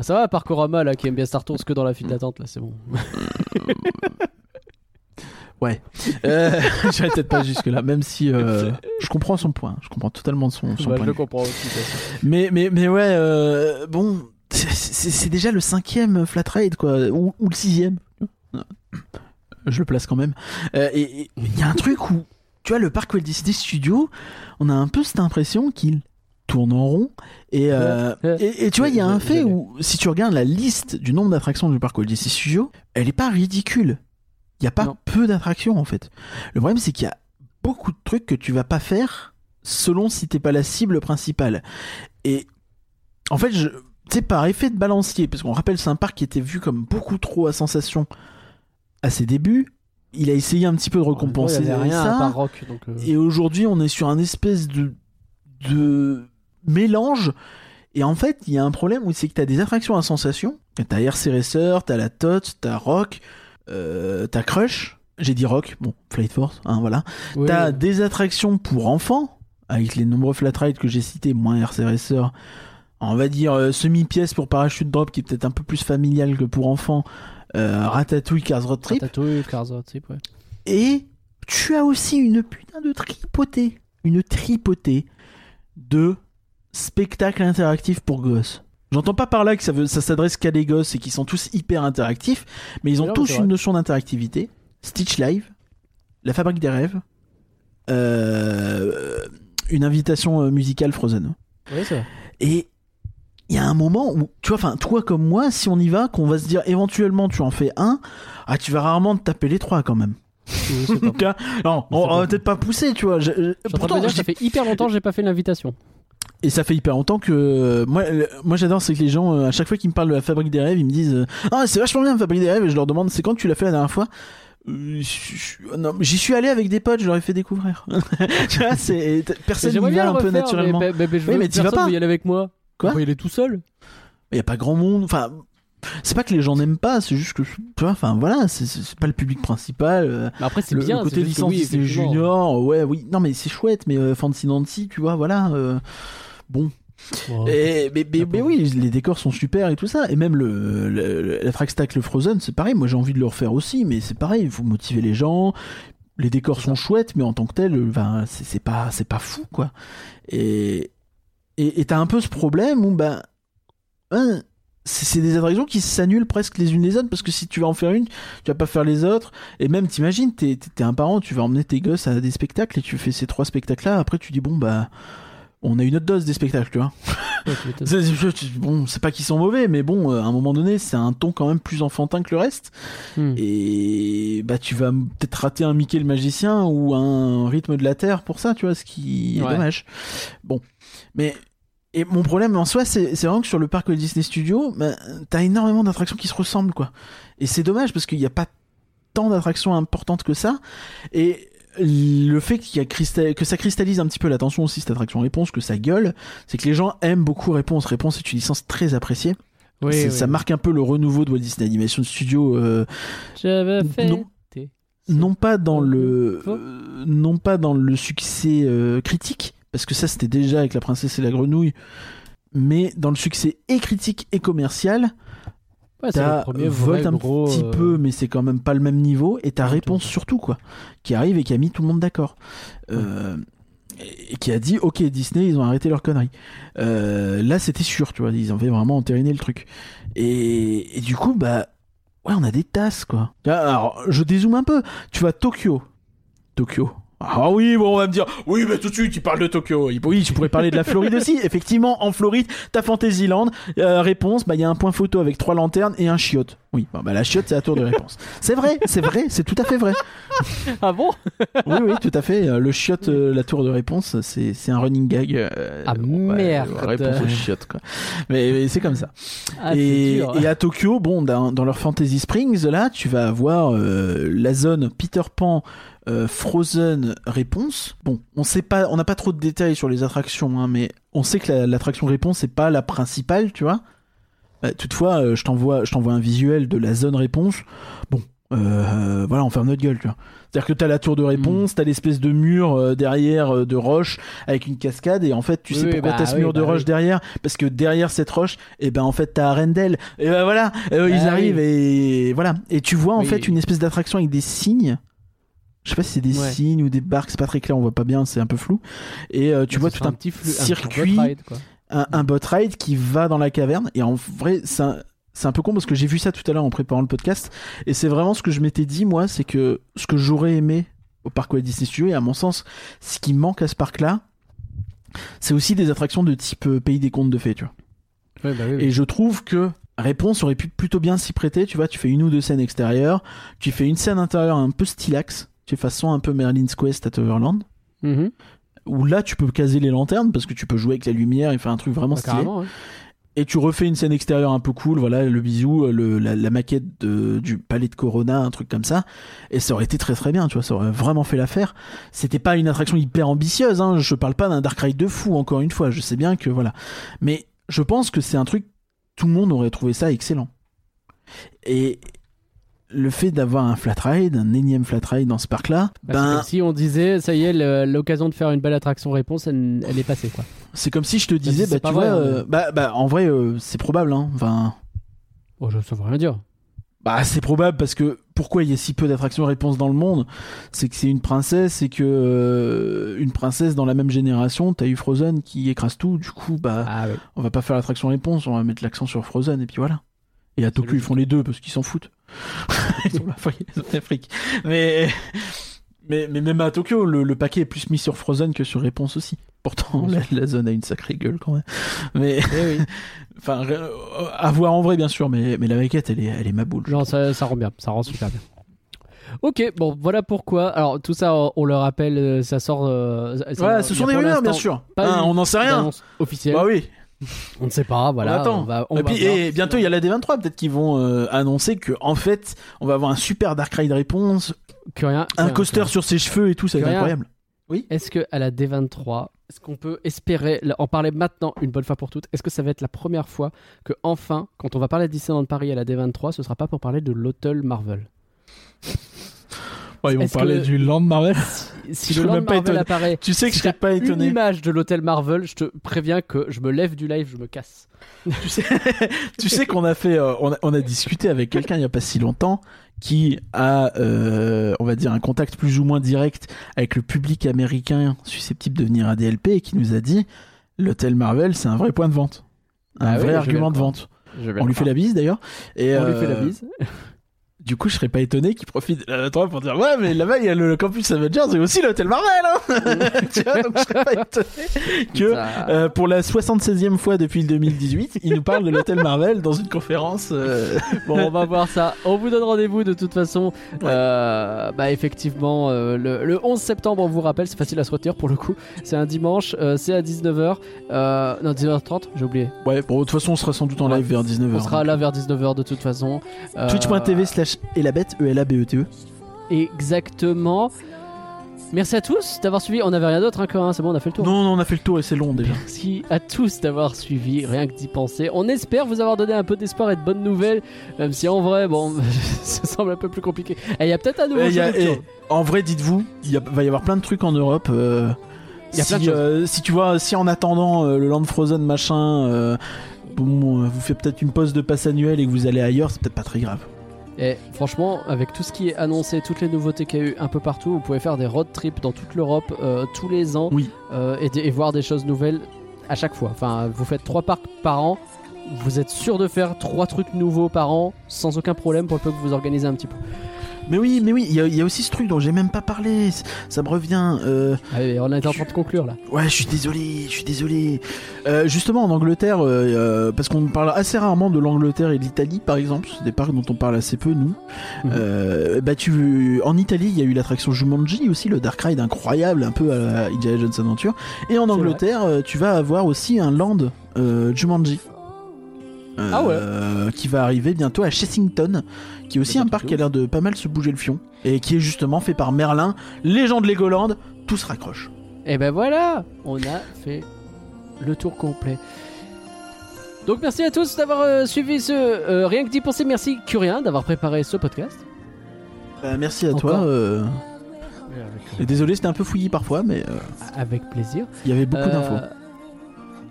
Ça va, Parkorama, là, qui aime bien Star Tours que dans la file d'attente, là, c'est bon. euh, j'irai peut-être pas jusque-là, même si euh, je comprends son point. Je comprends totalement son, son Bah, point. je le comprends aussi. Mais, mais, mais ouais, euh, bon, c'est- déjà le cinquième flat ride, quoi, ou, ou le sixième. Je le place quand même. Euh, et il y a un truc où, tu vois, le parc Walt Disney Studio, on a un peu cette impression qu'il tourne en rond. Et, euh, Ouais. et, et tu vois, il y a un fait où, si tu regardes la liste du nombre d'attractions du parc Walt Disney Studio, elle est pas ridicule. Il y a pas Non. peu d'attractions, en fait. Le problème, c'est qu'il y a beaucoup de trucs que tu vas pas faire selon si t'es pas la cible principale. Et en fait, je, tu sais, par effet de balancier, parce qu'on rappelle, c'est un parc qui était vu comme beaucoup trop à sensation à ses débuts. Il a essayé un petit peu de récompenser rien ça. à part rock, donc. euh, Et aujourd'hui, on est sur un espèce de, de mélange. Et en fait, il y a un problème où c'est que t'as des attractions à sensation. T'as RC Racer, t'as la TOT, t'as Rock, euh, t'as Crush. J'ai dit Rock, bon, Flight Force, hein, voilà. T'as des attractions pour enfants, avec les nombreux flat rides que j'ai cités, moins RC Racer. On va dire euh, semi-pièce pour parachute drop, qui est peut-être un peu plus familial que pour enfants. Euh, Ratatouille, Cars Road Trip. Ratatouille, Cars Road Trip, ouais. Et tu as aussi une putain de tripotée, une tripotée de spectacles interactifs pour gosses. J'entends pas par là que ça, veut- ça s'adresse qu'à des gosses et qu'ils sont tous hyper interactifs, mais ils ont Non, tous une notion d'interactivité. Stitch Live, La Fabrique des Rêves, euh, une invitation euh, musicale Frozen. Vrai. Et il y a un moment où, tu vois, enfin, toi comme moi, si on y va, qu'on va se dire éventuellement tu en fais un, ah, tu vas rarement te taper les trois quand même. Oui, non, on, on va peut-être pas pousser, tu vois. Je- pourtant, dire, ça fait hyper longtemps que j'ai pas fait l'invitation. Et ça fait hyper longtemps que moi, le- moi j'adore, c'est que les gens, euh, à chaque fois qu'ils me parlent de la fabrique des rêves, ils me disent euh, ah c'est vachement bien la fabrique des rêves, et je leur demande c'est quand tu l'as fait la dernière fois. Euh, j'y suis allé avec des potes, je leur ai fait découvrir. tu vois, c'est personne n'y va un peu naturellement. Mais, mais- mais je Oui, veux- mais t'y vas pas. y aller avec moi. Quoi y aller tout seul. Il y a pas grand monde. Enfin, c'est pas que les gens n'aiment pas, c'est juste que tu vois, enfin voilà, c'est- c'est c'est pas le public principal. euh, Mais après, c'est bien. le côté c'est licence oui, effectivement. Junior, ouais, oui, non mais c'est chouette, mais euh, Fancy Nancy, tu vois, voilà. euh, bon. Et, mais, mais, mais oui, les décors sont super et tout ça. Et même le, le, le- la track stack, le Frozen, c'est pareil. Moi, j'ai envie de le refaire aussi, mais c'est pareil. Il faut motiver les gens. Les décors sont chouettes, mais en tant que tel, ben, c'est pas, c'est pas fou, quoi. Et et et t'as un peu ce problème où, ben, hein, c'est des attractions qui s'annulent presque les unes les autres parce que si tu vas en faire une, tu vas pas faire les autres. Et même, t'imagines, t'es t'es- t'es un parent, tu vas emmener tes gosses à des spectacles et tu fais ces trois spectacles-là. Après, tu dis bon, bah, on a une autre dose des spectacles, tu vois. Bon, c'est pas qu'ils sont mauvais, mais bon, euh, à un moment donné, c'est un ton quand même plus enfantin que le reste. Hmm. Et bah, tu vas peut-être rater un Mickey le magicien ou un rythme de la Terre pour ça, tu vois, ce qui est Ouais. dommage. Bon, mais. Et mon problème en soi, c'est vraiment que sur le parc Disney Studio, bah, t'as énormément d'attractions qui se ressemblent, quoi. Et c'est dommage parce qu'il n'y a pas tant d'attractions importantes que ça. Et le fait qu'il y a cristal- que ça cristallise un petit peu l'attention aussi, cette attraction réponse, que ça gueule, c'est que les gens aiment beaucoup réponse. Réponse est une licence très appréciée. Oui, C'est- oui, ça marque un peu le renouveau de Walt Disney Animation Studio. euh, J'avais fait. Non. non pas dans le euh, non pas dans le succès euh, critique parce que ça c'était déjà avec la princesse et la grenouille mais dans le succès et critique et commercial Ouais, t'as Volt un gros, petit euh, peu mais c'est quand même pas le même niveau et ta réponse surtout quoi qui arrive et qui a mis tout le monde d'accord. Euh, et qui a dit ok Disney ils ont arrêté leur connerie Euh, là c'était sûr tu vois ils avaient vraiment entériné le truc. Et, et du coup bah ouais on a des tasses quoi. Alors je dézoome un peu. Tu vois Tokyo. Tokyo ah oui, bon, on va me dire, oui, mais tout de suite, tu parles de Tokyo. Oui, tu pourrais parler de la Floride aussi. Effectivement, en Floride, t'as Fantasyland. Euh, réponse, bah, il y a un point photo avec trois lanternes et un chiotte. Oui, bah, la chiotte, c'est la tour de réponse. C'est vrai, c'est vrai, c'est tout à fait vrai. Ah bon? Oui, oui, tout à fait. Le chiotte, euh, la tour de réponse, c'est, c'est un running gag. euh, Ah, bon, bah, merde. réponse au chiotte, quoi. Mais, mais c'est comme ça. Ah, et, dur. et à Tokyo, bon, dans, dans leur Fantasy Springs, là, tu vas avoir la zone Peter Pan, euh, Frozen réponse. Bon, on sait pas, on n'a pas trop de détails sur les attractions, hein, mais on sait que la- l'attraction réponse c'est pas la principale, tu vois. Euh, toutefois, euh, je t'envoie, je t'envoie un visuel de la zone réponse. Bon, euh, voilà, on ferme notre gueule, tu vois. C'est-à-dire que t'as la tour de réponse, t'as l'espèce de mur euh, derrière euh, de roche avec une cascade, et en fait, tu Oui, sais pourquoi bah t'as ce oui, mur de bah roche oui. derrière? Parce que derrière cette roche, et ben en fait t'as Arendelle. Et ben voilà, ils Ah arrivent et voilà. Et tu vois en fait une espèce d'attraction avec des signes. Je sais pas si c'est des Ouais. signes ou des barques, c'est pas très clair, on voit pas bien, c'est un peu flou. Et euh, tu Mais vois tout un, petit flux- un petit circuit. boat ride, quoi. un, un bot ride qui va dans la caverne. Et en vrai, c'est un, peu con parce que j'ai vu ça tout à l'heure en préparant le podcast. Et c'est vraiment ce que je m'étais dit, moi, c'est que ce que j'aurais aimé au parc Walt Disney Studios, et à mon sens, ce qui manque à ce parc-là, c'est aussi des attractions de type euh, Pays des Contes de Fées, tu vois. Ouais, bah oui, oui. Et je trouve que Réponse aurait pu plutôt bien s'y prêter, tu vois, tu fais une ou deux scènes extérieures, tu fais une scène intérieure un peu stylax, fais façon un peu Merlin's Quest à Toverland, Mhm. où là tu peux caser les lanternes parce que tu peux jouer avec la lumière et faire un truc vraiment Bah, stylé. ouais. Et tu refais une scène extérieure un peu cool, voilà, le bisou, le, la, la maquette de- du palais de Corona, un truc comme ça. Et ça aurait été très très bien, tu vois, ça aurait vraiment fait l'affaire. C'était pas une attraction hyper ambitieuse, hein, je parle pas d'un Dark Ride de fou, encore une fois, je sais bien que voilà. Mais je pense que c'est un truc, tout le monde aurait trouvé ça excellent. Et le fait d'avoir un flat ride, un énième flat ride dans ce parc-là, Bah, c'est ben, comme si on disait, ça y est, l'occasion de faire une belle attraction réponse, elle, elle est passée, quoi. c'est comme si je te disais, si bah tu vrai, vois, hein, euh, bah, bah en vrai, euh, c'est probable, hein, enfin. Oh, je, ça veut rien dire. Bah, c'est probable parce que pourquoi il y a si peu d'attractions réponses dans le monde? C'est que c'est une princesse et que euh, une princesse dans la même génération, t'as eu Frozen qui écrase tout. Du coup, bah, Ah on va pas faire l'attraction réponse, on va mettre l'accent sur Frozen et puis voilà. Et à Tokyo, ils font les deux parce qu'ils s'en foutent. ils ont l'Afrique. Mais, mais, mais même à Tokyo, le, le paquet est plus mis sur Frozen que sur réponse aussi. Pourtant, la, la zone a une sacrée gueule quand même. Mais, Eh oui. enfin, euh, à voir en vrai, bien sûr, mais, mais la maquette, elle est, elle est ma boule. Non, ça, ça rend bien, ça rend super bien. Ok, bon, voilà pourquoi. Alors, tout ça, on, le rappelle, euh, ça sort. euh, ça- Voilà, ce sont des rumeurs, bien sûr. pas Hein, on n'en sait rien. officielle. Bah oui. On ne sait pas, voilà. on attend. On va, on et puis, bientôt, il y a la D23. Peut-être qu'ils vont euh, annoncer que, en fait, on va avoir un super Dark Ride réponse, Que rien- un coaster sur ses cheveux et tout, ça va être incroyable. rien. Est-ce que à la D23, est-ce qu'on peut espérer en parler maintenant une bonne fois pour toutes Est-ce que ça va être la première fois que enfin, quand on va parler de Disneyland Paris à la D23, ce sera pas pour parler de l'hôtel Marvel? Ils vont parler que- du Land Marvel. Si Je le Land même pas Marvel étonné. apparaît, Tu sais que si je serais pas une étonné. image de l'hôtel Marvel, je te préviens que je me lève du live, je me casse. tu sais, tu sais qu'on a fait, euh, on, a, on a discuté avec quelqu'un il y a pas si longtemps qui a, euh, on va dire, un contact plus ou moins direct avec le public américain susceptible de venir à DLP et qui nous a dit l'hôtel Marvel, c'est un vrai point de vente, un Ah vrai argument de vente. On lui fait la bise d'ailleurs. Et On lui euh, fait la bise. Du coup, je serais pas étonné qu'il profite de la 3 pour dire ouais, mais là-bas il y a le campus Avengers et aussi l'hôtel Marvel. Hein tu vois, donc je serais pas étonné que euh, pour la 76e fois depuis le 2018, il nous parle de l'hôtel Marvel dans une conférence. euh, Bon, on va voir ça. On vous donne rendez-vous de toute façon. Euh, bah, effectivement, le, le 11 septembre, on vous rappelle, c'est facile à se retenir pour le coup. C'est un dimanche, c'est à 19h. Euh, non, 19h30, j'ai oublié. Ouais, bon, de toute façon, on sera sans doute en live vers 19h. On sera là vers 19h de toute façon. Twitch.tv slash elabette, E-L-A-B-E-T-E. Exactement. Merci à tous d'avoir suivi. On n'avait rien d'autre encore, hein, c'est bon, on a fait le tour. Non, non, on a fait le tour et c'est long déjà. Merci à tous d'avoir suivi, rien que d'y penser. On espère vous avoir donné un peu d'espoir et de bonnes nouvelles, même si en vrai, bon, ça semble un peu plus compliqué. Et il y a peut-être un nouveau Eh, y jeu a- nocturne. eh, en vrai, dites-vous, il va y avoir plein de trucs en Europe. euh, Il y a si, plein de euh, si tu vois, si en attendant euh, le Land Frozen machin, bon, vous faites peut-être une pause de passe annuelle et que vous allez ailleurs, c'est peut-être pas très grave. Et franchement, avec tout ce qui est annoncé, toutes les nouveautés qu'il y a eu un peu partout, vous pouvez faire des road trips dans toute l'Europe euh, tous les ans Oui. euh, et, voir des choses nouvelles à chaque fois. Enfin, vous faites trois parcs par an, vous êtes sûr de faire trois trucs nouveaux par an sans aucun problème pour le peu que vous organisez un petit peu. Mais oui, mais oui, il y, a- il y a aussi ce truc dont j'ai même pas parlé. Ça me revient. euh, Allez, on est en train de conclure là. Ouais, je suis désolé, je suis désolé. Euh, justement, en Angleterre, euh, parce qu'on parle assez rarement de l'Angleterre et de l'Italie, par exemple, c'est des parcs dont on parle assez peu, nous. Mhm. Bah, tu, en Italie, il y a eu l'attraction Jumanji aussi, le Dark Ride incroyable, un peu à la Indiana Jones Adventure. Et en Angleterre, tu vas avoir aussi un land euh, Jumanji. Ah ouais. Qui va arriver bientôt à Chessington, qui est aussi Bah, un parc qui a l'air de pas mal se bouger le fion, et qui est justement fait par Merlin, légende Legoland, tout se raccroche. Et ben voilà, on a fait le tour complet. Donc merci à tous d'avoir euh, suivi ce euh, Rien que d'y penser. Merci Curien d'avoir préparé ce podcast. Bah, merci à Encore. toi. euh, et désolé, c'était un peu fouillis parfois, mais euh, Avec plaisir. il y avait beaucoup Euh, d'infos.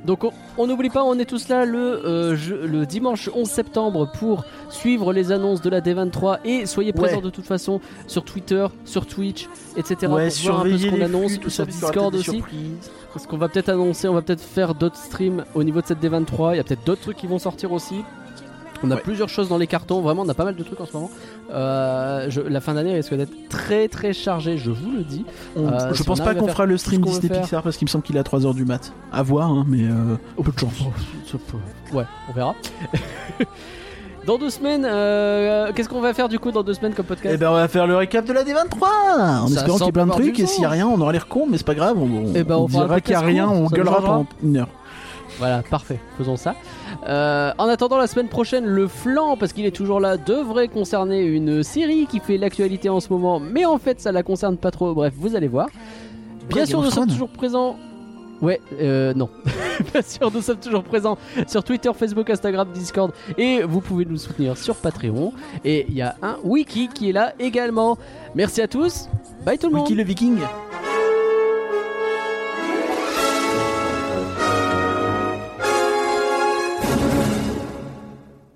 Donc on- n'oublie pas, on est tous là le, euh, je- le dimanche 11 septembre pour suivre les annonces de la D23 et soyez présents Ouais. de toute façon sur Twitter, sur Twitch, etc. Ouais, pour voir un peu ce qu'on annonce flux, sur Discord aussi. surprises. Parce qu'on va peut-être annoncer, on va peut-être faire d'autres streams au niveau de cette D23. Il y a peut-être d'autres trucs qui vont sortir aussi. On a Ouais. plusieurs choses dans les cartons, vraiment, on a pas mal de trucs en ce moment. Euh, je- la fin d'année risque d'être très très chargée, je vous le dis. On- Euh, je si pense pas qu'on fera le stream Disney faire. Pixar parce qu'il me semble qu'il est à 3h du mat. À voir, hein, mais euh, peu de chance. Ouais, on verra. dans deux semaines, euh, qu'est-ce qu'on va faire du coup dans deux semaines comme podcast? Eh ben on va faire le récap de la D23 En Ça espérant qu'il y ait plein de trucs et s'il y a rien on aura l'air con mais c'est pas grave on, on- Eh ben, on on dira qu'il y a rien on gueulera pendant une heure. Voilà, parfait, faisons ça. Euh, en attendant la semaine prochaine, le flanc, parce qu'il est toujours là, devrait concerner une série qui fait l'actualité en ce moment, mais en fait ça la concerne pas trop, bref, vous allez voir. Bien Ouais, sûr, nous sommes toujours présents. Ouais, euh, non. Bien sûr, nous sommes toujours présents sur Twitter, Facebook, Instagram, Discord, et vous pouvez nous soutenir sur Patreon. Et il y a un wiki qui est là également. Merci à tous, bye tout le monde. Wiki le Viking